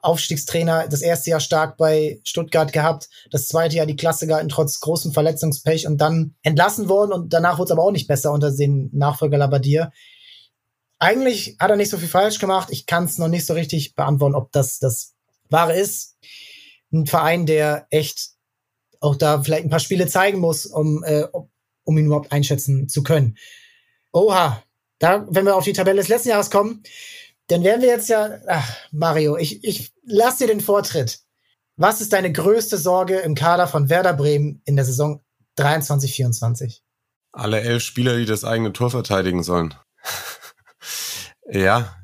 Aufstiegstrainer, das erste Jahr stark bei Stuttgart gehabt, das zweite Jahr die Klasse gehalten, trotz großem Verletzungspech und dann entlassen worden und danach wurde es aber auch nicht besser unter den Nachfolger Labadier. Eigentlich hat er nicht so viel falsch gemacht. Ich kann es noch nicht so richtig beantworten, ob das das Wahre ist. Ein Verein, der echt auch da vielleicht ein paar Spiele zeigen muss, um, äh, um ihn überhaupt einschätzen zu können. Oha, da, wenn wir auf die Tabelle des letzten Jahres kommen, dann werden wir jetzt ja, ach, Mario, ich, ich lass dir den Vortritt. Was ist deine größte Sorge im Kader von Werder Bremen in der Saison 23, 24? Alle elf Spieler, die das eigene Tor verteidigen sollen. ja,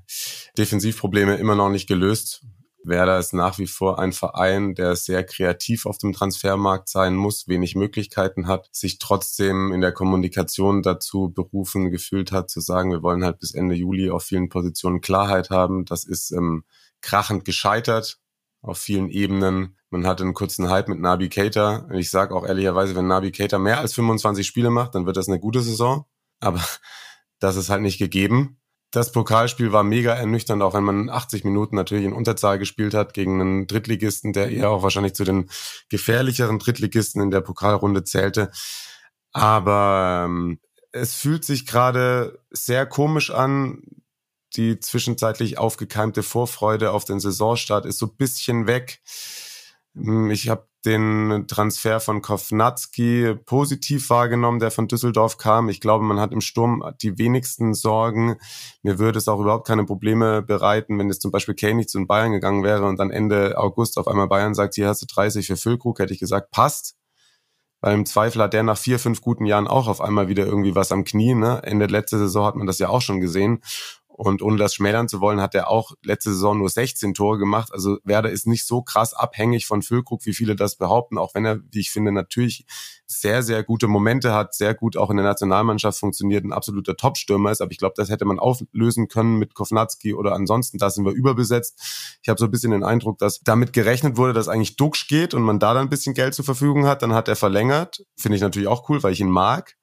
Defensivprobleme immer noch nicht gelöst. Werder ist nach wie vor ein Verein, der sehr kreativ auf dem Transfermarkt sein muss, wenig Möglichkeiten hat, sich trotzdem in der Kommunikation dazu berufen gefühlt hat, zu sagen, wir wollen halt bis Ende Juli auf vielen Positionen Klarheit haben. Das ist ähm, krachend gescheitert auf vielen Ebenen. Man hatte einen kurzen Hype mit Nabi Keita. Ich sage auch ehrlicherweise, wenn Nabi Keita mehr als 25 Spiele macht, dann wird das eine gute Saison. Aber das ist halt nicht gegeben das Pokalspiel war mega ernüchternd, auch wenn man 80 Minuten natürlich in Unterzahl gespielt hat gegen einen Drittligisten, der eher auch wahrscheinlich zu den gefährlicheren Drittligisten in der Pokalrunde zählte. Aber ähm, es fühlt sich gerade sehr komisch an. Die zwischenzeitlich aufgekeimte Vorfreude auf den Saisonstart ist so bisschen weg. Hm, ich habe den Transfer von Kovnatski positiv wahrgenommen, der von Düsseldorf kam. Ich glaube, man hat im Sturm die wenigsten Sorgen. Mir würde es auch überhaupt keine Probleme bereiten, wenn es zum Beispiel Kane zu den Bayern gegangen wäre und dann Ende August auf einmal Bayern sagt, hier hast du 30 für Füllkrug, hätte ich gesagt, passt. Weil im Zweifel hat der nach vier, fünf guten Jahren auch auf einmal wieder irgendwie was am Knie. Ne? Ende letzte Saison hat man das ja auch schon gesehen. Und ohne das schmälern zu wollen, hat er auch letzte Saison nur 16 Tore gemacht. Also Werder ist nicht so krass abhängig von Füllkrug, wie viele das behaupten, auch wenn er, wie ich finde, natürlich sehr, sehr gute Momente hat, sehr gut auch in der Nationalmannschaft funktioniert, ein absoluter Topstürmer ist. Aber ich glaube, das hätte man auflösen können mit Kovnatski oder ansonsten, da sind wir überbesetzt. Ich habe so ein bisschen den Eindruck, dass damit gerechnet wurde, dass eigentlich Duxch geht und man da dann ein bisschen Geld zur Verfügung hat. Dann hat er verlängert. Finde ich natürlich auch cool, weil ich ihn mag.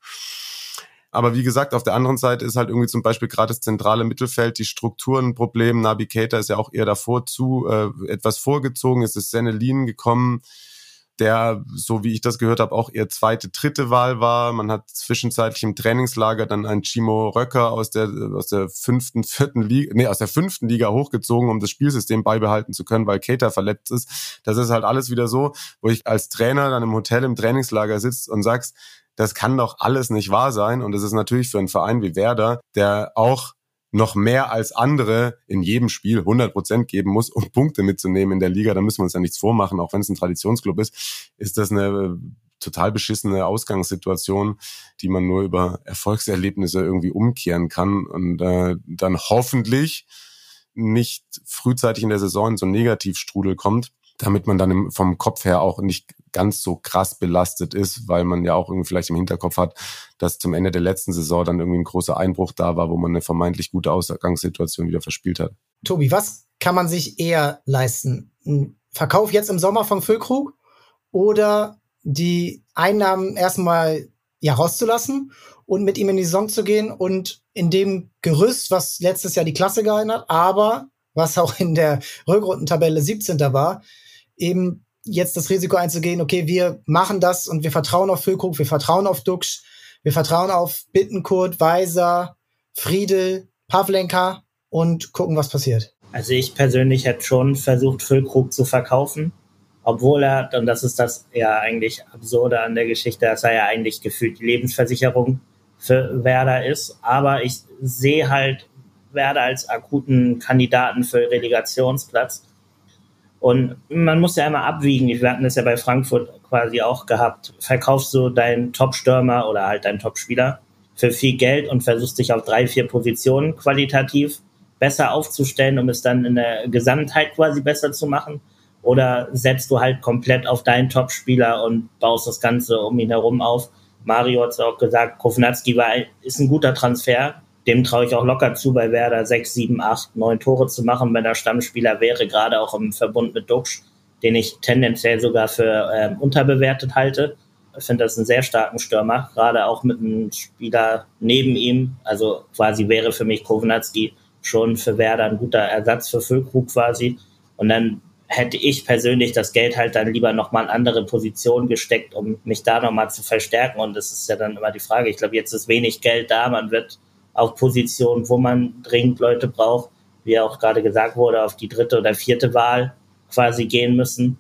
Aber wie gesagt, auf der anderen Seite ist halt irgendwie zum Beispiel gerade das zentrale Mittelfeld, die Strukturen Problem. Nabi Keita ist ja auch eher davor zu äh, etwas vorgezogen. Es ist Senelin gekommen, der, so wie ich das gehört habe, auch eher zweite, dritte Wahl war. Man hat zwischenzeitlich im Trainingslager dann einen Chimo Röcker aus der, aus der fünften, vierten Liga, nee, aus der fünften Liga hochgezogen, um das Spielsystem beibehalten zu können, weil Keita verletzt ist. Das ist halt alles wieder so, wo ich als Trainer dann im Hotel im Trainingslager sitzt und sagst, das kann doch alles nicht wahr sein. Und es ist natürlich für einen Verein wie Werder, der auch noch mehr als andere in jedem Spiel 100 Prozent geben muss, um Punkte mitzunehmen in der Liga, da müssen wir uns ja nichts vormachen, auch wenn es ein Traditionsclub ist, ist das eine äh, total beschissene Ausgangssituation, die man nur über Erfolgserlebnisse irgendwie umkehren kann und äh, dann hoffentlich nicht frühzeitig in der Saison in so einen Negativstrudel kommt, damit man dann vom Kopf her auch nicht ganz so krass belastet ist, weil man ja auch irgendwie vielleicht im Hinterkopf hat, dass zum Ende der letzten Saison dann irgendwie ein großer Einbruch da war, wo man eine vermeintlich gute Ausgangssituation wieder verspielt hat. Tobi, was kann man sich eher leisten? Ein Verkauf jetzt im Sommer von Füllkrug oder die Einnahmen erstmal ja rauszulassen und mit ihm in die Saison zu gehen und in dem Gerüst, was letztes Jahr die Klasse gehalten hat, aber was auch in der Rückrundentabelle 17. war, eben jetzt das Risiko einzugehen, okay, wir machen das und wir vertrauen auf Füllkrug, wir vertrauen auf Dux, wir vertrauen auf Bittenkurt, Weiser, Friedel, Pavlenka und gucken, was passiert. Also ich persönlich hätte schon versucht, Füllkrug zu verkaufen, obwohl er, und das ist das ja eigentlich Absurde an der Geschichte, dass er ja eigentlich gefühlt die Lebensversicherung für Werder ist. Aber ich sehe halt Werder als akuten Kandidaten für Relegationsplatz. Und man muss ja immer abwiegen. Wir hatten das ja bei Frankfurt quasi auch gehabt. Verkaufst du deinen Top-Stürmer oder halt deinen Top-Spieler für viel Geld und versuchst dich auf drei, vier Positionen qualitativ besser aufzustellen, um es dann in der Gesamtheit quasi besser zu machen? Oder setzt du halt komplett auf deinen Top-Spieler und baust das Ganze um ihn herum auf? Mario hat es auch gesagt, Kovnatski war, ist ein guter Transfer, dem traue ich auch locker zu, bei Werder sechs, sieben, acht, neun Tore zu machen, wenn er Stammspieler wäre, gerade auch im Verbund mit Duxch, den ich tendenziell sogar für äh, unterbewertet halte. Ich finde das einen sehr starken Stürmer, gerade auch mit einem Spieler neben ihm. Also quasi wäre für mich Kownatski schon für Werder ein guter Ersatz für Füllkrug quasi. Und dann hätte ich persönlich das Geld halt dann lieber nochmal in andere Positionen gesteckt, um mich da nochmal zu verstärken. Und das ist ja dann immer die Frage. Ich glaube, jetzt ist wenig Geld da. Man wird auf Positionen, wo man dringend Leute braucht, wie auch gerade gesagt wurde, auf die dritte oder vierte Wahl quasi gehen müssen.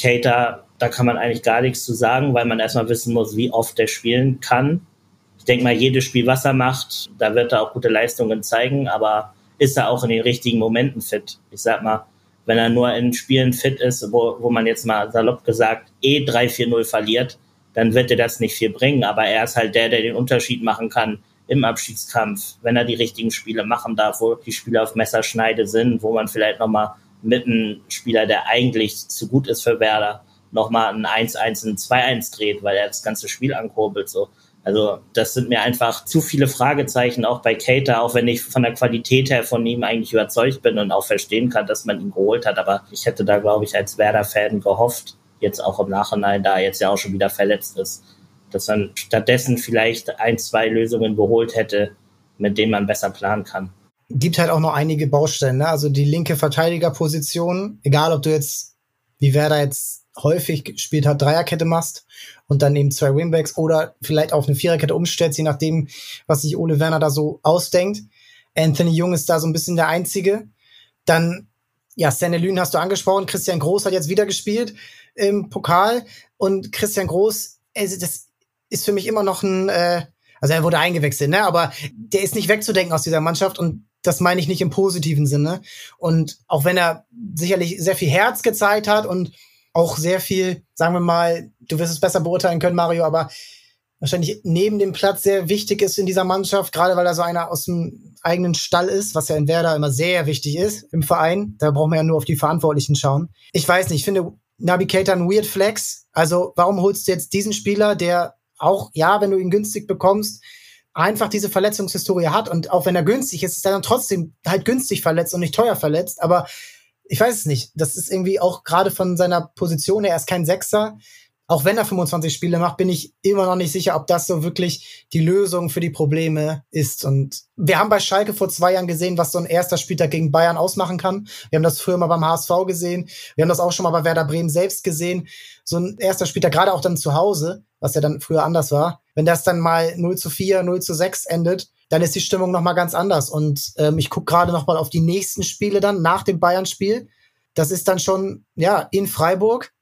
Cater, da kann man eigentlich gar nichts zu sagen, weil man erstmal wissen muss, wie oft er spielen kann. Ich denke mal, jedes Spiel, was er macht, da wird er auch gute Leistungen zeigen, aber ist er auch in den richtigen Momenten fit? Ich sag mal, wenn er nur in Spielen fit ist, wo, wo man jetzt mal salopp gesagt eh 3-4-0 verliert, dann wird er das nicht viel bringen. Aber er ist halt der, der den Unterschied machen kann im Abschiedskampf, wenn er die richtigen Spiele machen darf, wo die Spiele auf Messerschneide sind, wo man vielleicht nochmal mit einem Spieler, der eigentlich zu gut ist für Werder, nochmal ein 1-1, ein 2-1 dreht, weil er das ganze Spiel ankurbelt. So. Also das sind mir einfach zu viele Fragezeichen, auch bei Cater, auch wenn ich von der Qualität her von ihm eigentlich überzeugt bin und auch verstehen kann, dass man ihn geholt hat. Aber ich hätte da, glaube ich, als Werder-Fan gehofft, jetzt auch im Nachhinein, da er jetzt ja auch schon wieder verletzt ist, dass man stattdessen vielleicht ein, zwei Lösungen geholt hätte, mit denen man besser planen kann. Gibt halt auch noch einige Baustellen, ne? Also die linke Verteidigerposition, egal ob du jetzt, wie Werder jetzt häufig gespielt hat, Dreierkette machst und dann eben zwei Wingbacks oder vielleicht auf eine Viererkette umstellst, je nachdem, was sich Ole Werner da so ausdenkt. Anthony Jung ist da so ein bisschen der Einzige. Dann, ja, Stanley Lünen hast du angesprochen. Christian Groß hat jetzt wieder gespielt im Pokal. Und Christian Groß, also das ist für mich immer noch ein, äh, also er wurde eingewechselt, ne? Aber der ist nicht wegzudenken aus dieser Mannschaft und das meine ich nicht im positiven Sinne. Und auch wenn er sicherlich sehr viel Herz gezeigt hat und auch sehr viel, sagen wir mal, du wirst es besser beurteilen können, Mario, aber wahrscheinlich neben dem Platz sehr wichtig ist in dieser Mannschaft, gerade weil er so einer aus dem eigenen Stall ist, was ja in Werder immer sehr wichtig ist im Verein. Da brauchen wir ja nur auf die Verantwortlichen schauen. Ich weiß nicht, ich finde Nabi Keita ein Weird Flex. Also warum holst du jetzt diesen Spieler, der auch, ja, wenn du ihn günstig bekommst, einfach diese Verletzungshistorie hat und auch wenn er günstig ist, ist er dann trotzdem halt günstig verletzt und nicht teuer verletzt. Aber ich weiß es nicht. Das ist irgendwie auch gerade von seiner Position her, er ist kein Sechser. Auch wenn er 25 Spiele macht, bin ich immer noch nicht sicher, ob das so wirklich die Lösung für die Probleme ist. Und wir haben bei Schalke vor zwei Jahren gesehen, was so ein erster Spieltag gegen Bayern ausmachen kann. Wir haben das früher mal beim HSV gesehen. Wir haben das auch schon mal bei Werder Bremen selbst gesehen. So ein erster Spieltag, gerade auch dann zu Hause, was ja dann früher anders war. Wenn das dann mal 0 zu 4, 0 zu 6 endet, dann ist die Stimmung noch mal ganz anders. Und ähm, ich gucke gerade noch mal auf die nächsten Spiele dann nach dem Bayern-Spiel. Das ist dann schon ja in Freiburg.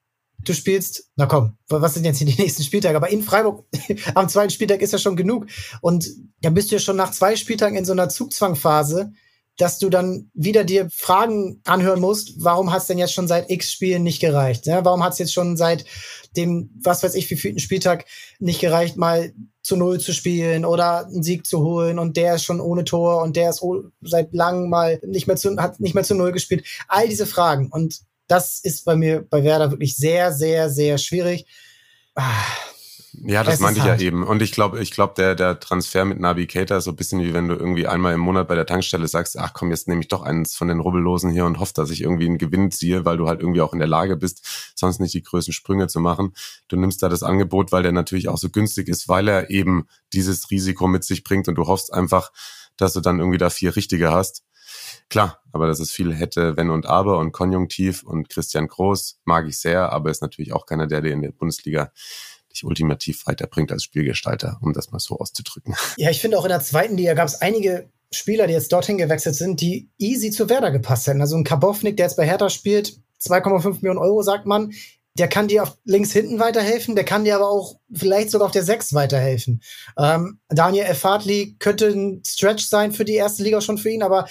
Du spielst, na komm, was sind jetzt hier die nächsten Spieltage? Aber in Freiburg am zweiten Spieltag ist ja schon genug. Und dann bist du ja schon nach zwei Spieltagen in so einer Zugzwangphase, dass du dann wieder dir Fragen anhören musst, warum hat es denn jetzt schon seit X Spielen nicht gereicht? Ja, warum hat es jetzt schon seit dem, was weiß ich, wie vierten Spieltag nicht gereicht, mal zu Null zu spielen oder einen Sieg zu holen und der ist schon ohne Tor und der ist seit langem mal nicht mehr zu, hat nicht mehr zu Null gespielt. All diese Fragen. Und das ist bei mir bei Werder wirklich sehr, sehr, sehr schwierig. Ah ja, das meinte ich ja eben. Und ich glaube, ich glaube, der, der Transfer mit Navigator ist so ein bisschen wie wenn du irgendwie einmal im Monat bei der Tankstelle sagst, ach komm, jetzt nehme ich doch eins von den Rubbellosen hier und hoffe, dass ich irgendwie einen Gewinn ziehe, weil du halt irgendwie auch in der Lage bist, sonst nicht die größten Sprünge zu machen. Du nimmst da das Angebot, weil der natürlich auch so günstig ist, weil er eben dieses Risiko mit sich bringt und du hoffst einfach, dass du dann irgendwie da vier richtige hast. Klar, aber das ist viel hätte, wenn und aber und Konjunktiv und Christian Groß mag ich sehr, aber ist natürlich auch keiner, der dir in der Bundesliga dich ultimativ weiterbringt als Spielgestalter, um das mal so auszudrücken. Ja, ich finde auch in der zweiten Liga gab es einige Spieler, die jetzt dorthin gewechselt sind, die easy zu Werder gepasst hätten. Also ein Kabownik, der jetzt bei Hertha spielt, 2,5 Millionen Euro, sagt man. Der kann dir auf links hinten weiterhelfen, der kann dir aber auch vielleicht sogar auf der 6 weiterhelfen. Ähm, Daniel Effatli könnte ein Stretch sein für die erste Liga schon für ihn, aber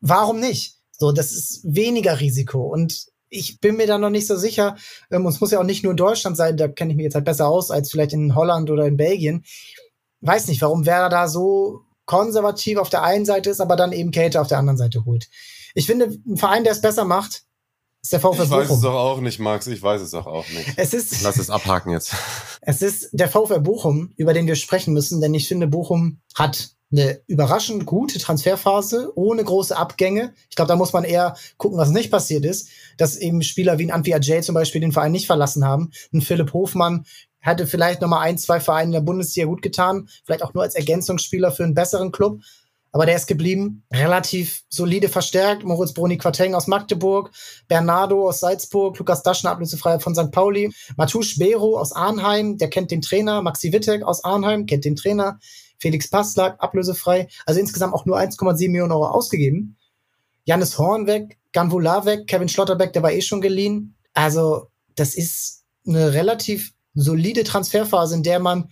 warum nicht? So, das ist weniger Risiko. Und ich bin mir da noch nicht so sicher. Ähm, und es muss ja auch nicht nur in Deutschland sein, da kenne ich mich jetzt halt besser aus als vielleicht in Holland oder in Belgien. Weiß nicht, warum Werder da so konservativ auf der einen Seite ist, aber dann eben Kälte auf der anderen Seite holt. Ich finde, ein Verein, der es besser macht, ist der VfL Bochum. Ich weiß es doch auch nicht, Max. Ich weiß es doch auch nicht. Es ist, Lass es abhaken jetzt. Es ist der VfL Bochum, über den wir sprechen müssen, denn ich finde, Bochum hat eine überraschend gute Transferphase ohne große Abgänge. Ich glaube, da muss man eher gucken, was nicht passiert ist, dass eben Spieler wie ein Antwi Ajay zum Beispiel den Verein nicht verlassen haben. Ein Philipp Hofmann hätte vielleicht noch mal ein, zwei Vereine in der Bundesliga gut getan, vielleicht auch nur als Ergänzungsspieler für einen besseren Club. aber der ist geblieben. Relativ solide verstärkt. Moritz Bruni Quateng aus Magdeburg, Bernardo aus Salzburg, Lukas Daschner ablösefrei von St. Pauli, Matouche Bero aus Arnheim, der kennt den Trainer, Maxi Wittek aus Arnheim, kennt den Trainer, Felix Passlack, ablösefrei. Also insgesamt auch nur 1,7 Millionen Euro ausgegeben. Janis Horn weg, Ganvular weg, Kevin Schlotterbeck, der war eh schon geliehen. Also das ist eine relativ solide Transferphase, in der man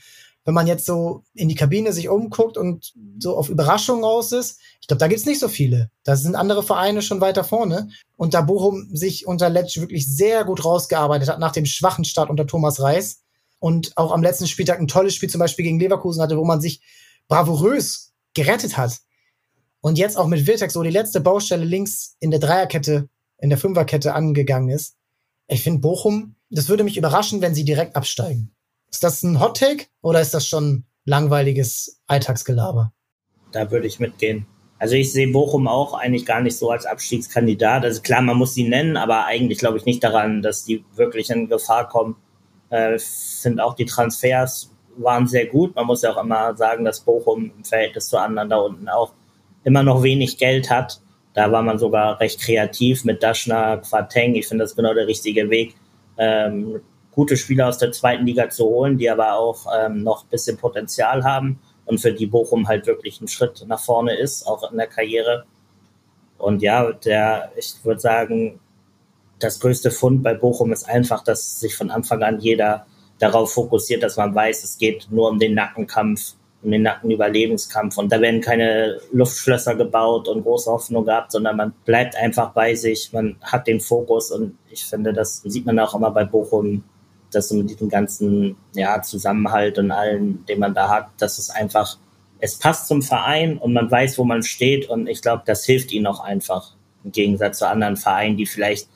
wenn man jetzt so in die Kabine sich umguckt und so auf Überraschungen raus ist, ich glaube, da gibt's nicht so viele. Da sind andere Vereine schon weiter vorne. Und da Bochum sich unter Letsch wirklich sehr gut rausgearbeitet hat nach dem schwachen Start unter Thomas Reis und auch am letzten Spieltag ein tolles Spiel zum Beispiel gegen Leverkusen hatte, wo man sich bravourös gerettet hat. Und jetzt auch mit Virtex, so die letzte Baustelle links in der Dreierkette, in der Fünferkette angegangen ist. Ich finde Bochum, das würde mich überraschen, wenn sie direkt absteigen. Ist das ein Hot Take oder ist das schon langweiliges Alltagsgelaber? Da würde ich mitgehen. Also ich sehe Bochum auch eigentlich gar nicht so als Abstiegskandidat. Also klar, man muss sie nennen, aber eigentlich glaube ich nicht daran, dass die wirklich in Gefahr kommen. Äh, finde auch die Transfers waren sehr gut. Man muss ja auch immer sagen, dass Bochum im Verhältnis zu anderen da unten auch immer noch wenig Geld hat. Da war man sogar recht kreativ mit Daschner, Quateng. Ich finde das genau der richtige Weg. Ähm, gute Spieler aus der zweiten Liga zu holen, die aber auch ähm, noch ein bisschen Potenzial haben und für die Bochum halt wirklich ein Schritt nach vorne ist, auch in der Karriere. Und ja, der, ich würde sagen, das größte Fund bei Bochum ist einfach, dass sich von Anfang an jeder darauf fokussiert, dass man weiß, es geht nur um den Nackenkampf, um den Nackenüberlebenskampf. Und da werden keine Luftschlösser gebaut und große Hoffnung gehabt, sondern man bleibt einfach bei sich, man hat den Fokus und ich finde, das sieht man auch immer bei Bochum dass mit diesem ganzen ja, Zusammenhalt und allen, den man da hat, dass es einfach, es passt zum Verein und man weiß, wo man steht und ich glaube, das hilft ihnen auch einfach im Gegensatz zu anderen Vereinen, die vielleicht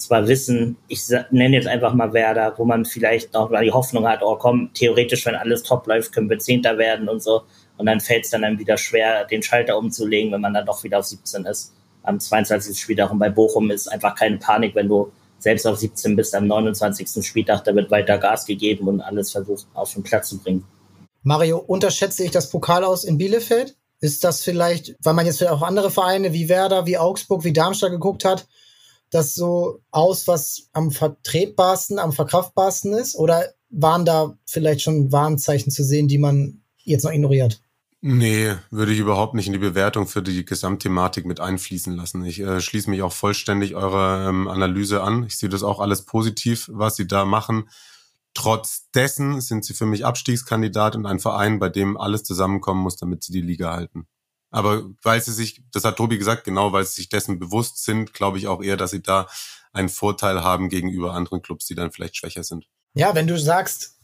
zwar wissen, ich nenne jetzt einfach mal Werder, wo man vielleicht noch mal die Hoffnung hat, oh komm, theoretisch, wenn alles top läuft, können wir Zehnter werden und so. Und dann fällt es dann, dann wieder schwer, den Schalter umzulegen, wenn man dann doch wieder auf 17 ist. Am 22. Spieltag und bei Bochum ist einfach keine Panik, wenn du selbst auf 17 bis am 29. Spieltag, da wird weiter Gas gegeben und alles versucht auf den Platz zu bringen. Mario, unterschätze ich das Pokal aus in Bielefeld? Ist das vielleicht, weil man jetzt vielleicht auch andere Vereine wie Werder, wie Augsburg, wie Darmstadt geguckt hat, das so aus, was am vertretbarsten, am verkraftbarsten ist? Oder waren da vielleicht schon Warnzeichen zu sehen, die man jetzt noch ignoriert? Nee, würde ich überhaupt nicht in die Bewertung für die Gesamtthematik mit einfließen lassen. Ich äh, schließe mich auch vollständig eurer ähm, Analyse an. Ich sehe das auch alles positiv, was sie da machen. Trotz dessen sind sie für mich Abstiegskandidat und ein Verein, bei dem alles zusammenkommen muss, damit sie die Liga halten. Aber weil sie sich, das hat Tobi gesagt, genau weil sie sich dessen bewusst sind, glaube ich auch eher, dass sie da einen Vorteil haben gegenüber anderen Clubs, die dann vielleicht schwächer sind. Ja, wenn du sagst,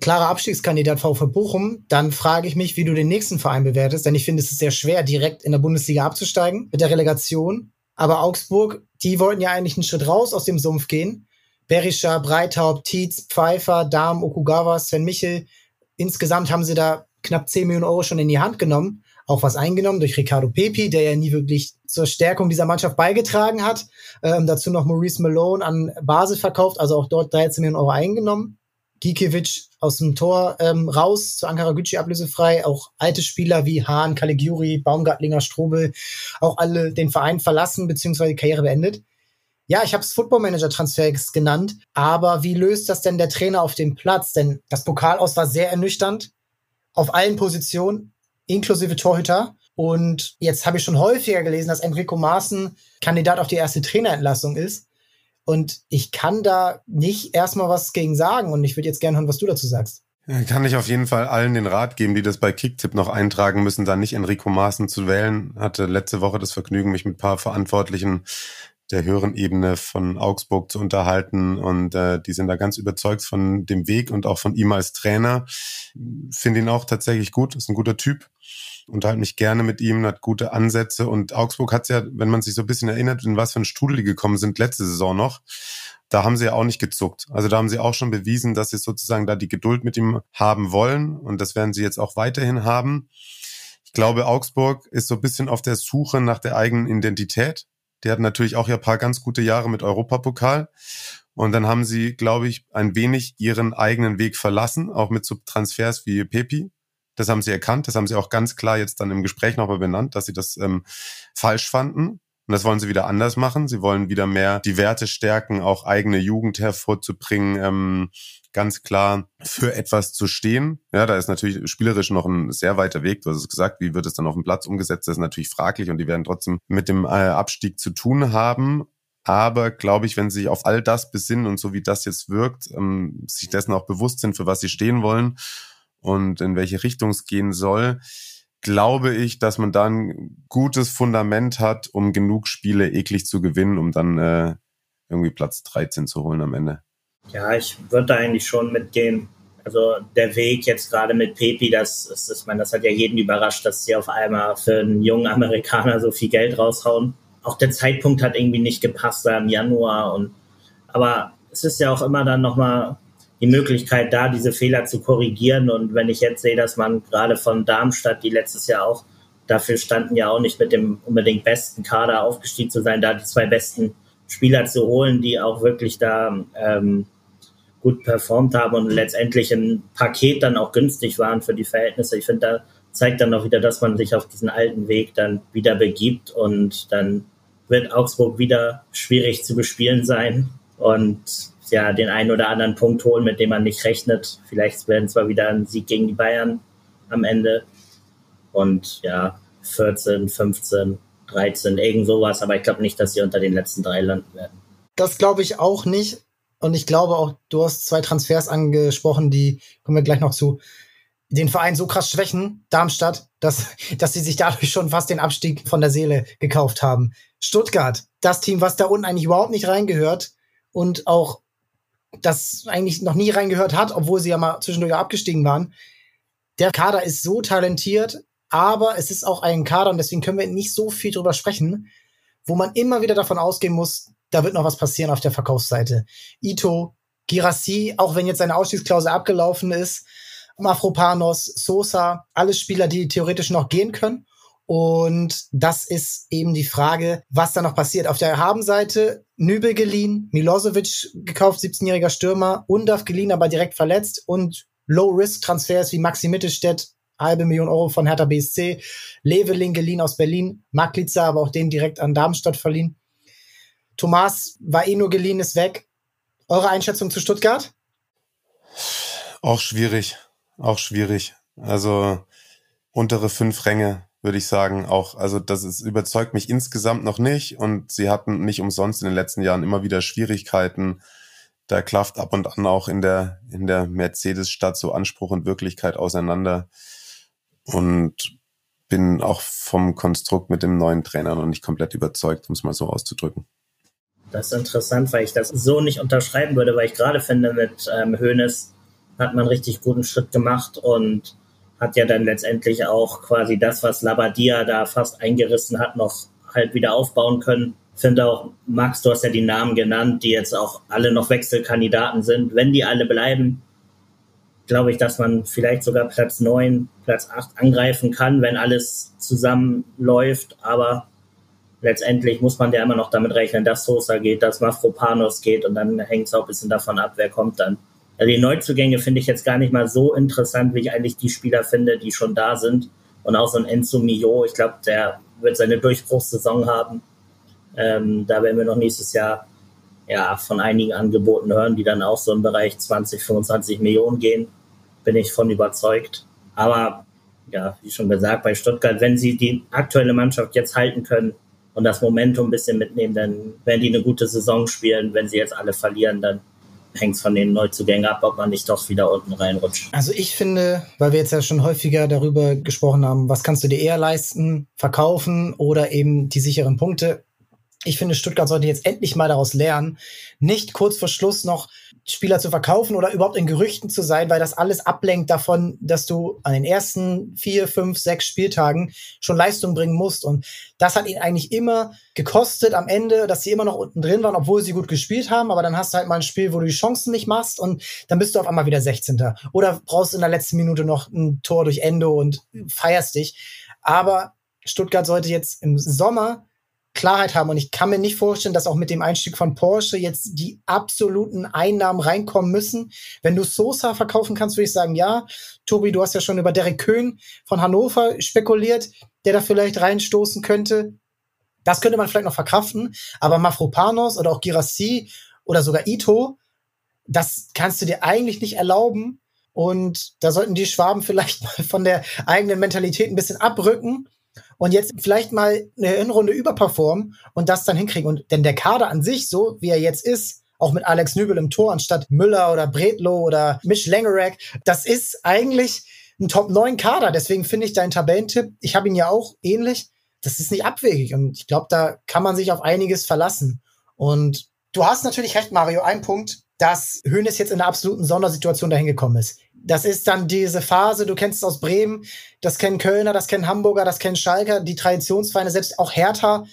klarer Abstiegskandidat VfB Bochum, dann frage ich mich, wie du den nächsten Verein bewertest, denn ich finde, es ist sehr schwer, direkt in der Bundesliga abzusteigen mit der Relegation. Aber Augsburg, die wollten ja eigentlich einen Schritt raus aus dem Sumpf gehen. Berischer, Breithaupt, Tietz, Pfeiffer, Dahm, Okugawa, Sven Michel. Insgesamt haben sie da knapp 10 Millionen Euro schon in die Hand genommen. Auch was eingenommen durch Ricardo Pepi, der ja nie wirklich zur Stärkung dieser Mannschaft beigetragen hat. Ähm, dazu noch Maurice Malone an Basel verkauft, also auch dort 13 Millionen Euro eingenommen. Gikiewicz aus dem Tor ähm, raus, zu Ankara Gücü ablösefrei. Auch alte Spieler wie Hahn, Caligiuri, Baumgartlinger, Strobel, auch alle den Verein verlassen bzw. die Karriere beendet. Ja, ich habe es Football Manager Transfers genannt, aber wie löst das denn der Trainer auf dem Platz? Denn das Pokal aus war sehr ernüchternd auf allen Positionen, inklusive Torhüter. Und jetzt habe ich schon häufiger gelesen, dass Enrico Maaßen Kandidat auf die erste Trainerentlassung ist. Und ich kann da nicht erstmal was gegen sagen. Und ich würde jetzt gerne hören, was du dazu sagst. Kann ich auf jeden Fall allen den Rat geben, die das bei Kicktip noch eintragen müssen, da nicht Enrico Maaßen zu wählen. Hatte letzte Woche das Vergnügen, mich mit ein paar Verantwortlichen der höheren Ebene von Augsburg zu unterhalten und äh, die sind da ganz überzeugt von dem Weg und auch von ihm als Trainer. Finde ihn auch tatsächlich gut, ist ein guter Typ unterhalte mich gerne mit ihm, hat gute Ansätze und Augsburg hat ja, wenn man sich so ein bisschen erinnert, in was für ein Strudel die gekommen sind letzte Saison noch, da haben sie ja auch nicht gezuckt. Also da haben sie auch schon bewiesen, dass sie sozusagen da die Geduld mit ihm haben wollen und das werden sie jetzt auch weiterhin haben. Ich glaube, Augsburg ist so ein bisschen auf der Suche nach der eigenen Identität. Die hatten natürlich auch ja paar ganz gute Jahre mit Europapokal. Und dann haben sie, glaube ich, ein wenig ihren eigenen Weg verlassen, auch mit so Transfers wie Pepi, Das haben sie erkannt, das haben sie auch ganz klar jetzt dann im Gespräch nochmal benannt, dass sie das ähm, falsch fanden. Und das wollen sie wieder anders machen. Sie wollen wieder mehr die Werte stärken, auch eigene Jugend hervorzubringen, ähm, ganz klar für etwas zu stehen. Ja, da ist natürlich spielerisch noch ein sehr weiter Weg. Du hast es gesagt, wie wird es dann auf dem Platz umgesetzt? Das ist natürlich fraglich und die werden trotzdem mit dem äh, Abstieg zu tun haben. Aber glaube ich, wenn sie sich auf all das besinnen und so wie das jetzt wirkt, ähm, sich dessen auch bewusst sind, für was sie stehen wollen und in welche Richtung es gehen soll, glaube ich, dass man dann gutes Fundament hat, um genug Spiele eklig zu gewinnen, um dann äh, irgendwie Platz 13 zu holen am Ende. Ja, ich würde da eigentlich schon mitgehen. Also der Weg jetzt gerade mit Pepi, das ist, ich meine, das hat ja jeden überrascht, dass sie auf einmal für einen jungen Amerikaner so viel Geld raushauen. Auch der Zeitpunkt hat irgendwie nicht gepasst da im Januar und aber es ist ja auch immer dann nochmal die Möglichkeit da, diese Fehler zu korrigieren. Und wenn ich jetzt sehe, dass man gerade von Darmstadt, die letztes Jahr auch dafür standen, ja auch nicht mit dem unbedingt besten Kader aufgestiegen zu sein, da die zwei besten Spieler zu holen, die auch wirklich da ähm, gut performt haben und letztendlich ein Paket dann auch günstig waren für die Verhältnisse. Ich finde, da zeigt dann auch wieder, dass man sich auf diesen alten Weg dann wieder begibt und dann wird Augsburg wieder schwierig zu bespielen sein. Und ja den einen oder anderen Punkt holen, mit dem man nicht rechnet. Vielleicht werden zwar wieder ein Sieg gegen die Bayern am Ende. Und ja, 14, 15, 13, irgend sowas, aber ich glaube nicht, dass sie unter den letzten drei landen werden. Das glaube ich auch nicht. Und ich glaube auch, du hast zwei Transfers angesprochen, die kommen wir gleich noch zu, den Verein so krass schwächen, Darmstadt, dass, dass sie sich dadurch schon fast den Abstieg von der Seele gekauft haben. Stuttgart, das Team, was da unten eigentlich überhaupt nicht reingehört und auch das eigentlich noch nie reingehört hat, obwohl sie ja mal zwischendurch abgestiegen waren. Der Kader ist so talentiert, aber es ist auch ein Kader, und deswegen können wir nicht so viel drüber sprechen, wo man immer wieder davon ausgehen muss, da wird noch was passieren auf der Verkaufsseite. Ito, Girassi, auch wenn jetzt seine Ausstiegsklausel abgelaufen ist, Mafropanos, Sosa, alles Spieler, die theoretisch noch gehen können. Und das ist eben die Frage, was da noch passiert. Auf der Habenseite Nübel geliehen, Milosevic gekauft, 17-jähriger Stürmer, Undaf geliehen, aber direkt verletzt und Low-Risk-Transfers wie Maxi Mittelstädt, halbe Million Euro von Hertha BSC, Leveling geliehen aus Berlin, Maklitzer, aber auch den direkt an Darmstadt verliehen. Thomas war eh nur geliehen, ist weg. Eure Einschätzung zu Stuttgart? Auch schwierig, auch schwierig. Also untere fünf Ränge würde ich sagen, auch, also das ist, überzeugt mich insgesamt noch nicht und sie hatten nicht umsonst in den letzten Jahren immer wieder Schwierigkeiten. Da klafft ab und an auch in der, in der Mercedes-Stadt so Anspruch und Wirklichkeit auseinander und bin auch vom Konstrukt mit dem neuen Trainer noch nicht komplett überzeugt, um es mal so auszudrücken. Das ist interessant, weil ich das so nicht unterschreiben würde, weil ich gerade finde, mit ähm, Hoeneß hat man einen richtig guten Schritt gemacht und hat ja dann letztendlich auch quasi das, was Labadia da fast eingerissen hat, noch halt wieder aufbauen können. Finde auch, Max, du hast ja die Namen genannt, die jetzt auch alle noch Wechselkandidaten sind. Wenn die alle bleiben, glaube ich, dass man vielleicht sogar Platz 9, Platz 8 angreifen kann, wenn alles zusammenläuft. Aber letztendlich muss man ja immer noch damit rechnen, dass Sosa geht, dass Mafropanos geht und dann hängt es auch ein bisschen davon ab, wer kommt dann. Also die Neuzugänge finde ich jetzt gar nicht mal so interessant, wie ich eigentlich die Spieler finde, die schon da sind. Und auch so ein Enzo Mio, ich glaube, der wird seine Durchbruchssaison haben. Ähm, da werden wir noch nächstes Jahr ja, von einigen Angeboten hören, die dann auch so im Bereich 20, 25 Millionen gehen. Bin ich von überzeugt. Aber ja, wie schon gesagt, bei Stuttgart, wenn sie die aktuelle Mannschaft jetzt halten können und das Momentum ein bisschen mitnehmen, dann werden die eine gute Saison spielen. Wenn sie jetzt alle verlieren, dann hängt von den Neuzugängen ab, ob man nicht doch wieder unten reinrutscht. Also ich finde, weil wir jetzt ja schon häufiger darüber gesprochen haben, was kannst du dir eher leisten, verkaufen oder eben die sicheren Punkte. Ich finde, Stuttgart sollte jetzt endlich mal daraus lernen, nicht kurz vor Schluss noch Spieler zu verkaufen oder überhaupt in Gerüchten zu sein, weil das alles ablenkt davon, dass du an den ersten vier, fünf, sechs Spieltagen schon Leistung bringen musst. Und das hat ihn eigentlich immer gekostet am Ende, dass sie immer noch unten drin waren, obwohl sie gut gespielt haben. Aber dann hast du halt mal ein Spiel, wo du die Chancen nicht machst und dann bist du auf einmal wieder 16. Oder brauchst in der letzten Minute noch ein Tor durch Endo und feierst dich. Aber Stuttgart sollte jetzt im Sommer Klarheit haben. Und ich kann mir nicht vorstellen, dass auch mit dem Einstieg von Porsche jetzt die absoluten Einnahmen reinkommen müssen. Wenn du Sosa verkaufen kannst, würde ich sagen, ja. Tobi, du hast ja schon über Derek Köhn von Hannover spekuliert, der da vielleicht reinstoßen könnte. Das könnte man vielleicht noch verkraften. Aber Mafropanos oder auch Girassi oder sogar Ito, das kannst du dir eigentlich nicht erlauben. Und da sollten die Schwaben vielleicht mal von der eigenen Mentalität ein bisschen abrücken und jetzt vielleicht mal eine Hinrunde überperformen und das dann hinkriegen. Und denn der Kader an sich, so wie er jetzt ist, auch mit Alex Nübel im Tor anstatt Müller oder Bredlo oder Misch Langerack, das ist eigentlich ein Top 9 Kader. Deswegen finde ich deinen Tabellentipp, ich habe ihn ja auch ähnlich, das ist nicht abwegig. Und ich glaube, da kann man sich auf einiges verlassen. Und du hast natürlich recht, Mario, ein Punkt, dass Hönes jetzt in einer absoluten Sondersituation dahin gekommen ist das ist dann diese Phase, du kennst es aus Bremen, das kennen Kölner, das kennen Hamburger, das kennen Schalker, die Traditionsvereine, selbst auch Hertha,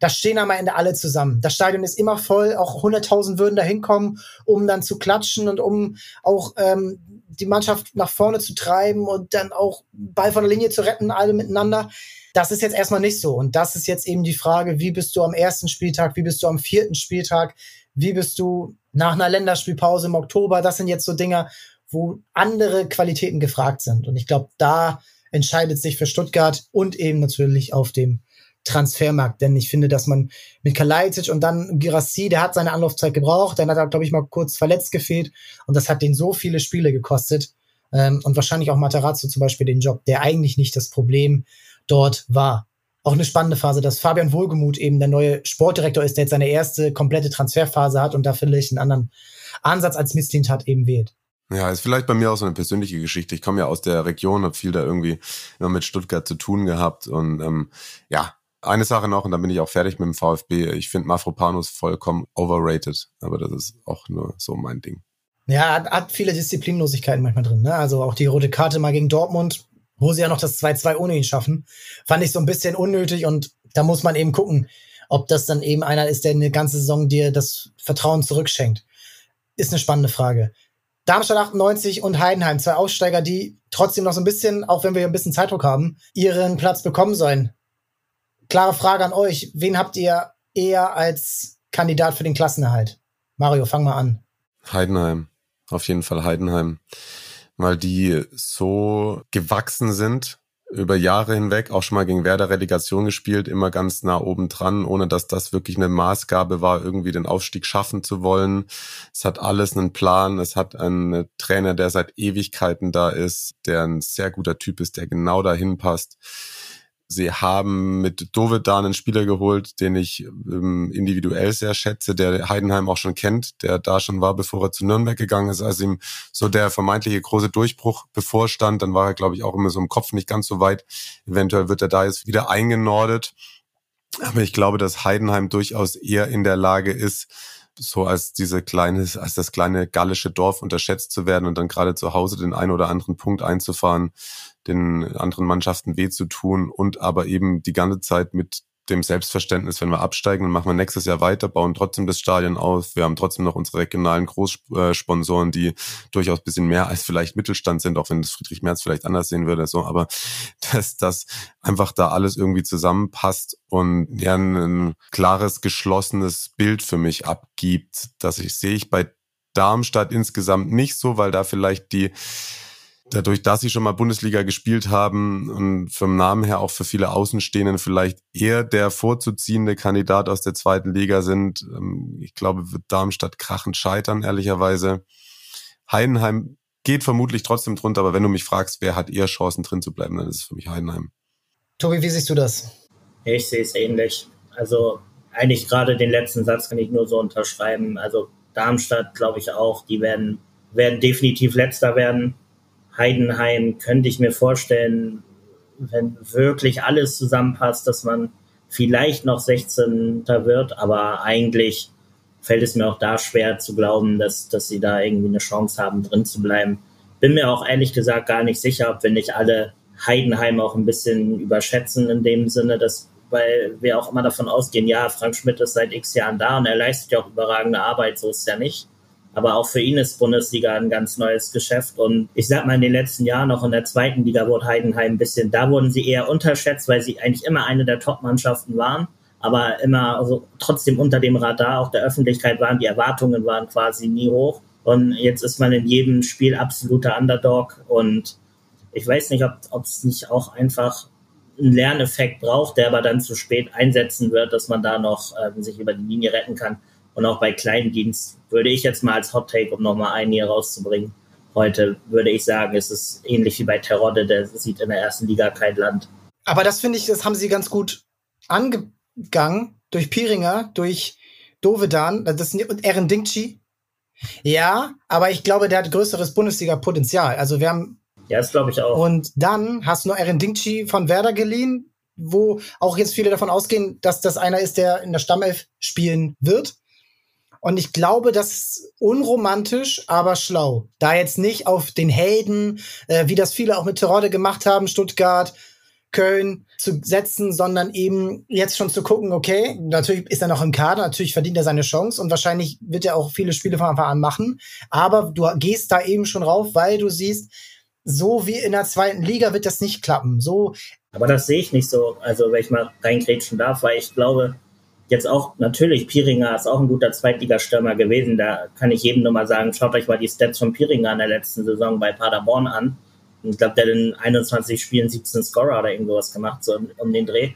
da stehen am Ende alle zusammen. Das Stadion ist immer voll, auch 100.000 würden da hinkommen, um dann zu klatschen und um auch ähm, die Mannschaft nach vorne zu treiben und dann auch Ball von der Linie zu retten, alle miteinander. Das ist jetzt erstmal nicht so. Und das ist jetzt eben die Frage, wie bist du am ersten Spieltag, wie bist du am vierten Spieltag, wie bist du nach einer Länderspielpause im Oktober? Das sind jetzt so Dinge, wo andere Qualitäten gefragt sind. Und ich glaube, da entscheidet sich für Stuttgart und eben natürlich auf dem Transfermarkt. Denn ich finde, dass man mit Kalajdzic und dann Girassi, der hat seine Anlaufzeit gebraucht, dann hat er, glaube ich, mal kurz verletzt gefehlt und das hat den so viele Spiele gekostet. Ähm, und wahrscheinlich auch Materazzo zum Beispiel den Job, der eigentlich nicht das Problem dort war. Auch eine spannende Phase, dass Fabian Wohlgemuth eben der neue Sportdirektor ist, der jetzt seine erste komplette Transferphase hat und da vielleicht einen anderen Ansatz als Misslint hat eben wählt. Ja, ist vielleicht bei mir auch so eine persönliche Geschichte. Ich komme ja aus der Region, habe viel da irgendwie immer mit Stuttgart zu tun gehabt. Und ähm, ja, eine Sache noch, und dann bin ich auch fertig mit dem VfB. Ich finde Mafropanus vollkommen overrated, aber das ist auch nur so mein Ding. Ja, hat, hat viele Disziplinlosigkeiten manchmal drin. Ne? Also auch die rote Karte mal gegen Dortmund, wo sie ja noch das 2-2 ohne ihn schaffen, fand ich so ein bisschen unnötig. Und da muss man eben gucken, ob das dann eben einer ist, der eine ganze Saison dir das Vertrauen zurückschenkt. Ist eine spannende Frage. Darmstadt 98 und Heidenheim, zwei Aussteiger, die trotzdem noch so ein bisschen, auch wenn wir ein bisschen Zeitdruck haben, ihren Platz bekommen sollen. Klare Frage an euch. Wen habt ihr eher als Kandidat für den Klassenerhalt? Mario, fang mal an. Heidenheim. Auf jeden Fall Heidenheim. Weil die so gewachsen sind über Jahre hinweg auch schon mal gegen Werder Relegation gespielt, immer ganz nah oben dran, ohne dass das wirklich eine Maßgabe war, irgendwie den Aufstieg schaffen zu wollen. Es hat alles einen Plan, es hat einen Trainer, der seit Ewigkeiten da ist, der ein sehr guter Typ ist, der genau dahin passt. Sie haben mit Dovedan einen Spieler geholt, den ich ähm, individuell sehr schätze, der Heidenheim auch schon kennt, der da schon war, bevor er zu Nürnberg gegangen ist, als ihm so der vermeintliche große Durchbruch bevorstand. Dann war er, glaube ich, auch immer so im Kopf nicht ganz so weit. Eventuell wird er da jetzt wieder eingenordet. Aber ich glaube, dass Heidenheim durchaus eher in der Lage ist, so als diese kleine, als das kleine gallische Dorf unterschätzt zu werden und dann gerade zu Hause den einen oder anderen Punkt einzufahren, den anderen Mannschaften weh zu tun und aber eben die ganze Zeit mit dem Selbstverständnis, wenn wir absteigen, dann machen wir nächstes Jahr weiter, bauen trotzdem das Stadion auf. Wir haben trotzdem noch unsere regionalen Großsponsoren, die durchaus bisschen mehr als vielleicht Mittelstand sind, auch wenn das Friedrich Merz vielleicht anders sehen würde, so. Aber dass das einfach da alles irgendwie zusammenpasst und ja ein, klares, geschlossenes Bild für mich abgibt, dass ich sehe ich bei Darmstadt insgesamt nicht so, weil da vielleicht die dadurch, dass sie schon mal Bundesliga gespielt haben und vom Namen her auch für viele Außenstehenden vielleicht eher der vorzuziehende Kandidat aus der zweiten Liga sind. Ähm, ich glaube, wird Darmstadt krachend scheitern, ehrlicherweise. Heidenheim geht vermutlich trotzdem drunter, aber wenn du mich fragst, wer hat eher Chancen drin zu bleiben, dann ist es für mich Heidenheim. Tobi, wie siehst du das? Ich sehe es ähnlich. Also eigentlich gerade den letzten Satz kann ich nur so unterschreiben. Also Darmstadt, glaube ich auch, die werden, werden definitiv letzter werden. Heidenheim könnte ich mir vorstellen, wenn wirklich alles zusammenpasst, dass man vielleicht noch 16. wird, aber eigentlich fällt es mir auch da schwer zu glauben, dass, dass sie da irgendwie eine Chance haben, drin zu bleiben. Bin mir auch ehrlich gesagt gar nicht sicher, ob wir nicht alle Heidenheim auch ein bisschen überschätzen in dem Sinne, dass, weil wir auch immer davon ausgehen, ja, Frank Schmidt ist seit x Jahren da und er leistet ja auch überragende Arbeit, so ist es ja nicht. Aber auch für ihn ist Bundesliga ein ganz neues Geschäft. Und ich sag mal, in den letzten Jahren, auch in der zweiten Liga, wurde Heidenheim ein bisschen, da wurden sie eher unterschätzt, weil sie eigentlich immer eine der Top-Mannschaften waren. aber immer also trotzdem unter dem Radar auch der Öffentlichkeit waren. Die Erwartungen waren quasi nie hoch. Und jetzt ist man in jedem Spiel absoluter Underdog. Und ich weiß nicht, ob es nicht auch einfach einen Lerneffekt braucht, der aber dann zu spät einsetzen wird, dass man da noch äh, sich über die Linie retten kann. Und auch bei Kleindienst würde ich jetzt mal als Hot Take, um nochmal einen hier rauszubringen, heute würde ich sagen, es ist ähnlich wie bei Terodde, der sieht in der ersten Liga kein Land. Aber das finde ich, das haben sie ganz gut angegangen durch Piringer, durch Dovedan, das und Erin Dinkchi. Ja, aber ich glaube, der hat größeres Bundesliga-Potenzial. Also wir haben ja, das glaube ich auch. Und dann hast du noch Erin Dinkchi von Werder geliehen, wo auch jetzt viele davon ausgehen, dass das einer ist, der in der Stammelf spielen wird. Und ich glaube, das ist unromantisch, aber schlau. Da jetzt nicht auf den Helden, äh, wie das viele auch mit Terodde gemacht haben, Stuttgart, Köln zu setzen, sondern eben jetzt schon zu gucken, okay, natürlich ist er noch im Kader, natürlich verdient er seine Chance und wahrscheinlich wird er auch viele Spiele von Anfang an machen. Aber du gehst da eben schon rauf, weil du siehst, so wie in der zweiten Liga wird das nicht klappen. So. Aber das sehe ich nicht so, also wenn ich mal reingrätschen darf, weil ich glaube, jetzt auch natürlich, Piringer ist auch ein guter Zweitligastürmer gewesen. Da kann ich jedem nur mal sagen, schaut euch mal die Stats von Piringer in der letzten Saison bei Paderborn an. Ich glaube, der hat in 21 Spielen 17 Scorer oder irgendwas gemacht, so um den Dreh.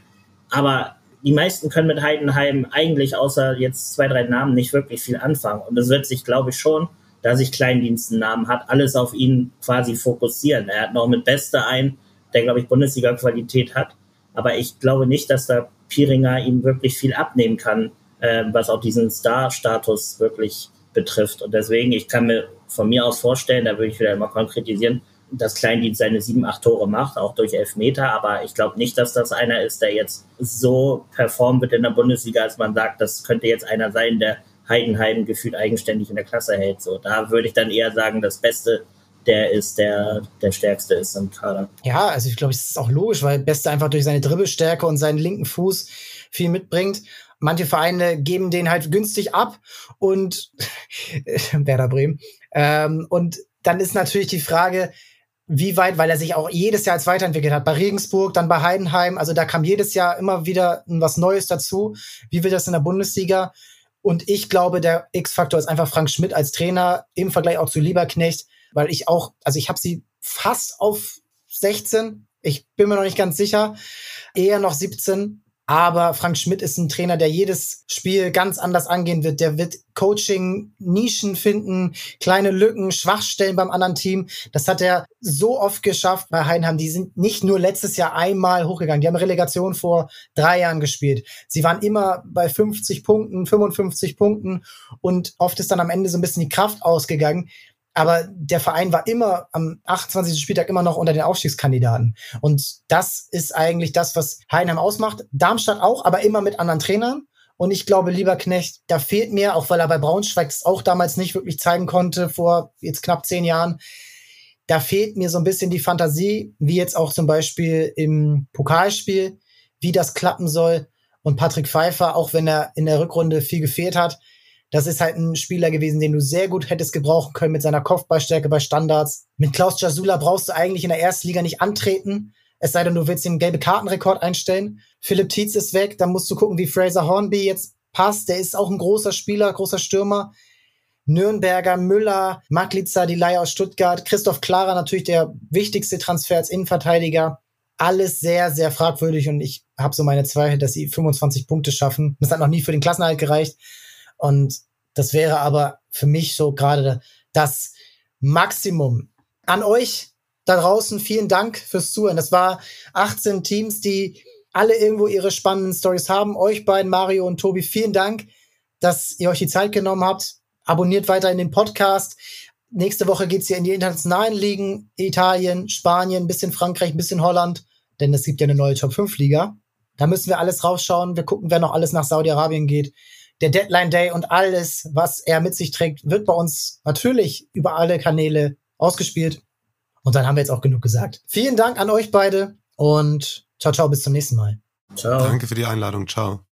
Aber die meisten können mit Heidenheim eigentlich außer jetzt zwei, drei Namen nicht wirklich viel anfangen. Und es wird sich, glaube ich, schon da sich Kleindiensten Namen hat, alles auf ihn quasi fokussieren. Er hat noch mit Beste ein, der, glaube ich, Bundesliga-Qualität hat. Aber ich glaube nicht, dass da Piringer ihm wirklich viel abnehmen kann, äh, was auch diesen Star-Status wirklich betrifft. Und deswegen, ich kann mir von mir aus vorstellen, da würde ich wieder mal konkretisieren, dass Kleindienst seine sieben, acht Tore macht, auch durch Elfmeter. Aber ich glaube nicht, dass das einer ist, der jetzt so performen wird in der Bundesliga, als man sagt, das könnte jetzt einer sein, der Heidenheim gefühlt eigenständig in der Klasse hält. So, da würde ich dann eher sagen, das Beste der ist, der der stärkste ist im Kader. Ja, also ich glaube, es ist auch logisch, weil Beste einfach durch seine Dribbelstärke und seinen linken Fuß viel mitbringt. Manche Vereine geben den halt günstig ab und Werder Bremen. Ähm, und dann ist natürlich die Frage, wie weit, weil er sich auch jedes Jahr als weiterentwickelt hat. Bei Regensburg, dann bei Heidenheim. Also da kam jedes Jahr immer wieder was Neues dazu. Wie wird das in der Bundesliga? Und ich glaube, der X-Faktor ist einfach Frank Schmidt als Trainer im Vergleich auch zu Lieberknecht, weil ich auch, also ich habe sie fast auf 16. Ich bin mir noch nicht ganz sicher. Eher noch 17. Aber Frank Schmidt ist ein Trainer, der jedes Spiel ganz anders angehen wird. Der wird Coaching, Nischen finden, kleine Lücken, Schwachstellen beim anderen Team. Das hat er so oft geschafft bei Heidenheim. Die sind nicht nur letztes Jahr einmal hochgegangen. Die haben Relegation vor drei Jahren gespielt. Sie waren immer bei 50 Punkten, 55 Punkten und oft ist dann am Ende so ein bisschen die Kraft ausgegangen. Aber der Verein war immer am 28. Spieltag immer noch unter den Aufstiegskandidaten. Und das ist eigentlich das, was Heidenheim ausmacht. Darmstadt auch, aber immer mit anderen Trainern. Und ich glaube, lieber Knecht, da fehlt mir, auch weil er bei Braunschweig es auch damals nicht wirklich zeigen konnte, vor jetzt knapp zehn Jahren, da fehlt mir so ein bisschen die Fantasie, wie jetzt auch zum Beispiel im Pokalspiel, wie das klappen soll. Und Patrick Pfeiffer, auch wenn er in der Rückrunde viel gefehlt hat, das ist halt ein Spieler gewesen, den du sehr gut hättest gebrauchen können mit seiner Kopfballstärke bei Standards. Mit Klaus Jasula brauchst du eigentlich in der ersten Liga nicht antreten. Es sei denn, du willst den gelbe Kartenrekord einstellen. Philipp Tietz ist weg. Dann musst du gucken, wie Fraser Hornby jetzt passt. Der ist auch ein großer Spieler, großer Stürmer. Nürnberger, Müller, Maglitzer, die Leihe aus Stuttgart, Christoph Klara natürlich der wichtigste Transfer als Innenverteidiger. Alles sehr, sehr fragwürdig und ich habe so meine Zweifel, dass sie 25 Punkte schaffen. Das hat noch nie für den Klassenhalt gereicht. Und das wäre aber für mich so gerade das Maximum. An euch da draußen vielen Dank fürs Zuhören. Das war 18 Teams, die alle irgendwo ihre spannenden Stories haben. Euch beiden, Mario und Tobi, vielen Dank, dass ihr euch die Zeit genommen habt. Abonniert weiter in den Podcast. Nächste Woche geht's hier in die internationalen Ligen. Italien, Spanien, bisschen Frankreich, bisschen Holland. Denn es gibt ja eine neue Top 5 Liga. Da müssen wir alles rausschauen. Wir gucken, wer noch alles nach Saudi-Arabien geht der Deadline Day und alles, was er mit sich trägt, wird bei uns natürlich über alle Kanäle ausgespielt. Und dann haben wir jetzt auch genug gesagt. Vielen Dank an euch beide und ciao, ciao, bis zum nächsten Mal. Ciao. Danke für die Einladung. Ciao.